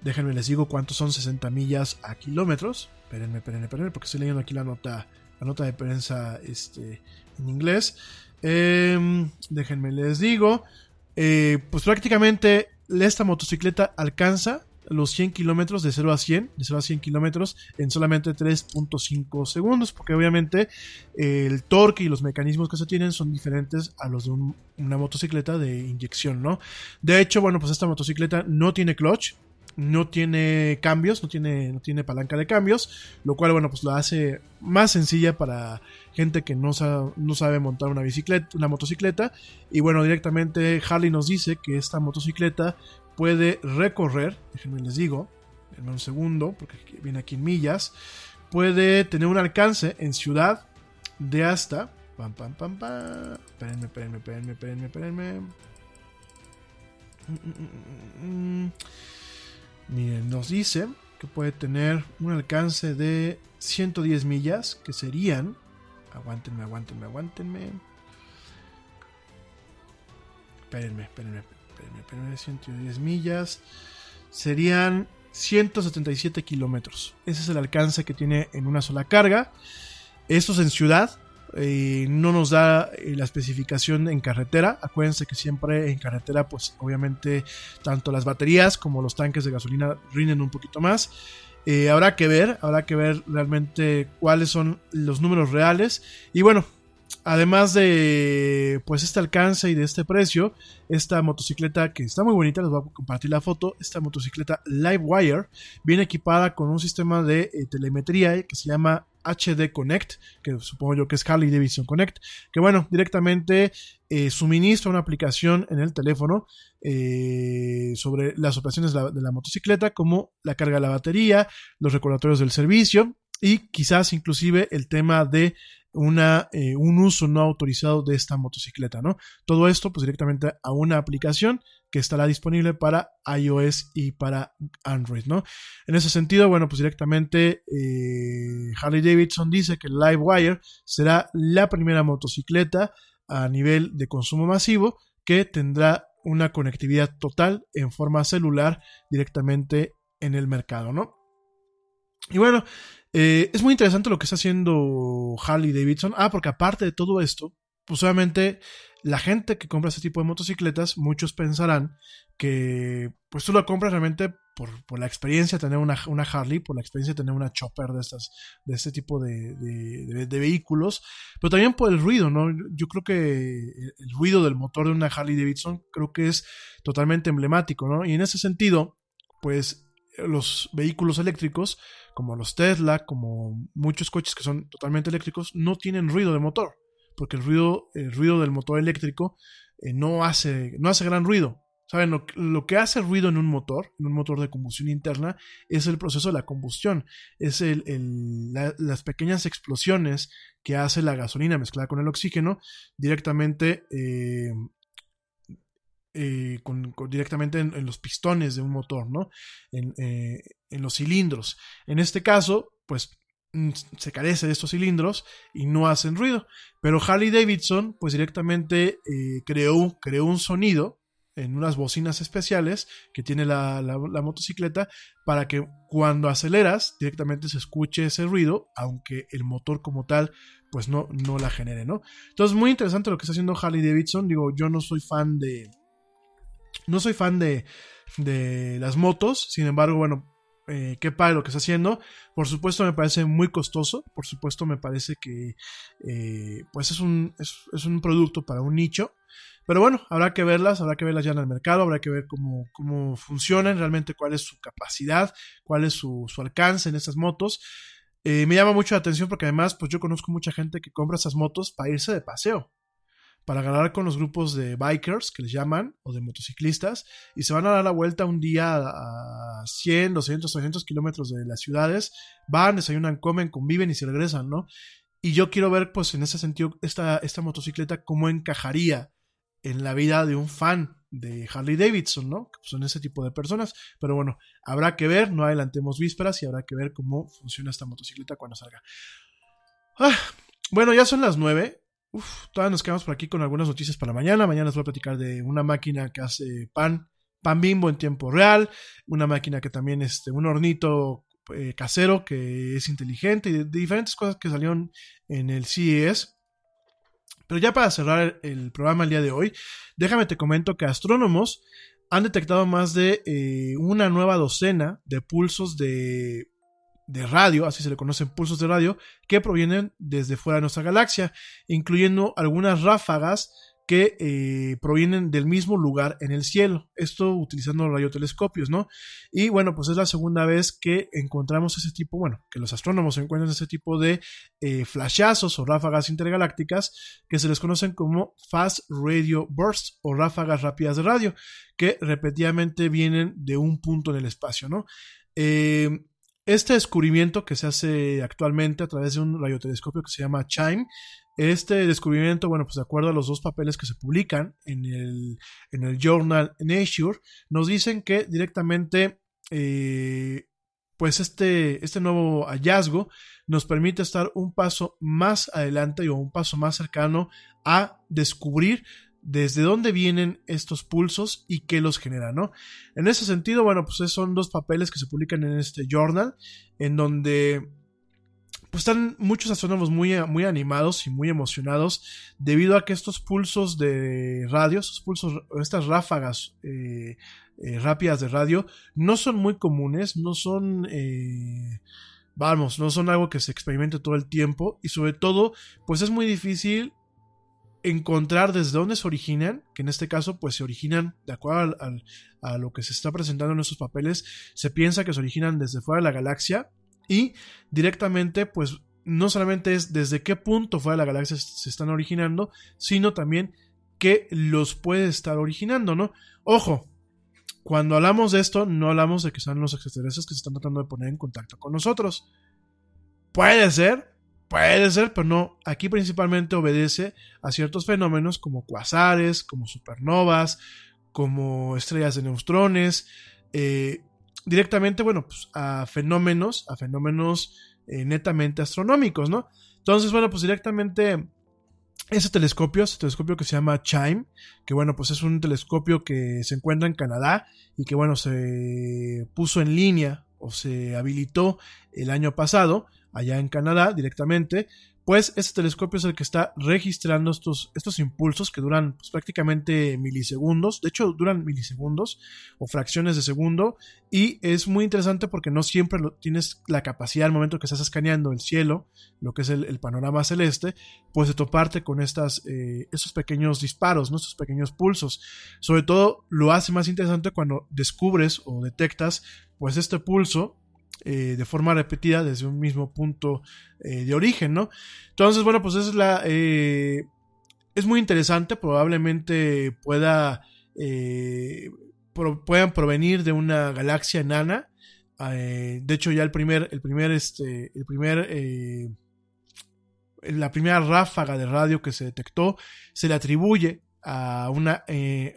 déjenme les digo cuántos son 60 millas a kilómetros. Espérenme, espérenme, espérenme, porque estoy leyendo aquí la nota, la nota de prensa este, en inglés. Eh, déjenme les digo. Eh, pues prácticamente esta motocicleta alcanza los 100 kilómetros de 0 a 100, de 0 a 100 kilómetros en solamente 3.5 segundos, porque obviamente eh, el torque y los mecanismos que se tienen son diferentes a los de un, una motocicleta de inyección, ¿no? De hecho, bueno, pues esta motocicleta no tiene clutch, no tiene cambios, no tiene, no tiene palanca de cambios, lo cual, bueno, pues la hace más sencilla para gente que no sabe, no sabe montar una bicicleta, una motocicleta. Y bueno, directamente Harley nos dice que esta motocicleta puede recorrer, déjenme les digo, en un segundo, porque viene aquí en millas, puede tener un alcance en ciudad de hasta... Pam, pam, pam, pam. Espérenme, espérenme, espérenme, espérenme, espérenme. Mm, mm, mm, Miren, nos dice que puede tener un alcance de 110 millas, que serían... Aguántenme, aguántenme, aguántenme. espérenme, espérenme, espérenme, espérenme, 110 millas. Serían 177 kilómetros. Ese es el alcance que tiene en una sola carga. Esto es en ciudad. eh, no nos da eh, la especificación en carretera. Acuérdense que siempre en carretera, pues obviamente tanto las baterías como los tanques de gasolina rinden un poquito más. Eh, habrá que ver, habrá que ver realmente cuáles son los números reales. Y bueno, además de pues este alcance y de este precio, esta motocicleta que está muy bonita, les voy a compartir la foto, esta motocicleta Livewire viene equipada con un sistema de eh, telemetría que se llama HD Connect, que supongo yo que es Harley Davidson Connect, que bueno, directamente eh, suministra una aplicación en el teléfono eh, sobre las operaciones de la, motocicleta, como la carga de la batería, los recordatorios del servicio y quizás inclusive el tema de una, eh, un uso no autorizado de esta motocicleta, ¿no? Todo esto pues directamente a una aplicación que estará disponible para iOS y para Android, ¿no? En ese sentido, bueno, pues directamente eh, Harley Davidson dice que Livewire será la primera motocicleta a nivel de consumo masivo que tendrá una conectividad total en forma celular directamente en el mercado, ¿no? Y bueno, eh, es muy interesante lo que está haciendo Harley Davidson. Ah, porque aparte de todo esto, pues obviamente la gente que compra este tipo de motocicletas, muchos pensarán que pues tú lo compras realmente por, por la experiencia de tener una, una, Harley, por la experiencia de tener una chopper de estas, de este tipo de, de, vehículos, pero también por el ruido, ¿no? Yo creo que el ruido del motor de una Harley Davidson creo que es totalmente emblemático, ¿no? Y en ese sentido, pues los vehículos eléctricos, como los Tesla, como muchos coches que son totalmente eléctricos, no tienen ruido de motor, porque el ruido, el ruido del motor eléctrico eh, no, hace, no hace gran ruido. ¿Saben? Lo, que hace ruido en un motor, en un motor de combustión interna, es el proceso de la combustión, es el, el, la, las pequeñas explosiones que hace la gasolina mezclada con el oxígeno directamente eh, eh, con, directamente en, los pistones de un motor, ¿no? En, eh, en, los cilindros. En este caso, pues mm, se carece de estos cilindros y no hacen ruido. Pero Harley Davidson, pues directamente creó, creó un sonido en unas bocinas especiales que tiene la, la, motocicleta para que cuando aceleras directamente se escuche ese ruido, aunque el motor como tal pues no, no la genere, ¿no? Entonces muy interesante lo que está haciendo Harley Davidson, digo, yo no soy fan de, no soy fan de, de las motos, sin embargo, bueno, eh, qué padre lo que está haciendo. Por supuesto me parece muy costoso, por supuesto me parece que eh, pues es un, es, es, un producto para un nicho. Pero bueno, habrá que verlas, habrá que verlas ya en el mercado, habrá que ver cómo, cómo funcionan, realmente cuál es su capacidad, cuál es su, su alcance en estas motos. Eh, me llama mucho la atención porque además pues yo conozco mucha gente que compra esas motos para irse de paseo para agarrar con los grupos de bikers, que les llaman, o de motociclistas, y se van a dar la vuelta un día a 100, 200, 300 kilómetros de las ciudades, van, desayunan, comen, conviven y se regresan, ¿no? Y yo quiero ver, pues, en ese sentido, esta, esta motocicleta, cómo encajaría en la vida de un fan de Harley Davidson, ¿no? Que son ese tipo de personas. Pero bueno, habrá que ver, no adelantemos vísperas y habrá que ver cómo funciona esta motocicleta cuando salga. Ah, bueno, ya son las 9. Uf, todavía nos quedamos por aquí con algunas noticias para mañana. Mañana les voy a platicar de una máquina que hace pan, pan bimbo en tiempo real, una máquina que también, este, un hornito eh, casero que es inteligente y de, diferentes cosas que salieron en el CES. Pero ya para cerrar el, el, programa el día de hoy, déjame te comento que astrónomos han detectado más de eh, una nueva docena de pulsos de de radio, así se le conocen pulsos de radio, que provienen desde fuera de nuestra galaxia, incluyendo algunas ráfagas que eh, provienen del mismo lugar en el cielo, esto utilizando radiotelescopios, ¿no? Y bueno, pues es la segunda vez que encontramos ese tipo, bueno, que los astrónomos encuentran ese tipo de eh, flashazos o ráfagas intergalácticas que se les conocen como Fast Radio Bursts o ráfagas rápidas de radio, que repetidamente vienen de un punto en el espacio, ¿no? Eh, este descubrimiento que se hace actualmente a través de un radiotelescopio que se llama CHIME, este descubrimiento, bueno, pues de acuerdo a los dos papeles que se publican en el, en el journal Nature, nos dicen que directamente, eh, pues este, este nuevo hallazgo nos permite estar un paso más adelante o un paso más cercano a descubrir desde dónde vienen estos pulsos y qué los genera, ¿no? En ese sentido, bueno, pues son dos papeles que se publican en este journal, en donde pues están muchos astrónomos muy, muy animados y muy emocionados debido a que estos pulsos de radio, estos pulsos, estas ráfagas eh, eh, rápidas de radio, no son muy comunes, no son, eh, vamos, no son algo que se experimente todo el tiempo y sobre todo, pues es muy difícil encontrar desde dónde se originan, que en este caso pues se originan, de acuerdo a lo que se está presentando en estos papeles, se piensa que se originan desde fuera de la galaxia y directamente pues no solamente es desde qué punto fuera de la galaxia se están originando, sino también qué los puede estar originando, ¿no? Ojo, cuando hablamos de esto, no hablamos de que sean los extraterrestres que se están tratando de poner en contacto con nosotros. Puede ser, Puede ser, pero no. Aquí principalmente obedece a ciertos fenómenos como cuasares, como supernovas, como estrellas de neutrones. Eh, directamente, bueno, pues a fenómenos, a fenómenos eh, netamente astronómicos, ¿no? Entonces, bueno, pues directamente ese telescopio, ese telescopio que se llama Chime, que bueno, pues es un telescopio que se encuentra en Canadá y que bueno, se puso en línea o se habilitó el año pasado allá en Canadá directamente, pues este telescopio es el que está registrando estos, estos impulsos que duran pues, prácticamente milisegundos, de hecho duran milisegundos o fracciones de segundo y es muy interesante porque no siempre lo, tienes la capacidad al momento que estás escaneando el cielo, lo que es el, panorama celeste, pues de toparte con estas, eh, esos pequeños disparos, ¿no? estos pequeños pulsos. Sobre todo lo hace más interesante cuando descubres o detectas pues este pulso eh, de forma repetida desde un mismo punto eh, de origen, ¿no? Entonces, bueno, pues es la... Eh, es muy interesante, probablemente pueda... puedan provenir de una galaxia enana. de hecho, ya el primer, el primer, este, el primer, la primera ráfaga de radio que se detectó se le atribuye a una,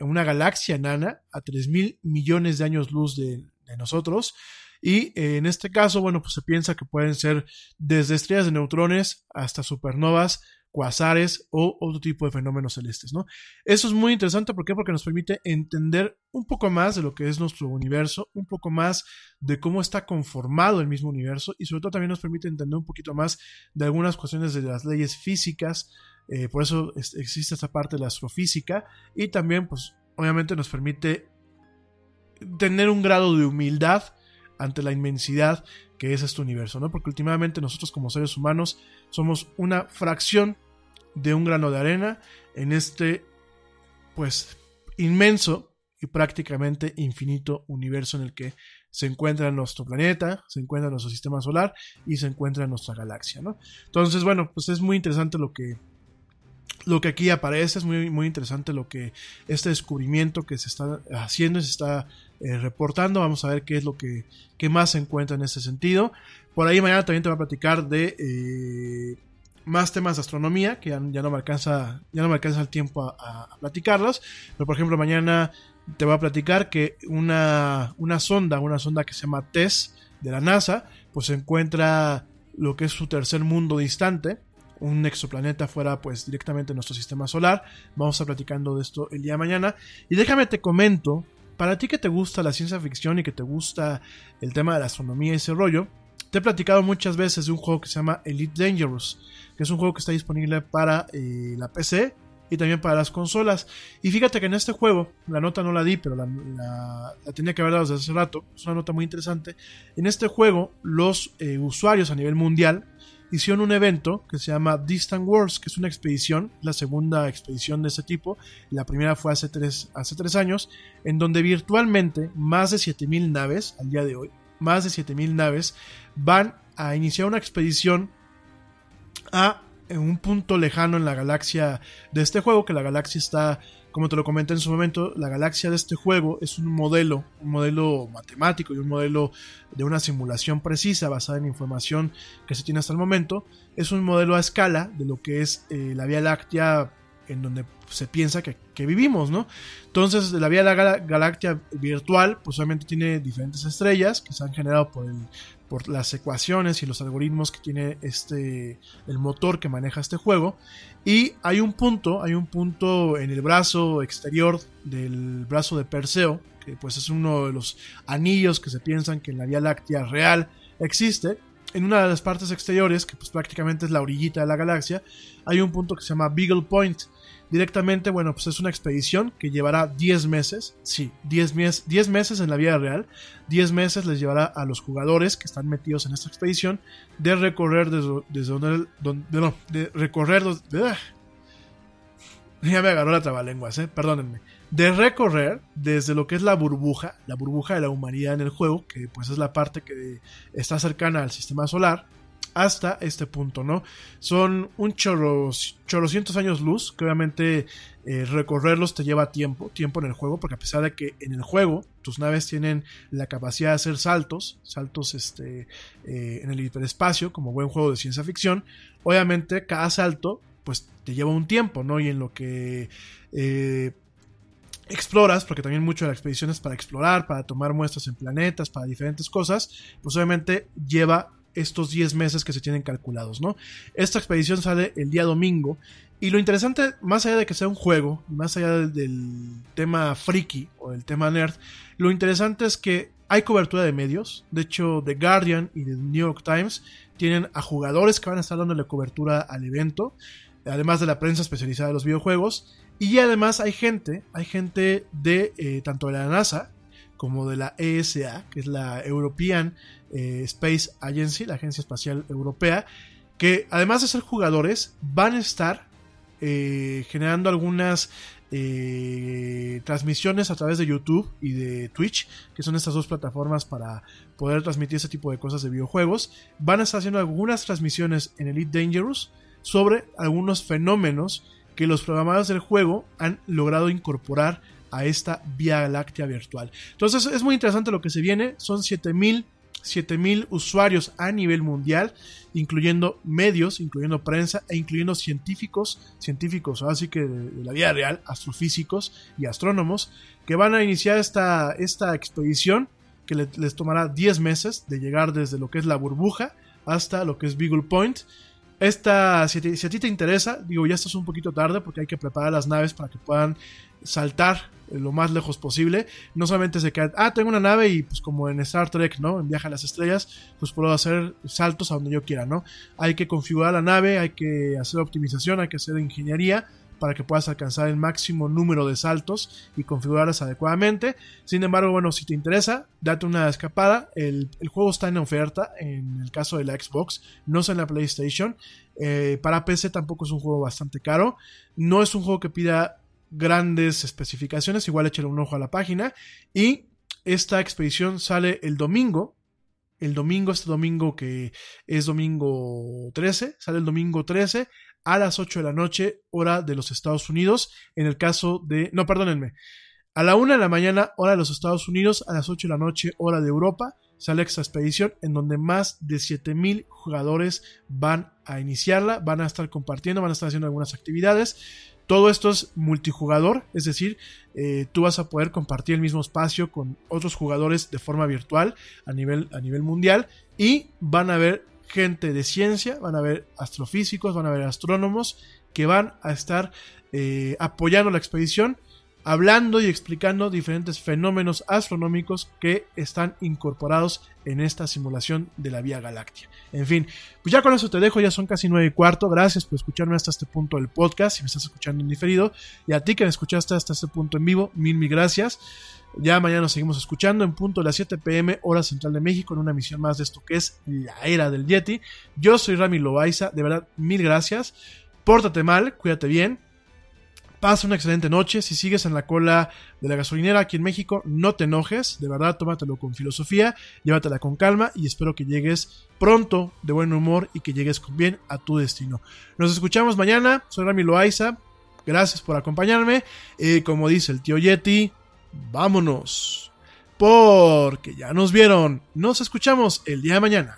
una galaxia enana a 3 mil millones de años luz de nosotros. Y eh, en este caso, bueno, pues se piensa que pueden ser desde estrellas de neutrones hasta supernovas, cuasares o otro tipo de fenómenos celestes, ¿no? Eso es muy interesante, ¿por qué? Porque nos permite entender un poco más de lo que es nuestro universo, un poco más de cómo está conformado el mismo universo y sobre todo también nos permite entender un poquito más de algunas cuestiones de las leyes físicas, eh, por eso existe esta parte de la astrofísica y también, pues, obviamente nos permite tener un grado de humildad ante la inmensidad que es este universo, ¿no? Porque últimamente nosotros como seres humanos somos una fracción de un grano de arena en este, pues, inmenso y prácticamente infinito universo en el que se encuentra nuestro planeta, se encuentra nuestro sistema solar y se encuentra nuestra galaxia, ¿no? Entonces, bueno, pues es muy interesante lo que, lo que aquí aparece, es muy, muy interesante lo que este descubrimiento que se está haciendo y se está eh, reportando. Vamos a ver qué es lo que más se encuentra en ese sentido. Por ahí mañana también te voy a platicar de eh, más temas de astronomía, que ya, no me alcanza, ya no me alcanza el tiempo a, platicarlos. Pero por ejemplo, mañana te voy a platicar que una, una sonda, una sonda que se llama TESS de la NASA, pues se encuentra lo que es su tercer mundo distante, un exoplaneta fuera pues directamente nuestro sistema solar. Vamos a estar platicando de esto el día de mañana. Y déjame te comento para ti que te gusta la ciencia ficción y que te gusta el tema de la astronomía y ese rollo, te he platicado muchas veces de un juego que se llama Elite Dangerous, que es un juego que está disponible para eh, la PC y también para las consolas. Y fíjate que en este juego, la nota no la di, pero la, tenía que haber dado desde hace rato, es una nota muy interesante. En este juego, los eh, usuarios a nivel mundial hicieron un evento que se llama Distant Worlds, que es una expedición, la segunda expedición de ese tipo, la primera fue hace tres, hace tres años, en donde virtualmente más de 7.000 naves, al día de hoy, más de 7.000 naves, van a iniciar una expedición a un punto lejano en la galaxia de este juego, que la galaxia está como te lo comenté en su momento, la galaxia de este juego es un modelo, un modelo matemático y un modelo de una simulación precisa basada en información que se tiene hasta el momento. Es un modelo a escala de lo que es eh, la Vía Láctea en donde se piensa que, que vivimos, ¿no? Entonces, la Vía Galáctea virtual, pues obviamente tiene diferentes estrellas que se han generado por, el, por las ecuaciones y los algoritmos que tiene este, el motor que maneja este juego. Y hay un punto, hay un punto en el brazo exterior del brazo de Perseo, que pues es uno de los anillos que se piensan que en la Vía Láctea real existe, en una de las partes exteriores, que pues prácticamente es la orillita de la galaxia, hay un punto que se llama Beagle Point. Directamente, bueno, pues es una expedición que llevará 10 meses, sí, 10, mes, 10 meses en la vida real, 10 meses les llevará a los jugadores que están metidos en esta expedición de recorrer desde, desde donde, donde, no, de recorrer, ah, ya me agarró la trabalenguas, eh, perdónenme, de recorrer desde lo que es la burbuja, la burbuja de la humanidad en el juego, que pues es la parte que está cercana al sistema solar, hasta este punto, ¿no? Son un chorro, chorrocientos años luz, que obviamente eh, recorrerlos te lleva tiempo, tiempo en el juego, porque a pesar de que en el juego tus naves tienen la capacidad de hacer saltos, saltos este, eh, en el hiperespacio, como buen juego de ciencia ficción, obviamente cada salto pues te lleva un tiempo, ¿no? Y en lo que eh, exploras, porque también mucho de la expedición es para explorar, para tomar muestras en planetas, para diferentes cosas, pues obviamente lleva estos 10 meses que se tienen calculados, ¿no? Esta expedición sale el día domingo y lo interesante, más allá de que sea un juego, más allá del tema friki o del tema nerd, lo interesante es que hay cobertura de medios, de hecho The Guardian y The New York Times tienen a jugadores que van a estar dándole cobertura al evento, además de la prensa especializada de los videojuegos, y además hay gente, hay gente de eh, tanto de la NASA como de la ESA, que es la European eh, Space Agency, la Agencia Espacial Europea, que además de ser jugadores, van a estar eh, generando algunas transmisiones a través de YouTube y de Twitch, que son estas dos plataformas para poder transmitir ese tipo de cosas de videojuegos. Van a estar haciendo algunas transmisiones en Elite Dangerous sobre algunos fenómenos que los programadores del juego han logrado incorporar a esta Vía Láctea virtual. Entonces es muy interesante lo que se viene, son 7000 7000 usuarios a nivel mundial, incluyendo medios, incluyendo prensa e incluyendo científicos, científicos así que de, la vida real, astrofísicos y astrónomos, que van a iniciar esta, esta expedición que les tomará 10 meses de llegar desde lo que es la burbuja hasta lo que es Beagle Point esta, si, a ti te interesa, digo, ya estás un poquito tarde porque hay que preparar las naves para que puedan saltar lo más lejos posible. No solamente se queda, ah, tengo una nave y pues como en Star Trek, ¿no? En Viaje a las Estrellas, pues puedo hacer saltos a donde yo quiera, ¿no? Hay que configurar la nave, hay que hacer optimización, hay que hacer ingeniería para que puedas alcanzar el máximo número de saltos y configurarlas adecuadamente. Sin embargo, bueno, si te interesa, date una escapada. El, juego está en oferta en el caso de la Xbox, no es en la PlayStation. Eh, para PC tampoco es un juego bastante caro. No es un juego que pida grandes especificaciones, igual échale un ojo a la página. Y esta expedición sale el domingo, el domingo, este domingo que es domingo 13, sale el domingo 13 a las 8 de la noche, hora de los Estados Unidos. En el caso de. No, perdónenme. A la 1 de la mañana, hora de los Estados Unidos, a las 8 de la noche, hora de Europa, sale esta expedición en donde más de 7000 jugadores van a iniciarla, van a estar compartiendo, van a estar haciendo algunas actividades. Todo esto es multijugador, es decir, eh, tú vas a poder compartir el mismo espacio con otros jugadores de forma virtual a nivel, a nivel mundial y van a ver gente de ciencia, van a haber astrofísicos, van a haber astrónomos que van a estar eh, apoyando la expedición, hablando y explicando diferentes fenómenos astronómicos que están incorporados en esta simulación de la Vía Galáctea. En fin, pues ya con eso te dejo, ya son casi nueve y cuarto. Gracias por escucharme hasta este punto del podcast, si me estás escuchando en diferido, y a ti que me escuchaste hasta este punto en vivo, mil, mil gracias. Ya mañana nos seguimos escuchando en punto de las 7 pm, hora central de México, en una emisión más de esto que es la era del Yeti. Yo soy Rami Loaiza, de verdad, mil gracias. Pórtate mal, cuídate bien. Pasa una excelente noche. Si sigues en la cola de la gasolinera aquí en México, no te enojes. De verdad, tómatelo con filosofía, llévatela con calma y espero que llegues pronto de buen humor y que llegues con bien a tu destino. Nos escuchamos mañana. Soy Rami Loaiza. Gracias por acompañarme. Y como dice el tío Yeti, vámonos. Porque ya nos vieron. Nos escuchamos el día de mañana.